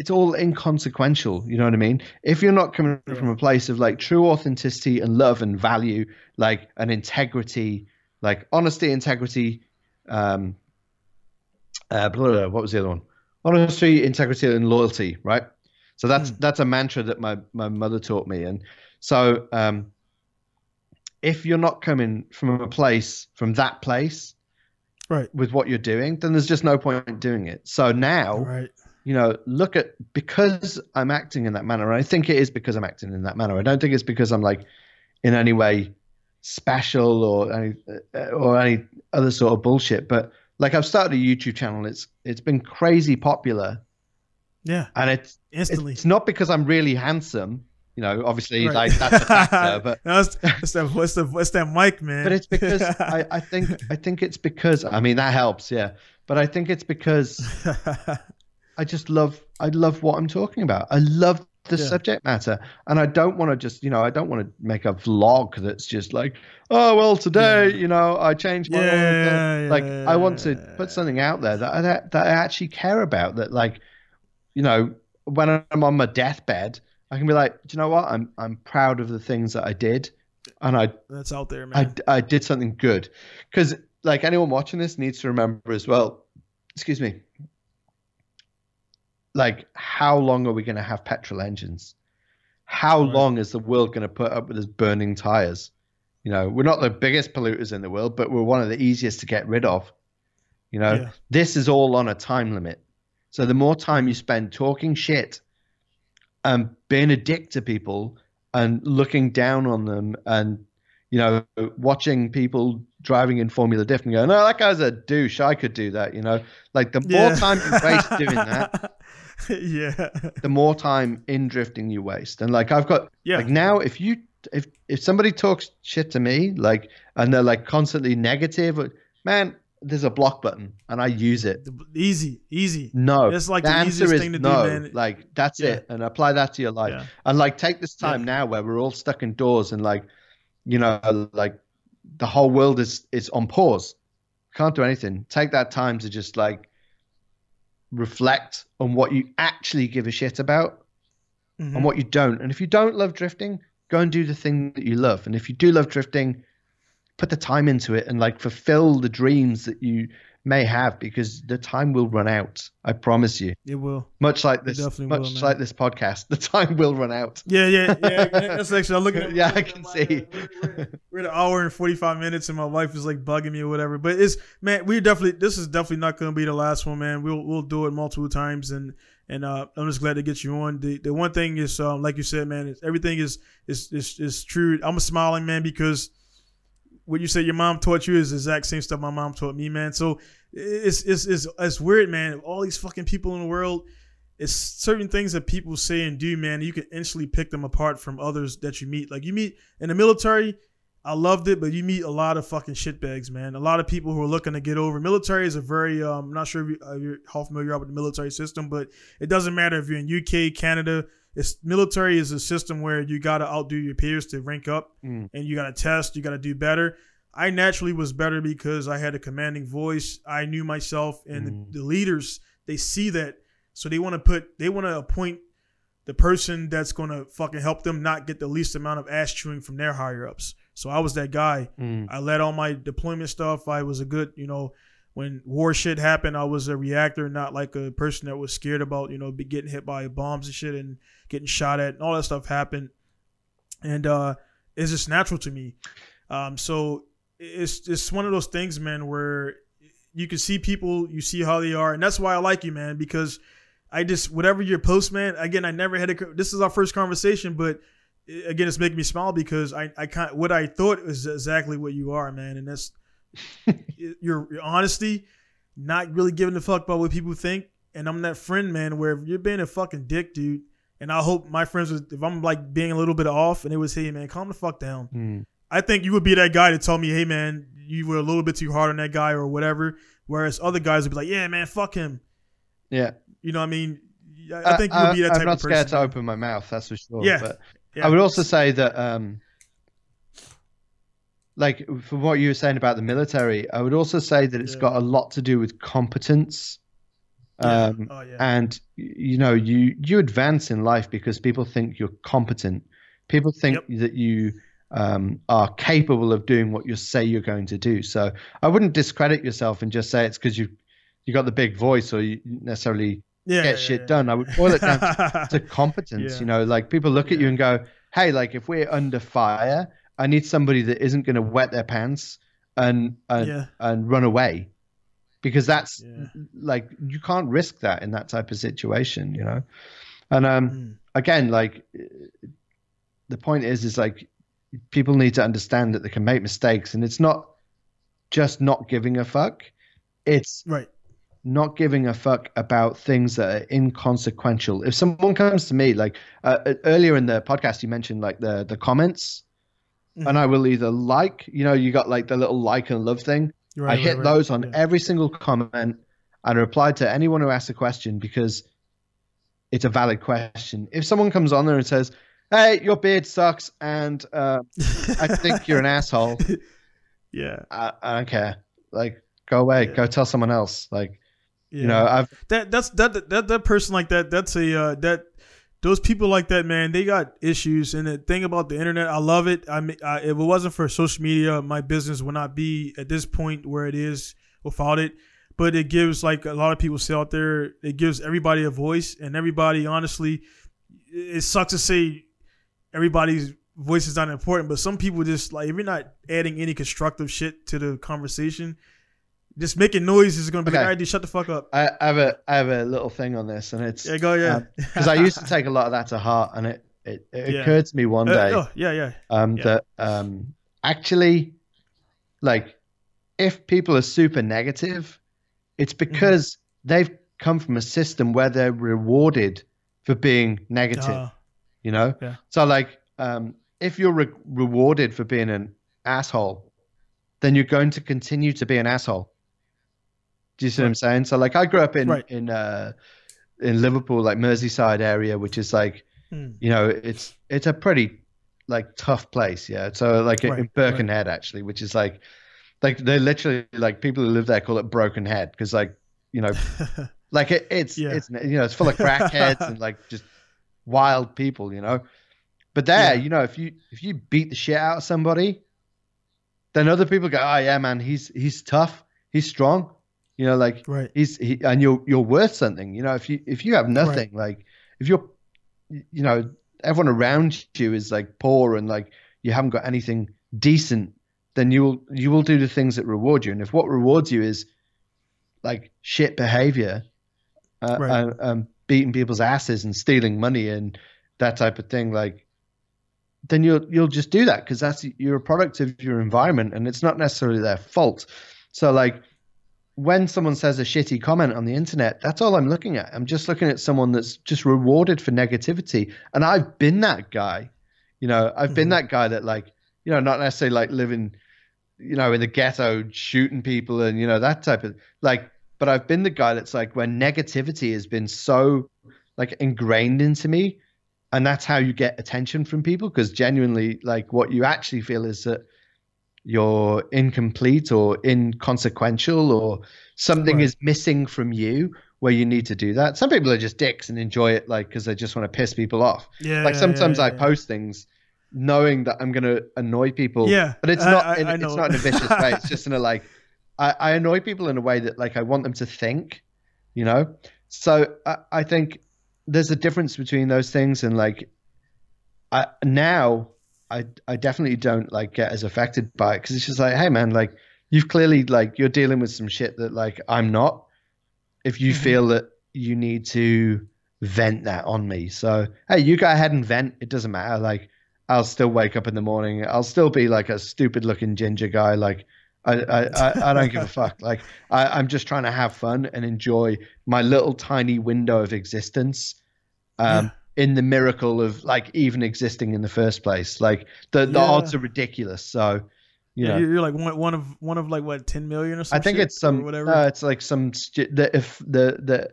Speaker 3: it's all inconsequential you know what i mean if you're not coming from a place of like true authenticity and love and value like an integrity like honesty integrity um uh blah, blah, blah, what was the other one honesty integrity and loyalty right so that's
Speaker 2: Hmm.
Speaker 3: that's a mantra that my my mother taught me and so um if you're not coming from a place from that place
Speaker 2: Right.
Speaker 3: with what you're doing, then there's just no point in doing it. So now,
Speaker 2: Right.
Speaker 3: You know, look at because I'm acting in that manner. And I think it is because I'm acting in that manner. I don't think it's because I'm like in any way special or any uh, or any other sort of bullshit. But like I've started a YouTube channel. It's it's been crazy popular,
Speaker 2: Yeah.
Speaker 3: and it's
Speaker 2: Instantly.
Speaker 3: it's not because I'm really handsome. You know, obviously,
Speaker 2: Right.
Speaker 3: like that's a factor, but
Speaker 2: No, it's, it's that what's the what's that mic, man?
Speaker 3: but it's because I, I think I think it's because I mean that helps, yeah. But I think it's because I just love I love what I'm talking about. I love the
Speaker 2: Yeah.
Speaker 3: subject matter, and I don't want to just you know I don't want to make a vlog that's just like oh well today
Speaker 2: Yeah.
Speaker 3: you know I changed my oil."
Speaker 2: Yeah,
Speaker 3: like I want to put something out there that I, that, that I actually care about that like you know when I'm on my deathbed I can be like, do you know what? I'm I'm proud of the things that I did, and I
Speaker 2: That's out there, man.
Speaker 3: I, I did something good. Because like anyone watching this needs to remember as well. Excuse me. Like, how long are we going to have petrol engines? How
Speaker 2: Right.
Speaker 3: long is the world going to put up with us burning tires? You know, we're not the biggest polluters in the world, but we're one of the easiest to get rid of. You know,
Speaker 2: Yeah.
Speaker 3: this is all on a time limit. So the more time you spend talking shit and being a dick to people and looking down on them and you know watching people driving in Formula Drift and going, "No, that guy's a douche. I could do that." You know, like the more time you waste doing that,
Speaker 2: yeah.
Speaker 3: the more time in drifting you waste. And like I've got
Speaker 2: Yeah.
Speaker 3: like now if you if if somebody talks shit to me like and they're like constantly negative, uh, man, there's a block button and I use it.
Speaker 2: Easy, easy.
Speaker 3: No,
Speaker 2: It's like
Speaker 3: the,
Speaker 2: the easiest thing to do,
Speaker 3: no.
Speaker 2: man.
Speaker 3: Like that's
Speaker 2: Yeah.
Speaker 3: it, and apply that to your life.
Speaker 2: Yeah.
Speaker 3: And like take this time now where we're all stuck indoors and like, you know, like the whole world is is on pause. Can't do anything. Take that time to just like reflect on what you actually give a shit about
Speaker 2: Mhm.
Speaker 3: and what you don't. And if you don't love drifting, go and do the thing that you love. And if you do love drifting, put the time into it and like fulfill the dreams that you may have because the time will run out. I promise you.
Speaker 2: It will.
Speaker 3: Much like this,
Speaker 2: definitely
Speaker 3: much
Speaker 2: will,
Speaker 3: like this podcast, the time will run out.
Speaker 2: Yeah, yeah, yeah. That's actually. I'm looking. At,
Speaker 3: Yeah, I can see.
Speaker 2: We're, we're at an hour and 45 minutes, and my wife is like bugging me or whatever. But it's man, we definitely. This is definitely not going to be the last one, man. We'll we'll do it multiple times, and and uh, I'm just glad to get you on. The the one thing is, um, like you said, man, everything is is is is true. I'm smiling, man, because what you said your mom taught you is the exact same stuff my mom taught me, man. So it's it's it's, it's weird, man. All these fucking people in the world, it's certain things that people say and do, man. You can instantly pick them apart from others that you meet. Like you meet in the military, I loved it, but you meet a lot of fucking shitbags, man. A lot of people who are looking to get over. Military is a very, um, I'm not sure if you, you're how familiar you are with the military system, but it doesn't matter if you're in UK, Canada. It's military is a system where you got to outdo your peers to rank up,
Speaker 3: Mm.
Speaker 2: and you got to test, you got to do better. I naturally was better because I had a commanding voice. I knew myself, and
Speaker 3: Mm.
Speaker 2: the, the leaders they see that, so they want to put, they want to appoint the person that's going to fucking help them not get the least amount of ass chewing from their higher ups. So I was that guy.
Speaker 3: Mm.
Speaker 2: I led all my deployment stuff. I was a good, you know, when war shit happened, I was a reactor, not like a person that was scared about, you know, be getting hit by bombs and shit and getting shot at and all that stuff happened. And uh it's just natural to me. Um so it's it's one of those things, man, where you can see people, you see how they are, and that's why I like you, man, because I just whatever your post, man. Again, I never had a. This is our first conversation, but again, it's making me smile because I I kind what I thought was exactly what you are, man, and that's your your honesty, not really giving a fuck about what people think, and I'm that friend, man, where if you're being a fucking dick, dude. And I hope my friends, was, if I'm like being a little bit off, and it was, hey man, calm the fuck down.
Speaker 3: Mm.
Speaker 2: I think you would be that guy to tell me, hey man, you were a little bit too hard on that guy or whatever. Whereas other guys would be like, yeah man, fuck him.
Speaker 3: Yeah,
Speaker 2: You know what I mean? I, I think you would be that
Speaker 3: I'm not
Speaker 2: of
Speaker 3: scared to open my mouth. That's for sure.
Speaker 2: Yeah.
Speaker 3: But
Speaker 2: Yeah.
Speaker 3: I would also say that, um, like, from what you were saying about the military, I would also say that it's
Speaker 2: Yeah.
Speaker 3: got a lot to do with competence.
Speaker 2: Yeah.
Speaker 3: Um,
Speaker 2: oh yeah.
Speaker 3: and you know, you you advance in life because people think you're competent. People think that you um, are capable of doing what you say you're going to do. So I wouldn't discredit yourself and just say it's because you you got the big voice or you necessarily
Speaker 2: yeah,
Speaker 3: get shit done. I would boil it down to to competence. You know, like people look at you and go, "Hey, like if we're under fire, I need somebody that isn't going to wet their pants and and
Speaker 2: Yeah.
Speaker 3: and run away." Because that's
Speaker 2: Yeah.
Speaker 3: like you can't risk that in that type of situation, you know. And um,
Speaker 2: Mm.
Speaker 3: again, like the point is, is like people need to understand that they can make mistakes, and it's not just not giving a fuck. It's
Speaker 2: Right.
Speaker 3: not giving a fuck about things that are inconsequential. If someone comes to me, like uh, earlier in the podcast, you mentioned like the the comments,
Speaker 2: Mhm.
Speaker 3: and I will either like, you know, you got like the little like and love thing.
Speaker 2: Right,
Speaker 3: I hit
Speaker 2: right.
Speaker 3: those on
Speaker 2: Yeah.
Speaker 3: every single comment and reply to anyone who asks a question because it's a valid question. If someone comes on there and says, "Hey, your beard sucks," and uh, I think you're an asshole,
Speaker 2: yeah.
Speaker 3: I, I don't care. Like, go away.
Speaker 2: Yeah.
Speaker 3: Go tell someone else. Like,
Speaker 2: Yeah.
Speaker 3: you know, I've
Speaker 2: that that's that that that person like that that's a uh, that those people like that, man, they got issues. And the thing about the internet, I love it. I mean, I, if it wasn't for social media, my business would not be at this point where it is without it. But it gives, like a lot of people say out there, it gives everybody a voice, and everybody, honestly, it sucks to say everybody's voice is not important, but some people just like if you're not adding any constructive shit to the conversation, just making noise is going to be
Speaker 3: Okay.
Speaker 2: like, all right, dude, shut the fuck up.
Speaker 3: I, I have a I have a little thing on this, and it's
Speaker 2: Yeah, go, yeah.
Speaker 3: because I used to take a lot of that to heart, and it it, it
Speaker 2: Yeah.
Speaker 3: occurred to me one
Speaker 2: Uh,
Speaker 3: day
Speaker 2: oh, yeah, yeah.
Speaker 3: um,
Speaker 2: yeah.
Speaker 3: that um, actually, like, if people are super negative, it's
Speaker 2: Mm-hmm.
Speaker 3: because they've come from a system where they're rewarded for being negative.
Speaker 2: Uh,
Speaker 3: you know,
Speaker 2: Yeah.
Speaker 3: so like, um, if you're re- rewarded for being an asshole, then you're going to continue to be an asshole. Do you see what I'm saying? So like, I grew up in
Speaker 2: Right.
Speaker 3: in uh, in Liverpool, like Merseyside area, which is like
Speaker 2: hmm.
Speaker 3: you know, it's it's a pretty like tough place, yeah. So like
Speaker 2: Right,
Speaker 3: in Birkenhead actually, which is like like they literally like people who live there call it Broken Head because like you know like it, it's
Speaker 2: Yeah.
Speaker 3: it's you know it's full of crackheads and like just wild people, you know. But there,
Speaker 2: Yeah.
Speaker 3: you know, if you if you beat the shit out of somebody, then other people go, oh yeah, man, he's he's tough, he's strong, you know, like
Speaker 2: right.
Speaker 3: he's he, and you're you're worth something you know if you if you have nothing like if you're you know everyone around you is like poor and like you haven't got anything decent then you will you will do the things that reward you and if what rewards you is like shit behavior uh,
Speaker 2: Right.
Speaker 3: and, um, beating people's asses and stealing money and that type of thing like then you'll you'll just do that because that's you're a product of your environment and it's not necessarily their fault so like when someone says a shitty comment on the internet, that's all I'm looking at. I'm just looking at someone that's just rewarded for negativity. And I've been that guy. You know, I've been
Speaker 2: Mhm.
Speaker 3: that guy that like, you know, not necessarily like living, you know, in the ghetto shooting people and, you know, that type of like, but I've been the guy that's like when negativity has been so like ingrained into me and that's how you get attention from people because genuinely like what you actually feel is that you're incomplete or inconsequential or something
Speaker 2: Right.
Speaker 3: is missing from you where you need to do that. Some people are just dicks and enjoy it like because they just want to piss people off.
Speaker 2: Yeah.
Speaker 3: like
Speaker 2: yeah,
Speaker 3: sometimes
Speaker 2: yeah,
Speaker 3: I post things knowing that I'm going to annoy people.
Speaker 2: Yeah,
Speaker 3: but it's not.
Speaker 2: I-
Speaker 3: in,
Speaker 2: I
Speaker 3: it's not in a vicious way. It's just in a like. I, I annoy people in a way that like I want them to think, you know. So I, I think there's a difference between those things and like. I now I I definitely don't like get as affected by it because it's just like, hey man, like you've clearly like you're dealing with some shit that like I'm not. If you
Speaker 2: Mhm.
Speaker 3: feel that you need to vent that on me, so hey, you go ahead and vent. It doesn't matter. Like I'll still wake up in the morning. I'll still be like a stupid looking ginger guy. Like I I, I, I don't give a fuck. Like I, I'm just trying to have fun and enjoy my little tiny window of existence. Um,
Speaker 2: Yeah.
Speaker 3: In the miracle of like even existing in the first place. Like the, the
Speaker 2: Yeah.
Speaker 3: odds are ridiculous. So, you
Speaker 2: Yeah,
Speaker 3: know,
Speaker 2: you're, like one, one of one of like what ten million or something.
Speaker 3: I think it's some,
Speaker 2: whatever.
Speaker 3: uh, it's like some, st- the, if the, the,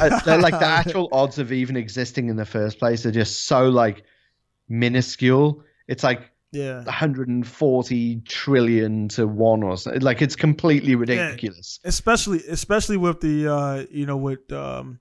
Speaker 3: uh, the, like the actual odds of even existing in the first place are just so like minuscule. It's like
Speaker 2: yeah.
Speaker 3: 140 trillion to one or something. Like it's completely ridiculous.
Speaker 2: especially especially with the uh you know with um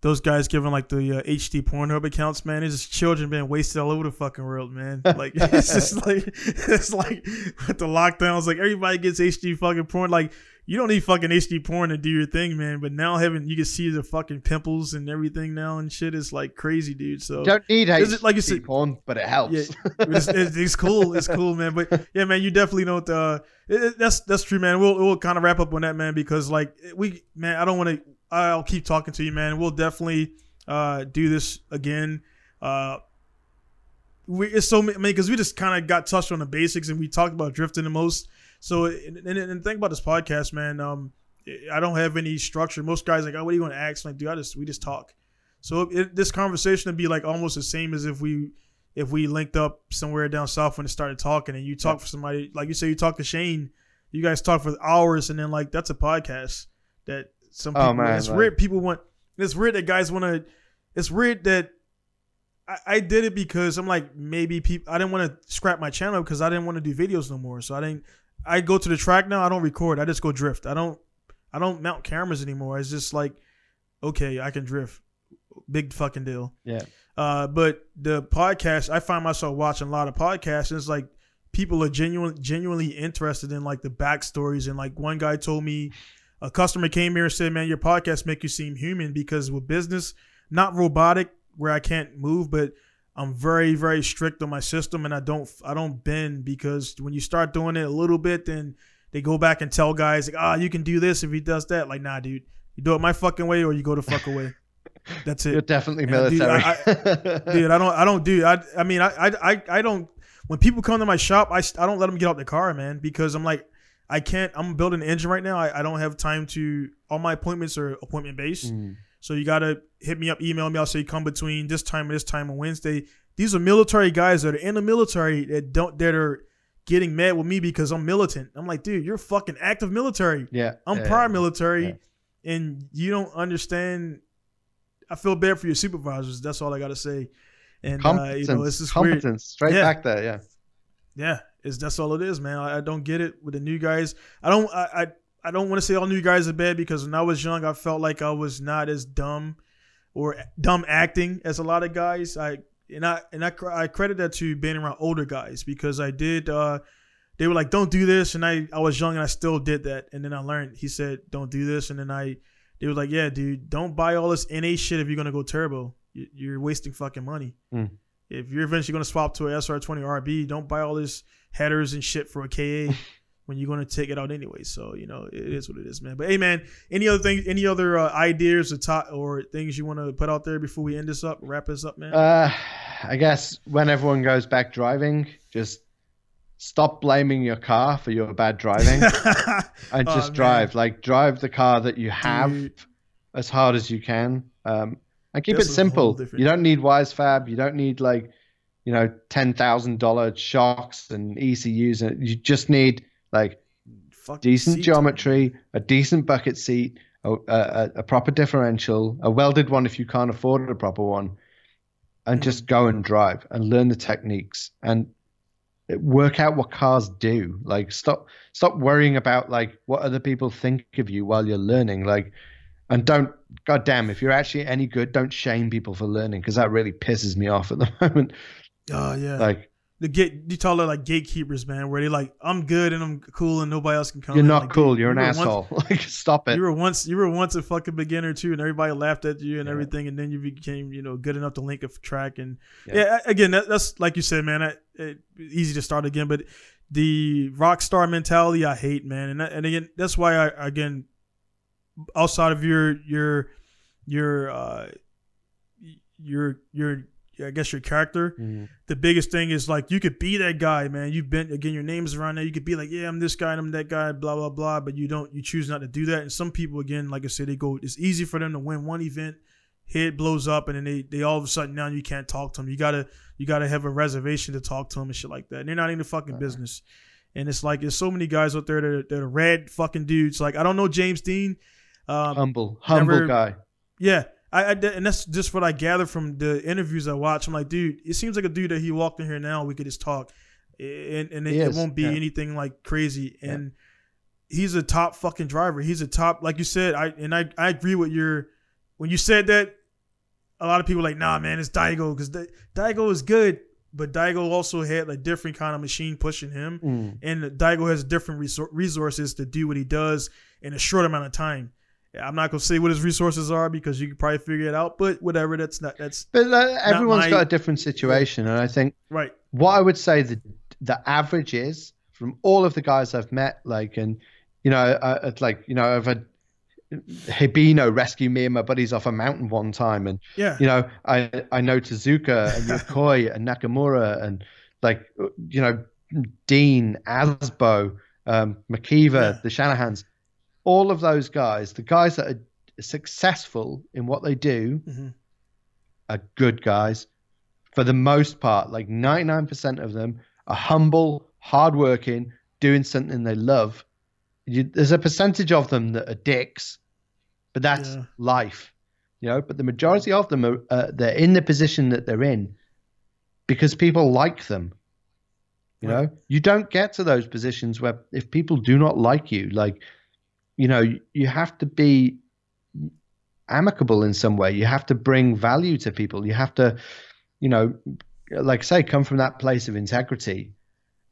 Speaker 2: those guys giving like the uh, HD Pornhub accounts, man. It's just children being wasted all over the fucking world, man. Like it's just like it's like with the lockdowns, like everybody gets HD fucking porn. Like you don't need fucking HD porn to do your thing, man. But now having you can see the fucking pimples and everything now and shit is like crazy, dude. So
Speaker 3: don't need
Speaker 2: Is it-
Speaker 3: HD
Speaker 2: like you said-
Speaker 3: porn, but it helps.
Speaker 2: Yeah, it's, it's, it's cool. It's cool, man. But yeah, man, you definitely don't. Uh, it, it- that's that's true, man. We'll we'll kind of wrap up on that, man, because like we, man, I don't want to. I'll keep talking to you, man. We'll definitely uh do this again. Uh, we it's so many because we just kind of got touched on the basics and we talked about drifting the most. So and, and, and think about this podcast, man. Um, I don't have any structure. Most guys like, oh, what are you going to ask? like, dude, I just we just talk. So it, this conversation would be like almost the same as if we if we linked up somewhere down south when it started talking and you talk for somebody like you say you talk to Shane, you guys talk for hours and then like that's a podcast that some
Speaker 3: Oh,
Speaker 2: people
Speaker 3: man,
Speaker 2: it's
Speaker 3: like-
Speaker 2: weird people want it's weird that guys want to it's weird that I, I did it because I'm like maybe people I didn't want to scrap my channel because I didn't want to do videos no more so I didn't I go to the track now I don't record I just go drift I don't I don't mount cameras anymore it's just like okay I can drift big fucking deal.
Speaker 3: Yeah.
Speaker 2: Uh, but the podcast, I find myself watching a lot of podcasts, and it's like people are genuine, genuinely interested in like the backstories. And like one guy told me, a customer came here and said, "Man, your podcast make you seem human because with business, not robotic where I can't move, but I'm very, very strict on my system, and I don't, I don't bend because when you start doing it a little bit, then they go back and tell guys like, ah, you can do this if he does that. Like, nah, dude, you do it my fucking way or you go the fuck away. That's it.
Speaker 3: You're definitely
Speaker 2: And, dude,
Speaker 3: military.
Speaker 2: I- dude i don't i don't do i i mean I, I i i don't when people come to my shop i, I don't let them get out the car man because i'm like i can't i'm building an engine right now i, I don't have time to all my appointments are appointment based
Speaker 3: Mm.
Speaker 2: so you gotta hit me up email me i'll say come between this time and this time on wednesday these are military guys that are in the military that don't that are getting mad with me because i'm militant i'm like dude you're fucking active military
Speaker 3: yeah.
Speaker 2: I'm
Speaker 3: yeah,
Speaker 2: prior military,
Speaker 3: Yeah.
Speaker 2: and you don't understand. I feel bad for your supervisors. That's all I gotta say. And uh, you know, it's just weird.
Speaker 3: competence. Straight
Speaker 2: Yeah.
Speaker 3: back there. Yeah.
Speaker 2: Yeah, it's that's all it is, man. I, I don't get it with the new guys. I don't. I I, I don't want to say all new guys are bad because when I was young, I felt like I was not as dumb or dumb acting as a lot of guys. I and I and I, I credit that to being around older guys because I did. uh They were like, "Don't do this," and I I was young and I still did that. And then I learned. He said, "Don't do this," and then I. They were like, "Yeah, dude, don't buy all this NA shit if you're gonna go turbo. You- You're wasting fucking money."
Speaker 3: Mm.
Speaker 2: If you're eventually gonna swap to a SR20 RB, don't buy all this headers and shit for a KA when you're going to take it out anyway. So you know it is what it is, man. But hey, man, any other thing, any other uh, ideas or top or things you want to put out there before we end this up, wrap this up, man?
Speaker 3: Uh, I guess when everyone goes back driving, just stop blaming your car for your bad driving and
Speaker 2: Oh,
Speaker 3: just
Speaker 2: man.
Speaker 3: drive. Like drive the car that you have
Speaker 2: Dude.
Speaker 3: as hard as you can. Um, and keep
Speaker 2: That's
Speaker 3: it simple. You don't need Wisefab. You don't need like, you know, ten thousand dollar shocks and ECUs. And you just need like
Speaker 2: Fucking
Speaker 3: decent geometry, a decent bucket seat, a, a, a proper differential, a welded one if you can't afford a proper one, and just go and drive and learn the techniques and work out what cars do. Like stop stop worrying about like what other people think of you while you're learning. Like and don't goddamn if you're actually any good, don't shame people for learning because that really pisses me off at the moment.
Speaker 2: Oh yeah,
Speaker 3: Like
Speaker 2: the gate. You it like gatekeepers, man, where they like, I'm good and I'm cool and nobody else can come.
Speaker 3: you're
Speaker 2: in.
Speaker 3: not
Speaker 2: Like,
Speaker 3: cool, you're an
Speaker 2: you once-
Speaker 3: asshole. like stop it.
Speaker 2: You were once you were once a fucking beginner too, and everybody laughed at you and
Speaker 3: Yeah.
Speaker 2: everything, and then you became you know good enough to link a track and
Speaker 3: Yeah.
Speaker 2: yeah. again, that, that's like you said, man. I, it, easy to start again, but the rock star mentality I hate, man, and that, and again that's why I again outside of your your your uh your your I guess your character
Speaker 3: Mhm.
Speaker 2: the biggest thing is like you could be that guy, man. You've been again, your name's around there. You could be like, yeah, I'm this guy and I'm that guy, blah blah blah. But you don't, you choose not to do that. And some people, again, like I said, they go. It's easy for them to win one event, hit blows up, and then they they all of a sudden now you can't talk to them. You gotta you gotta have a reservation to talk to them and shit like that. And they're not in the fucking business. And it's like there's so many guys out there that are, that are red fucking dudes. Like I don't know James Deane. Um,
Speaker 3: humble, humble
Speaker 2: never-
Speaker 3: guy.
Speaker 2: yeah, I, I and that's just what I gather from the interviews I watch. I'm like, dude, it seems like a dude that he walked in here now. We could just talk, and and it, it won't be
Speaker 3: yeah.
Speaker 2: anything like crazy. And he's a top fucking driver. He's a top, like you said. I and I I agree with your when you said that. A lot of people like, nah, man, it's Daigo because Daigo is good, but Daigo also had a different kind of machine pushing him
Speaker 3: Mm.
Speaker 2: and Daigo has different resor- resources to do what he does in a short amount of time. I'm not gonna say what his resources are because you can probably figure it out, but whatever. That's not that's
Speaker 3: But uh, everyone's
Speaker 2: my-
Speaker 3: got a different situation, and I think
Speaker 2: right.
Speaker 3: what I would say the the average is from all of the guys I've met, like, and you know, uh, it's like you know, I've had Hibino rescue me and my buddies off a mountain one time, and
Speaker 2: Yeah,
Speaker 3: you know, I I know Tezuka and Yokoi and Nakamura and like you know Dean Aasbo, um, McKeever,
Speaker 2: Yeah.
Speaker 3: the Shanahans, all of those guys, the guys that are successful in what they do,
Speaker 2: Mhm.
Speaker 3: are good guys. For the most part, like ninety nine percent of them are humble, hardworking, doing something they love. You, there's a percentage of them that are dicks, but that's
Speaker 2: Yeah.
Speaker 3: life you know but the majority of them are uh, they're in the position that they're in because people like them you
Speaker 2: Right.
Speaker 3: know you don't get to those positions where if people do not like you like you know you, have to be amicable in some way. You have to bring value to people. You have to, you know, like I say, come from that place of integrity.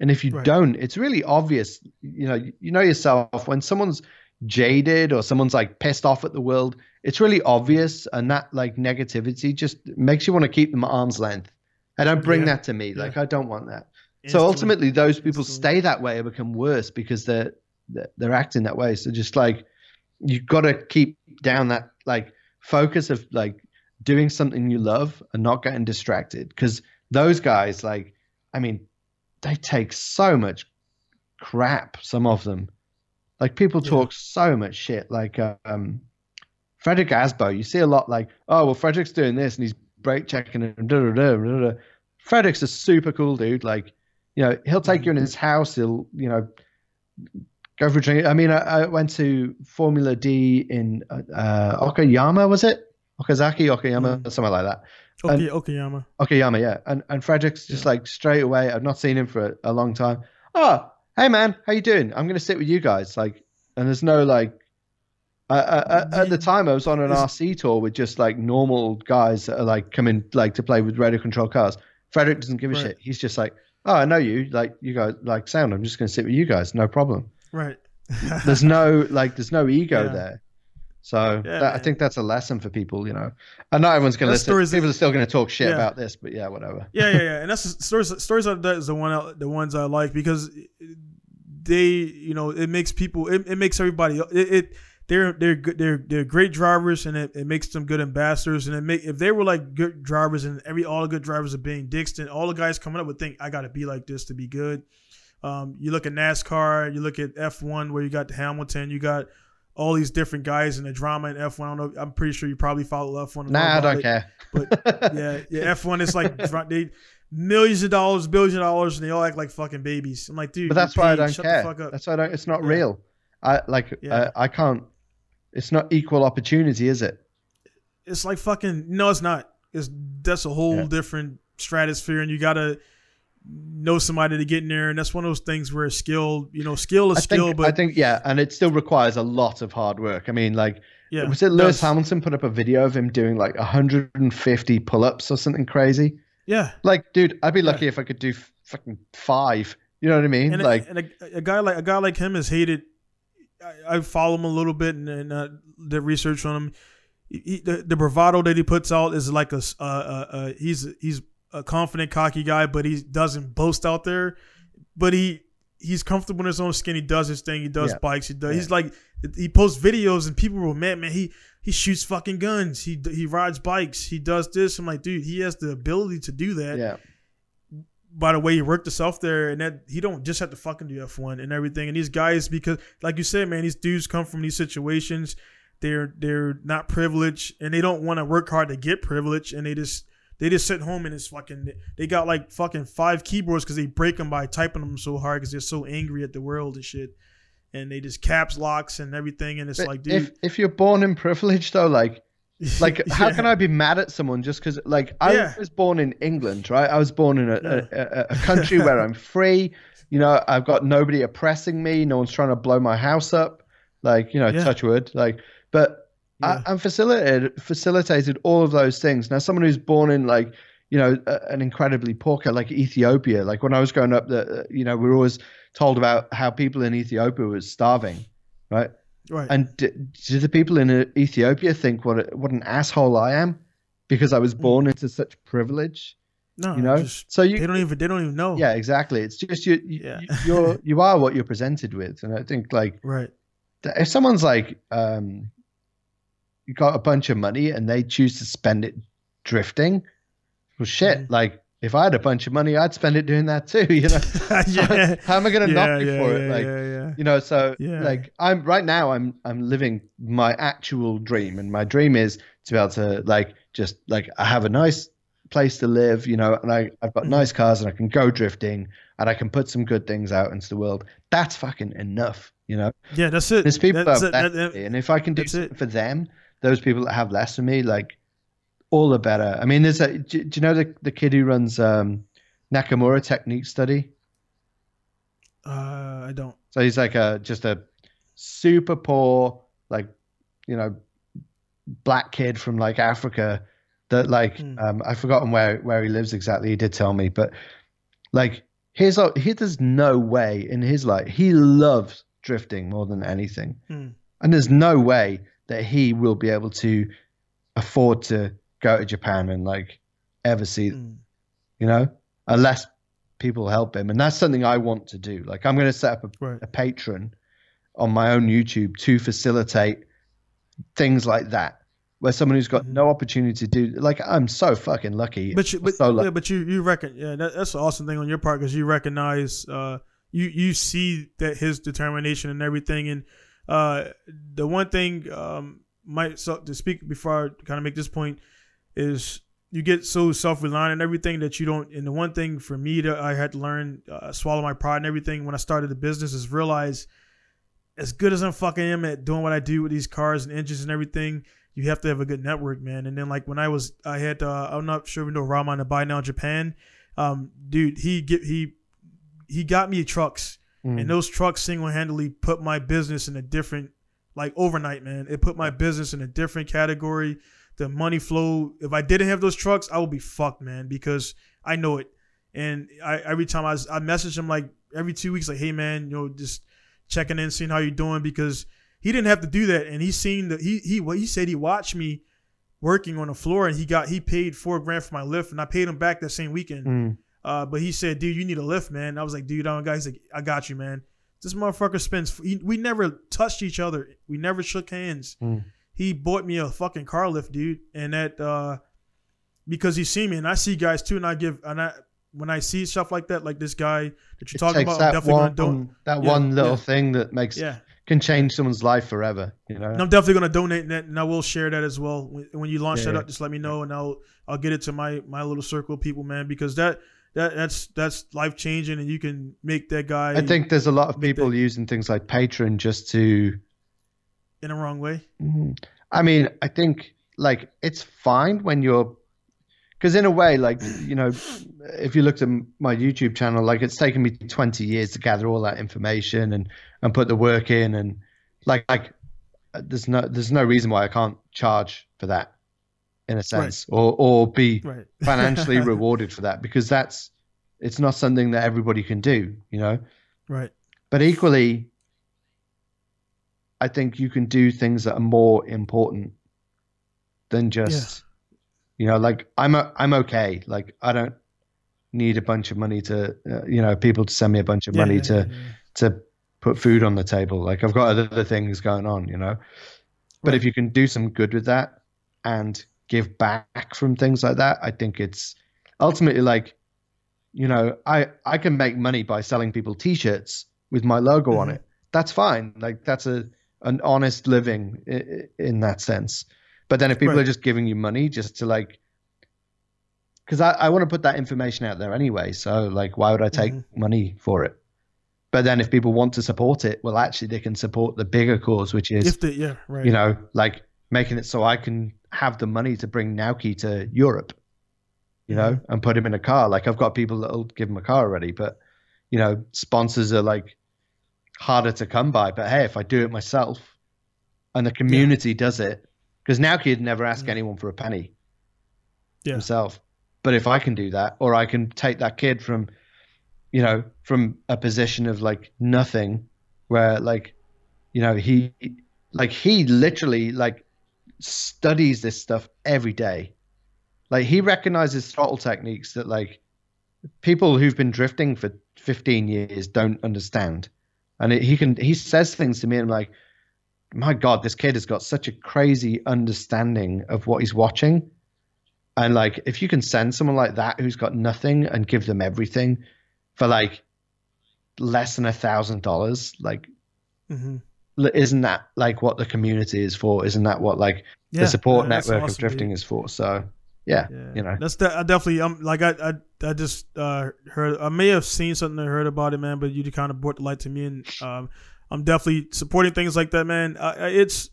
Speaker 3: And if you
Speaker 2: Right.
Speaker 3: don't, it's really obvious. You know, you know yourself when someone's jaded or someone's like pissed off at the world. It's really obvious, and that like negativity just makes you want to keep them at arm's length. I don't bring
Speaker 2: Yeah.
Speaker 3: that to me. Like I don't want that. So ultimately, those people
Speaker 2: Instantly.
Speaker 3: stay that way or become worse because they're they're, acting that way. So just like you've got to keep down that like focus of like doing something you love and not getting distracted because those guys like I mean they take so much crap. Some of them like people
Speaker 2: Yeah.
Speaker 3: talk so much shit. Like um, Fredric Aasbo, you see a lot like oh well Fredric's doing this and he's brake checking and da da da da da. Fredric's a super cool dude. Like, you know, he'll take you in his house. He'll, you know, go for a drink. I mean, I, I went to Formula D in uh, Okayama, was it? Okazaki, Okayama, something like that.
Speaker 2: Okay, Okayama.
Speaker 3: Okayama, yeah. And and Fredric's just like straight away. I've not seen him for a, a long time. Oh, hey man, how you doing? I'm gonna sit with you guys. Like, and there's no like. Uh, uh, uh, at the time, I was on an RC tour with just like normal guys that are like coming like to play with radio control cars. Fredric doesn't give a
Speaker 2: Right.
Speaker 3: shit. He's just like, oh, I know you. Like you guys like sound. I'm just gonna sit with you guys. No problem.
Speaker 2: Right.
Speaker 3: There's no like, there's no ego
Speaker 2: Yeah.
Speaker 3: there. So
Speaker 2: Yeah,
Speaker 3: that, I think that's a lesson for people, you know. And not everyone's gonna listen.
Speaker 2: story's-
Speaker 3: People are still gonna talk shit
Speaker 2: Yeah.
Speaker 3: about this, but yeah, whatever.
Speaker 2: yeah, yeah, yeah. And that's the stories. Stories like that is the one, I- the ones I like because they, you know, it makes people, it, it makes everybody, it, it they're they're good, they're they're great drivers, and it, it makes them good ambassadors. And it make if they were like good drivers, and every all the good drivers are being dicks, then all the guys coming up would think I got to be like this to be good. Um, you look at NASCAR, you look at F1 where you got Hamilton, you got all these different guys in the drama in F1. I don't know. I'm pretty sure you probably follow F1.
Speaker 3: Nah, I don't
Speaker 2: it.
Speaker 3: care.
Speaker 2: But yeah, yeah. F one is like they millions of dollars, billions of dollars, and they all act like fucking babies. I'm like, dude,
Speaker 3: but that's why I don't
Speaker 2: Shut
Speaker 3: care.
Speaker 2: The fuck up.
Speaker 3: That's why I don't. It's not
Speaker 2: Yeah.
Speaker 3: real. I like.
Speaker 2: Yeah.
Speaker 3: Uh, I can't. It's not equal opportunity, is it?
Speaker 2: It's like fucking. No, it's not. It's that's a whole
Speaker 3: Yeah.
Speaker 2: different stratosphere, and you gotta know somebody to get in there. And that's one of those things where skill, you know, skill is
Speaker 3: I
Speaker 2: skill,
Speaker 3: think.
Speaker 2: but
Speaker 3: I think. Yeah, and it still requires a lot of hard work. I mean, like,
Speaker 2: yeah,
Speaker 3: was it Lewis. Hamilton put up a video of him doing like 150 pull-ups or something crazy?
Speaker 2: Yeah,
Speaker 3: Like, dude, I'd be lucky if I could do fucking five. You know what I mean?
Speaker 2: and,
Speaker 3: like,
Speaker 2: a, and a, a guy like a guy like him is hated. I, I follow him a little bit and, and uh, did research on him. He, he- the, the bravado that he puts out is like a, uh, uh, uh, he's he's a confident, cocky guy, but he doesn't boast out there. But he he's comfortable in his own skin. He does his thing. He does
Speaker 3: Yeah.
Speaker 2: bikes. He does.
Speaker 3: Yeah.
Speaker 2: He's like he posts videos and people were mad. Man, he he shoots fucking guns. He he rides bikes. He does this. I'm like, dude, he has the ability to do that
Speaker 3: yeah,
Speaker 2: by the way he worked himself there and that he don't just have to fucking do F1 and everything and these guys because like you said man these dudes come from these situations they're they're not privileged and they don't want to work hard to get privilege and they just they just sit home and it's fucking they got like fucking five keyboards because they break them by typing them so hard because they're so angry at the world and shit and they just caps locks and everything and it's
Speaker 3: But
Speaker 2: like dude
Speaker 3: if if you're born in privilege though, like, like how can I be mad at someone just because like I
Speaker 2: Yeah.
Speaker 3: was born in England, right? I was born in a,
Speaker 2: Yeah.
Speaker 3: a, a, a country where I'm free. You know, I've got nobody oppressing me. No one's trying to blow my house up. Like, you know,
Speaker 2: Yeah.
Speaker 3: touch wood. Like, but
Speaker 2: Yeah.
Speaker 3: I, I'm facilitated facilitated all of those things. Now, someone who's born in like, you know, an incredibly poor country like Ethiopia. Like when I was growing up, the you know we were always told about how people in Ethiopia was starving, right?
Speaker 2: right
Speaker 3: And do, do the people in Ethiopia think what a, what an asshole I am because I was born into such privilege?
Speaker 2: no
Speaker 3: You know,
Speaker 2: just,
Speaker 3: so you
Speaker 2: they don't even they don't even know
Speaker 3: yeah, exactly. It's just you, you
Speaker 2: Yeah.
Speaker 3: you're you are what you're presented with, and I think like
Speaker 2: right
Speaker 3: if someone's like um got a bunch of money and they choose to spend it drifting, well, shit.
Speaker 2: Mhm.
Speaker 3: Like if I had a bunch of money, I'd spend it doing that too. You know,
Speaker 2: yeah
Speaker 3: how am I going to
Speaker 2: yeah,
Speaker 3: knock you
Speaker 2: yeah,
Speaker 3: for it? Like you know so
Speaker 2: Yeah.
Speaker 3: like i'm right now i'm i'm living my actual dream and my dream is to be able to like just like i have a nice place to live you know and i i've got
Speaker 2: Mhm.
Speaker 3: nice cars and i can go drifting and i can put some good things out into the world that's fucking enough you know
Speaker 2: Yeah, that's it.
Speaker 3: there's people
Speaker 2: That's
Speaker 3: that
Speaker 2: it. That- that-
Speaker 3: and if i can do
Speaker 2: it.
Speaker 3: for them those people that have less than me like all the better i mean there's a do, do you know the, the kid who runs um nakamura technique study
Speaker 2: uh, I don't.
Speaker 3: So he's like a just a super poor, like you know, black kid from like Africa that like
Speaker 2: Hmm.
Speaker 3: um I've forgotten where where he lives exactly. He did tell me, but like here's a, he there's no way in his life he loves drifting more than anything,
Speaker 2: Hmm.
Speaker 3: and there's no way that he will be able to afford to go to Japan and like ever see
Speaker 2: Hmm.
Speaker 3: you know, unless people help him. And that's something I want to do. Like, I'm going to set up a,
Speaker 2: Right.
Speaker 3: a Patreon on my own YouTube to facilitate things like that, where someone who's got
Speaker 2: Mhm.
Speaker 3: no opportunity to do, like, I'm so fucking lucky.
Speaker 2: But you, but,
Speaker 3: so lucky.
Speaker 2: yeah, but you, you reckon, yeah, that, that's an awesome thing on your part because you recognize, uh, you, you see that his determination and everything. And, uh, the one thing, um, might so to speak before I kind of make this point is you get so self reliant and everything that you don't. And the one thing for me that I had to learn, uh, swallow my pride and everything when I started the business is realize as good as I'm fucking am at doing what I do with these cars and engines and everything, you have to have a good network, man. And then like when I was, I had, uh, I'm not sure if you know Raman to buy now Japan, um, dude, he get he he got me trucks,
Speaker 3: Mm.
Speaker 2: and those trucks single handedly put my business in a different, like overnight, man. It put my business in a different category. The money flow. If I didn't have those trucks, I would be fucked, man, because I know it. And I every time I was, I message him like every two weeks, like, hey man, you know, just checking in, seeing how you're doing, because he didn't have to do that, and he seen that he he what he said he watched me working on the floor, and he got he paid four grand for my lift, and I paid him back that same weekend.
Speaker 3: Mm.
Speaker 2: Uh, but he said, dude, you need a lift, man. I was like, dude, I don't got. He's like, I got you, man. This motherfucker spends. We never touched each other. We never shook hands.
Speaker 3: Mm.
Speaker 2: He bought me a fucking car lift, dude, and that uh, because he see me, and I see guys too, and I give, and I when I see stuff like that, like this guy that you're
Speaker 3: It
Speaker 2: talking about, I'm
Speaker 3: that
Speaker 2: definitely
Speaker 3: one,
Speaker 2: gonna donate.
Speaker 3: that
Speaker 2: Yeah,
Speaker 3: one little
Speaker 2: yeah.
Speaker 3: thing that makes
Speaker 2: Yeah,
Speaker 3: can change someone's life forever. You know,
Speaker 2: and I'm definitely gonna donate that, and I will share that as well. When, when you launch that up, just let me know, and I'll I'll get it to my my little circle of people, man, because that that that's that's life changing, and you can make that guy.
Speaker 3: I think there's a lot of people
Speaker 2: the-
Speaker 3: using things like Patreon just to
Speaker 2: in a wrong way.
Speaker 3: Mm. I mean, I think like it's fine when you're because in a way, like you know, if you looked at my YouTube channel, like it's taken me 20 years to gather all that information and and put the work in, and like like there's no there's no reason why I can't charge for that in a sense, or or be
Speaker 2: Right.
Speaker 3: financially rewarded for that because that's it's not something that everybody can do, you know
Speaker 2: right.
Speaker 3: but equally i think you can do things that are more important than just you know like i'm a, i'm okay like i don't need a bunch of money to uh, you know people to send me a bunch of
Speaker 2: Yeah,
Speaker 3: money
Speaker 2: yeah,
Speaker 3: to
Speaker 2: yeah, yeah.
Speaker 3: to put food on the table like i've got other things going on you know but
Speaker 2: Right.
Speaker 3: if you can do some good with that and give back from things like that i think it's ultimately like you know i i can make money by selling people t-shirts with my logo on
Speaker 2: Mhm.
Speaker 3: it that's fine like that's a an honest living in that sense but then if people
Speaker 2: Right.
Speaker 3: are just giving you money just to like because I, I want to put that information out there anyway so like why would i take
Speaker 2: Mhm.
Speaker 3: money for it but then if people want to support it well actually they can support the bigger cause which is
Speaker 2: If the yeah right.
Speaker 3: you know, like making it so I can have the money to bring Naoki to Europe, you know, and put him in a car. Like I've got people that'll give him a car already, but you know, sponsors are like harder to come by. But hey, if I do it myself and the community does it, because Naoki would never ask anyone for a penny
Speaker 2: Yeah.
Speaker 3: himself. But if I can do that, or I can take that kid from, you know, from a position of like nothing, where like, you know, he, like he literally like studies this stuff every day. Like he recognizes throttle techniques that like people who've been drifting for 15 years don't understand. And it, he can, he says things to me and I'm like, my God, this kid has got such a crazy understanding of what he's watching. And like, if you can send someone like that who's got nothing and give them everything for like less than a thousand dollars, like,
Speaker 2: Mhm.
Speaker 3: Isn't that like what the community is for? Isn't that what like
Speaker 2: Yeah,
Speaker 3: the support
Speaker 2: yeah,
Speaker 3: network of drifting
Speaker 2: dude.
Speaker 3: is for? So, yeah,
Speaker 2: Yeah,
Speaker 3: you know,
Speaker 2: that's de- I definitely. I'm like I I, I just uh, heard. I may have seen something or heard about it, man. But you kind of brought the light to me, and um, I'm definitely supporting things like that, man. Uh, it's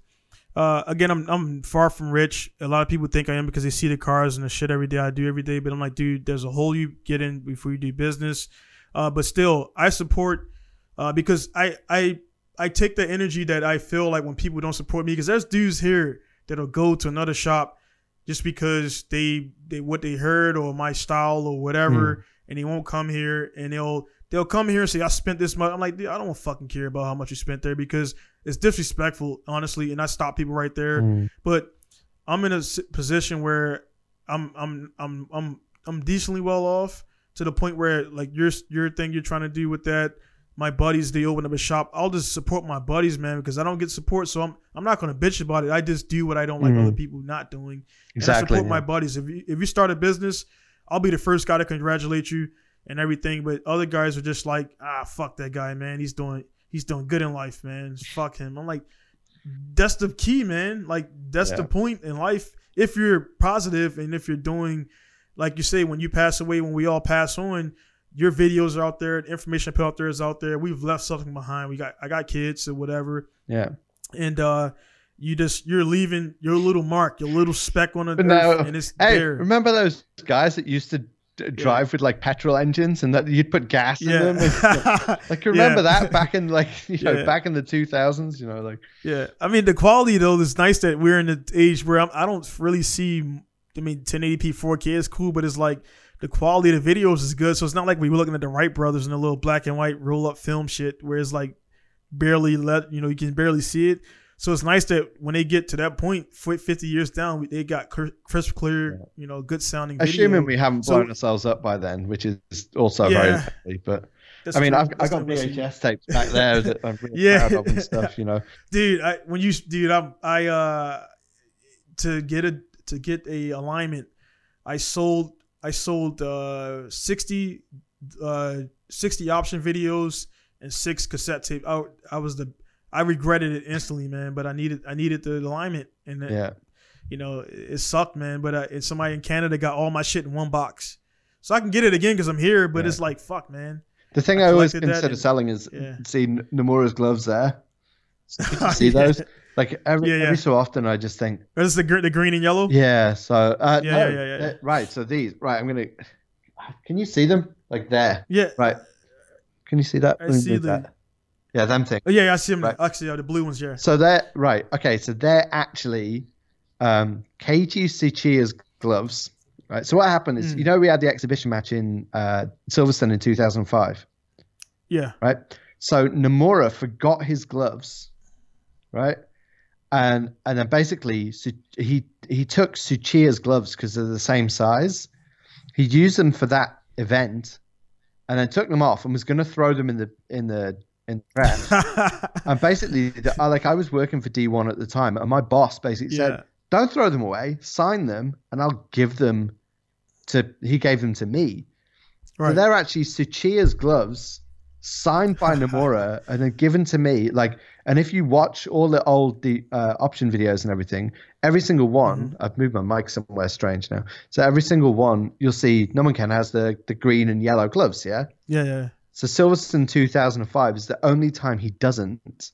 Speaker 2: uh, again, I'm I'm far from rich. A lot of people think I am because they see the cars and the shit every day I do every day. But I'm like, dude, there's a hole you get in before you do business. Uh, but still, I support uh, because I I I take the energy that I feel like when people don't support me because there's dudes here that'll go to another shop just because they they what they heard or my style or whatever, and they won't come here and they'll they'll come here and say I spent this much. I'm like, dude, I don't fucking care about how much you spent there because it's disrespectful, honestly, and I stop people right there.
Speaker 3: Mm.
Speaker 2: But I'm in a position where I'm I'm I'm I'm I'm decently well off to the point where like your your thing you're trying to do with that. My buddies they open up a shop. I'll just support my buddies, man, because I don't get support. So I'm I'm not gonna bitch about it. I just do what I don't like other people not doing. And I
Speaker 3: Exactly.
Speaker 2: support my buddies. If you if you start a business, I'll be the first guy to congratulate you and everything. But other guys are just like, ah, fuck that guy, man. He's doing he's doing good in life, man. Fuck him. I'm like, that's the key, man. Like that's
Speaker 3: Yeah.
Speaker 2: the point in life. If you're positive and if you're doing, like you say, when you pass away, when we all pass on, your videos are out there, the information I put out there is out there. We've left something behind. We got I got kids or whatever,
Speaker 3: yeah.
Speaker 2: and uh you just you're leaving your little mark, your little speck on the
Speaker 3: But
Speaker 2: earth,
Speaker 3: no,
Speaker 2: and it's
Speaker 3: Hey,
Speaker 2: there.
Speaker 3: remember those guys that used to d- drive with like petrol engines and that you'd put gas in them? And,
Speaker 2: Yeah.
Speaker 3: like, remember
Speaker 2: Yeah.
Speaker 3: that back in like, you know,
Speaker 2: Yeah.
Speaker 3: back in the 2000s, you know, like,
Speaker 2: yeah. I mean, the quality though is nice that we're in the age where I'm, I don't really see. I mean, 1080p 4K is cool, but it's like the quality of the videos is good. So it's not like we were looking at the Wright brothers and the little black and white roll up film shit where it's like barely let you know you can barely see it. So it's nice that when they get to that 50 years down, they got crisp, clear, you know, good sounding. Video.
Speaker 3: assuming we haven't
Speaker 2: So-
Speaker 3: blown ourselves up by then, which is also
Speaker 2: Yeah.
Speaker 3: very likely. But I mean,
Speaker 2: true.
Speaker 3: I've, I
Speaker 2: That's
Speaker 3: got. VHS tapes back there that I'm really
Speaker 2: Yeah.
Speaker 3: proud of and stuff, you know.
Speaker 2: dude I, when you dude I'm I uh to get a to get a alignment i sold i sold uh 60 uh 60 option videos and six cassette tape I, I was the i regretted it instantly man but i needed i needed the alignment and
Speaker 3: Yeah.
Speaker 2: you know it, sucked man but uh, and somebody in canada got all my shit in one box so i can get it again because i'm here but
Speaker 3: Yeah.
Speaker 2: it's like fuck man
Speaker 3: The thing
Speaker 2: I
Speaker 3: I, always consider selling is
Speaker 2: yeah.
Speaker 3: see N- Nomura's gloves there. See those? Like every,
Speaker 2: Yeah, yeah.
Speaker 3: every so often, I just think,
Speaker 2: This is the, the green and yellow
Speaker 3: yeah. So uh,
Speaker 2: Yeah,
Speaker 3: no,
Speaker 2: yeah, yeah, yeah.
Speaker 3: uh, right. So these, right. I'm gonna. Can you see them? Like there,
Speaker 2: yeah
Speaker 3: right? Can you see that?
Speaker 2: I see the-
Speaker 3: that. Yeah, them things.
Speaker 2: Oh yeah, yeah, I see them.
Speaker 3: Right.
Speaker 2: Actually, yeah, the blue ones, yeah.
Speaker 3: So they're right. Okay, so they're actually um, Tsuchiya's gloves. Right. So what happened is,
Speaker 2: Mm.
Speaker 3: you know, we had the exhibition match in uh, Silverstone in 2005.
Speaker 2: Yeah.
Speaker 3: right? So Nomura forgot his gloves, right? And and then basically he he took Tsuchiya's gloves because they're the same size. He used them for that event, and then took them off and was going to throw them in the in the in the trash. and basically, the, I- like I was working for D1 at the time, and my boss basically
Speaker 2: yeah.
Speaker 3: said, "Don't throw them away. Sign them, and I'll give them to." He gave them to me. So
Speaker 2: Right.
Speaker 3: they're actually Tsuchiya's gloves, signed by Nomura, and then given to me. Like, and if you watch all the old the uh, option videos and everything, every single one.
Speaker 2: Mm-hmm.
Speaker 3: I've moved my mic somewhere strange now. So every single one, you'll see Nomuken has the the green and yellow gloves. Yeah.
Speaker 2: yeah, yeah.
Speaker 3: So Silverstone 2005 is the only time he doesn't,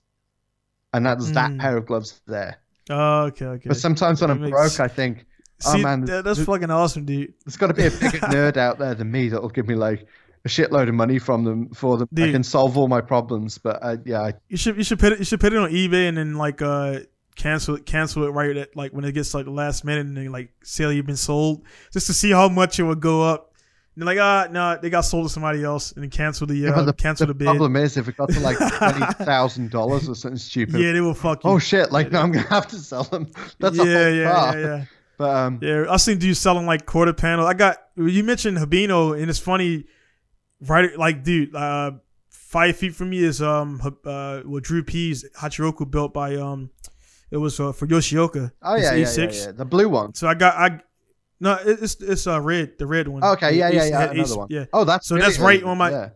Speaker 3: and that's that
Speaker 2: Mm.
Speaker 3: pair of gloves there.
Speaker 2: Oh, okay, okay.
Speaker 3: But sometimes when
Speaker 2: That
Speaker 3: I'm
Speaker 2: makes-
Speaker 3: broke, I think. Oh,
Speaker 2: See,
Speaker 3: man,
Speaker 2: that- that's
Speaker 3: th-
Speaker 2: fucking awesome, dude.
Speaker 3: There's got to be a bigger nerd out there than me that'll give me like a shitload of money from them for them. I can solve all my problems, but uh, yeah, I,
Speaker 2: You should you should put it you should put it on eBay and then like uh cancel it cancel it right at like when it gets like the last minute and then like sale you've been sold just to see how much it would go up. And they're like, ah, no, they got sold to somebody else and then cancel the
Speaker 3: yeah,
Speaker 2: uh,
Speaker 3: but the,
Speaker 2: cancel
Speaker 3: the
Speaker 2: the, bid.
Speaker 3: problem is if it got to like twenty thousand dollars or something stupid.
Speaker 2: yeah, they will fuck you.
Speaker 3: Oh shit! Like now I'm gonna have to sell them. That's
Speaker 2: yeah,
Speaker 3: a whole
Speaker 2: yeah,
Speaker 3: car.
Speaker 2: yeah, yeah.
Speaker 3: But um,
Speaker 2: Yeah, I seen dudes selling like quarter panel. I got you mentioned Habino, and it's funny, right? Like, dude, uh, five feet from me is um uh what Drew P's Hachiroku built by um it was uh, for Yoshioka.
Speaker 3: oh yeah, yeah, yeah,
Speaker 2: A6.
Speaker 3: yeah, the blue one.
Speaker 2: So I got I no, it- it's it's uh red, the red one.
Speaker 3: Okay, yeah, yeah, yeah, another one.
Speaker 2: Yeah,
Speaker 3: Oh, that's
Speaker 2: So
Speaker 3: really
Speaker 2: that's right on my-
Speaker 3: Yeah,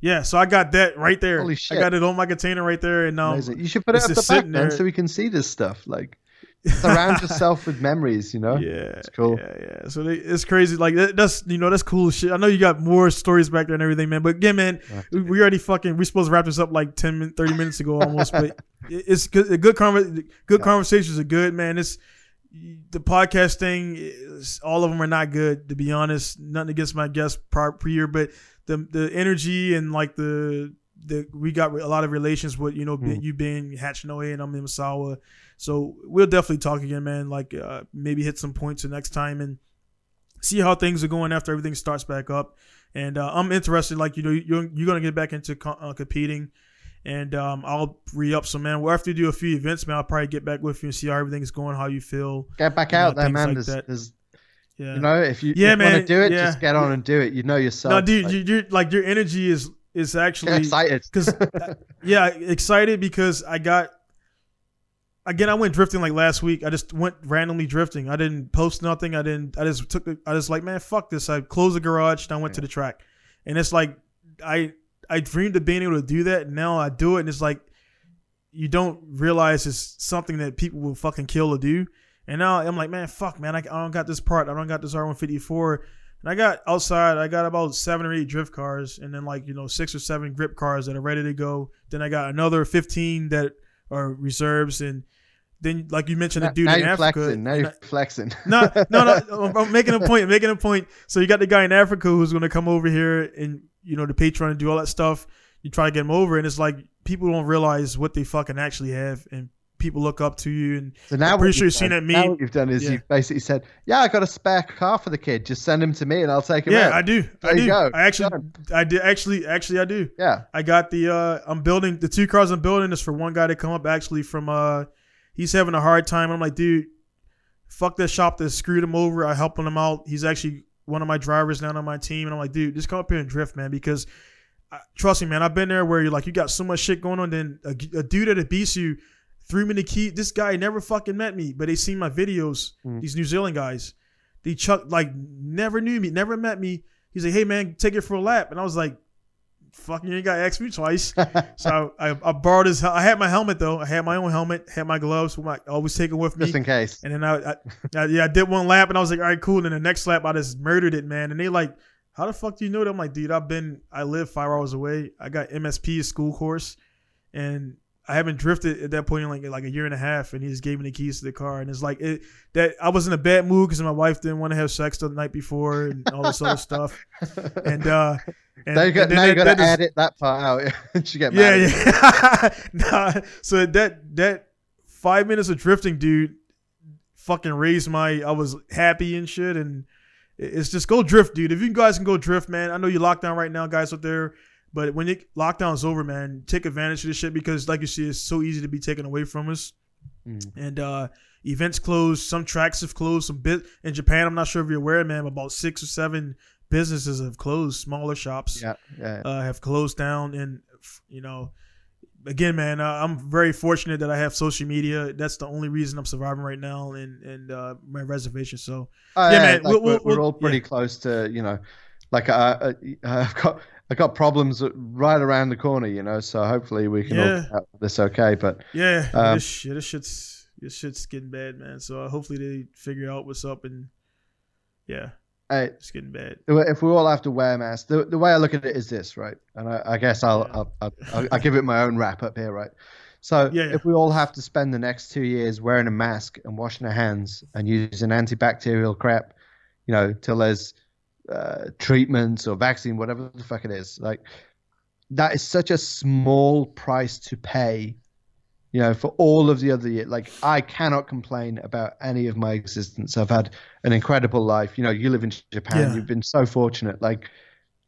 Speaker 2: yeah. So I got that right there.
Speaker 3: Holy shit.
Speaker 2: I got it on my container right there, and um,
Speaker 3: amazing. You should put it up the back then so we can see this stuff. Like surround yourself with memories. You know.
Speaker 2: Yeah,
Speaker 3: It's cool.
Speaker 2: Yeah, yeah. So they, it's crazy. Like that, that's you know that's cool shit. I know you got more stories back there and everything, man. But again, man, we, we already fucking we supposed to wrap this up like 10, min- 30 minutes ago almost. but it- it's good. A good conver- Good
Speaker 3: Yeah.
Speaker 2: conversations are good, man. It's the podcast thing. Is, all of them are not good, to be honest. Nothing against my guest prior but the the energy and like the the we got a lot of relations with you know be-
Speaker 3: Mm.
Speaker 2: you being Hachinohe and I'm in Misawa. So we'll definitely talk again, man. Like uh, maybe hit some points the next time and see how things are going after everything starts back up. And uh, I'm interested, like you know, you're you're gonna get back into co- uh, competing, and um, I'll re up some man. We'll have to do a few events, man. I'll probably get back with you and see how everything's going, how you feel.
Speaker 3: Get back
Speaker 2: You know,
Speaker 3: out there, man.
Speaker 2: like
Speaker 3: there's,
Speaker 2: that.
Speaker 3: there's,
Speaker 2: Yeah,
Speaker 3: you know, if you,
Speaker 2: Yeah,
Speaker 3: want to do it,
Speaker 2: yeah.
Speaker 3: just get on and do it. You know yourself.
Speaker 2: no, dude,
Speaker 3: like,
Speaker 2: you, you're like your energy is is actually
Speaker 3: excited.
Speaker 2: because uh, yeah, excited because I got again. I went drifting like last week. I just went randomly drifting. I didn't post nothing. I didn't. I just took. The, I just like man, fuck this. I closed the garage and I went to the track, and it's like I I dreamed of being able to do that. And now I do it, and it's like you don't realize it's something that people will fucking kill to do. And now I'm like, man, fuck, man, I, I don't got this part. I don't got this R154. And I got outside, I got about seven or eight drift cars, and then like you know six or seven grip cars that are ready to go. Then I got another fifteen that are reserves, and then like you mentioned,
Speaker 3: now,
Speaker 2: the dude
Speaker 3: now
Speaker 2: in
Speaker 3: you're
Speaker 2: Africa.
Speaker 3: flexing. Now you're
Speaker 2: I-
Speaker 3: flexing.
Speaker 2: no, no, no. I'm- making a point. Making a point. So you got the guy in Africa who's going to come over here and you know the Patreon and do all that stuff. You try to get him over, and it's like people don't realize what they fucking actually have, and people look up to you. And
Speaker 3: So now
Speaker 2: I'm pretty sure
Speaker 3: you've
Speaker 2: seen
Speaker 3: done-
Speaker 2: that
Speaker 3: Now what you've done is
Speaker 2: Yeah.
Speaker 3: you've basically said, "Yeah, I got a spare car for the kid. Just send him to me, and I'll take him
Speaker 2: yeah,
Speaker 3: out."
Speaker 2: I do. I
Speaker 3: There you
Speaker 2: do.
Speaker 3: go.
Speaker 2: I actually,
Speaker 3: Done.
Speaker 2: I did actually, actually, I do.
Speaker 3: yeah,
Speaker 2: I got the. uh I'm building the two cars. I'm building is for one guy to come up actually from. uh He's having a hard time. I'm like, dude, fuck that shop that screwed him over. I helping him out. He's actually one of my drivers now on my team, and I'm like, dude, just come up here and drift, man, because. I, trust me, man. I've been there where you're like, you got so much shit going on. Then a, a dude that beats you, threw me the key. This guy never fucking met me, but they seen my videos.
Speaker 3: Mm.
Speaker 2: These New Zealand guys, they chuck like never knew me, never met me. He's like, hey man, take it for a lap, and I was like, fucking, you ain't got to ask me twice. so I, I borrowed his. I had my helmet though. I had my own helmet. Had my gloves. I always taking with me.
Speaker 3: just in case.
Speaker 2: And then I, I, I, yeah, I did one lap, and I was like, all right, cool. And then the next lap, I just murdered it, man. And they like, how the fuck do you know that? I'm like, dude, I've been, I live five hours away. I got MSP, a school course, and I haven't drifted at that point in like like a year and a half. And he just gave me the keys to the car, and it's like it that I was in a bad mood because my wife didn't want to have sex the night before and all this other stuff. And uh, and,
Speaker 3: now you got, now you got
Speaker 2: that
Speaker 3: to edit that part out. she get
Speaker 2: yeah,
Speaker 3: mad. you.
Speaker 2: yeah. nah, so that that five minutes of drifting, dude, fucking raised my. I was happy and shit, and it's just go drift, dude. If you guys can go drift, man. I know you're locked down right now, guys out there, but when it, lockdown's over, man, take advantage of this shit because, like you see, it's so easy to be taken away from us.
Speaker 3: Mm.
Speaker 2: And uh events closed. Some tracks have closed. Some bit in Japan. I'm not sure if you're aware, man. About six or seven businesses have closed. Smaller shops
Speaker 3: Yeah, yeah.
Speaker 2: uh, have closed down and you know again man uh, i'm very fortunate that i have social media that's the only reason i'm surviving right now and and uh, my reservation so
Speaker 3: Oh,
Speaker 2: yeah,
Speaker 3: yeah,
Speaker 2: man,
Speaker 3: like,
Speaker 2: we'll-
Speaker 3: we're,
Speaker 2: we'll-
Speaker 3: we're all pretty
Speaker 2: yeah.
Speaker 3: close to, you know, like uh, uh, I've got I got problems right around the corner, you know. So hopefully we can all
Speaker 2: Yeah.
Speaker 3: out this okay. But
Speaker 2: yeah
Speaker 3: Um,
Speaker 2: this shit this shit's this shit's getting bad man so uh, hopefully they figure out what's up and yeah
Speaker 3: hey,
Speaker 2: it's getting bad
Speaker 3: if we all have to wear masks, the, the way I look at it is this, right? And I, I guess I'll,
Speaker 2: Yeah.
Speaker 3: I'll, I'll, I'll, I'll give it my own wrap up here, right? So
Speaker 2: Yeah, yeah.
Speaker 3: if we all have to spend the next two years wearing a mask and washing our hands and using antibacterial crap, you know, till there's uh, treatments or vaccine, whatever the fuck it is, like that is such a small price to pay. You know, for all of the other year, like I cannot complain about any of my existence. I've had an incredible life. You know, you live in Japan.
Speaker 2: Yeah.
Speaker 3: You've been so fortunate. Like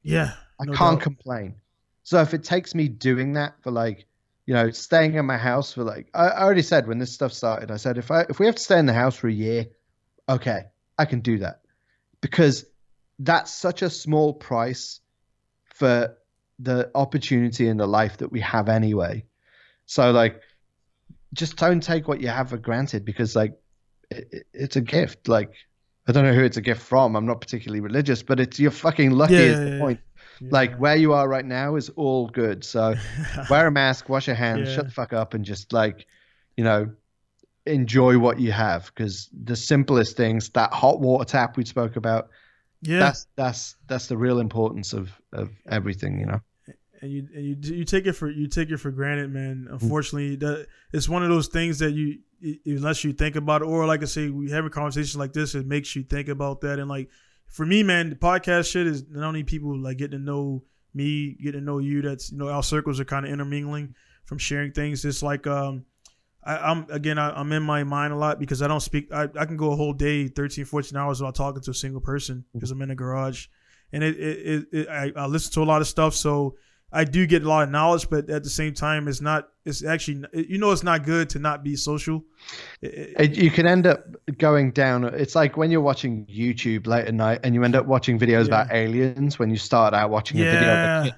Speaker 2: yeah
Speaker 3: I
Speaker 2: no
Speaker 3: can't
Speaker 2: doubt.
Speaker 3: complain. So if it takes me doing that for like, you know, staying in my house for like, I, I already said when this stuff started, I said if I if we have to stay in the house for a year, okay, I can do that because that's such a small price for the opportunity and the life that we have anyway. So like, just don't take what you have for granted because like, it, it- it's a gift. Like, I don't know who it's a gift from. I'm not particularly religious, but it's you're fucking lucky.
Speaker 2: Yeah,
Speaker 3: is the
Speaker 2: yeah.
Speaker 3: point.
Speaker 2: Yeah.
Speaker 3: Like where you are right now is all good. So wear a mask, wash your hands, shut the fuck up, and just like, you know, enjoy what you have. Because the simplest things, that hot water tap we spoke about,
Speaker 2: yeah
Speaker 3: that's that's that's the real importance of of everything. You know.
Speaker 2: and you and you you take it for you take it for granted, man. Unfortunately, that it's one of those things that you unless you think about it, or like I say, we have a conversation like this, it makes you think about that. And like for me, man, the podcast shit is not only people like getting to know me getting to know you. That's you know our circles are kind of intermingling from sharing things. It's like um, I, am again I, am in my mind a lot because I don't speak. I, I can go a whole day, 13, 14 hours without talking to a single person mm-hmm. because I'm in a garage, and it, it, it, it I, I listen to a lot of stuff. So I do get a lot of knowledge, but at the same time, it's not. It's actually you know it's not good to not be social.
Speaker 3: You can end up going down. It's like when you're watching YouTube late at night and you end up watching videos yeah. about aliens when you start out watching a video,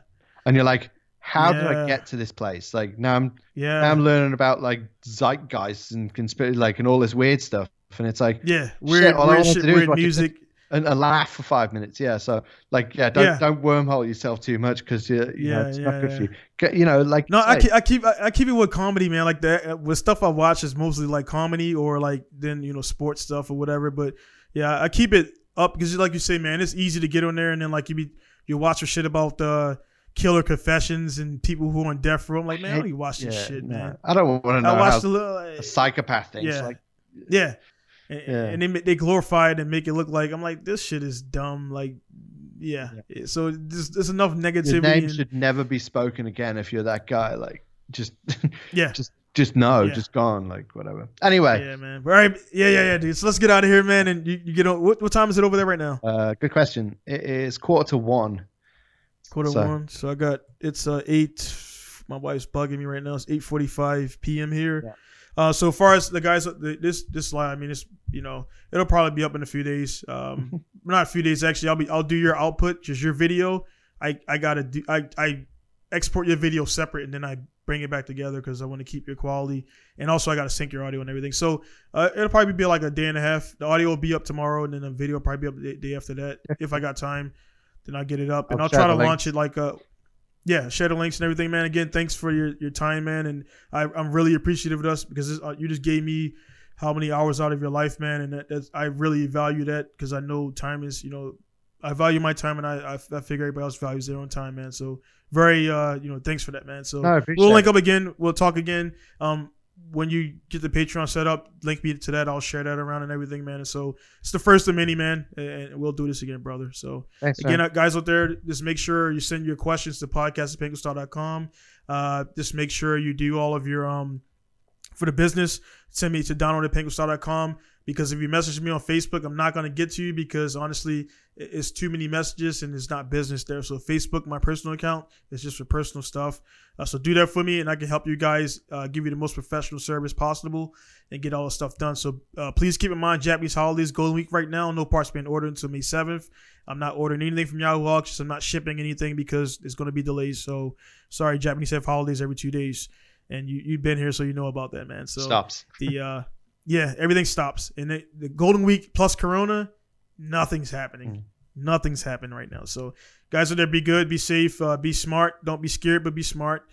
Speaker 3: and you're like, "How yeah. did I get to this place?" Like now I'm yeah now I'm learning about like zeitgeist and conspiracy, like and all this weird stuff, and it's like
Speaker 2: yeah weird, shit, weird, shit, weird music
Speaker 3: and a laugh for five minutes. Yeah. So like, yeah, don't yeah. don't wormhole yourself too much because you, you yeah, know, it's yeah, not good for you. Get, you know, like
Speaker 2: no, I keep, I keep I keep it with comedy, man. Like that with stuff I watch is mostly like comedy or like then you know sports stuff or whatever. But yeah, I keep it up because like you say, man, it's easy to get on there and then like you be you watch your shit about the. Uh, killer confessions and people who are on death row. I'm like, man, I don't even watch this shit, man.
Speaker 3: I don't want to know I watched a, little, like, a psychopath thinks.
Speaker 2: Yeah,
Speaker 3: like,
Speaker 2: yeah and, yeah. and they they glorify it and make it look like I'm like this shit is dumb. Like, yeah. yeah. So there's, there's enough negativity. Your
Speaker 3: name and, should never be spoken again if you're that guy. Like, just
Speaker 2: yeah,
Speaker 3: just just no, yeah. just gone, like whatever. Anyway,
Speaker 2: yeah, man. All right, yeah, yeah, yeah, dude. So let's get out of here, man. And you, you get on. What, what time is it over there right now?
Speaker 3: Uh, good question. It is quarter to one.
Speaker 2: Quarter so. one. So I got it's uh eight. My wife's bugging me right now. It's eight forty five p.m. here. Yeah. Uh, so far as the guys, this this line, I mean, it's you know, it'll probably be up in a few days. Um, not a few days actually. I'll be I'll do your output, just your video. I I gotta do I I export your video separate and then I bring it back together because I want to keep your quality and also I got to sync your audio and everything. So uh, it'll probably be like a day and a half. The audio will be up tomorrow and then the video will probably be up the day after that. if I got time, then I'll get it up and I'll, I'll try to launch it like a yeah, share the links and everything, man. Again, thanks for your, your time, man, and I, am really appreciative of us because uh, you just gave me how many hours out of your life, man, and that, I really value that because I know time is, you know, I value my time, and I, I, I figure everybody else values their own time, man. So very, uh, you know, thanks for that, man. So no, we'll link up again. We'll talk again. Um, when you get the Patreon set up, link me to that. I'll share that around and everything, man. And so it's the first of many, man. And we'll do this again, brother. So Thanks, again, man. guys out there, just make sure you send your questions to podcast at Uh, just make sure you do all of your um for the business. Send me to Donald at because if you message me on Facebook, I'm not going to get to you because honestly, it's too many messages and it's not business there. So Facebook, my personal account, is just for personal stuff. Uh, so do that for me, and I can help you guys uh, give you the most professional service possible and get all the stuff done. So uh, please keep in mind, Japanese holidays Golden Week right now. No parts being ordered until May 7th. I'm not ordering anything from Yahoo Auctions. I'm not shipping anything because it's going to be delays. So sorry, Japanese have holidays every two days, and you you've been here, so you know about that, man. So
Speaker 3: stops
Speaker 2: the uh, yeah, everything stops. And the, the Golden Week plus Corona, Nothing's happening. Mm. Nothing's happening right now. So, guys out there, be good, be safe, uh, be smart. Don't be scared, but be smart,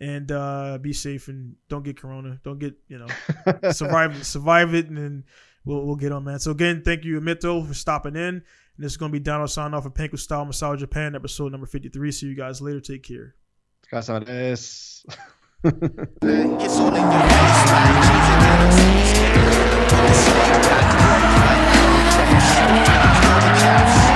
Speaker 2: and uh, be safe and don't get corona. Don't get you know survive survive it, and then we'll we'll get on man. So again, thank you, Amito, for stopping in. And this is going to be Donald signing off of Pinku Style Massage Japan, episode number 53. See you guys later. Take care.
Speaker 1: Gracias. Copycats.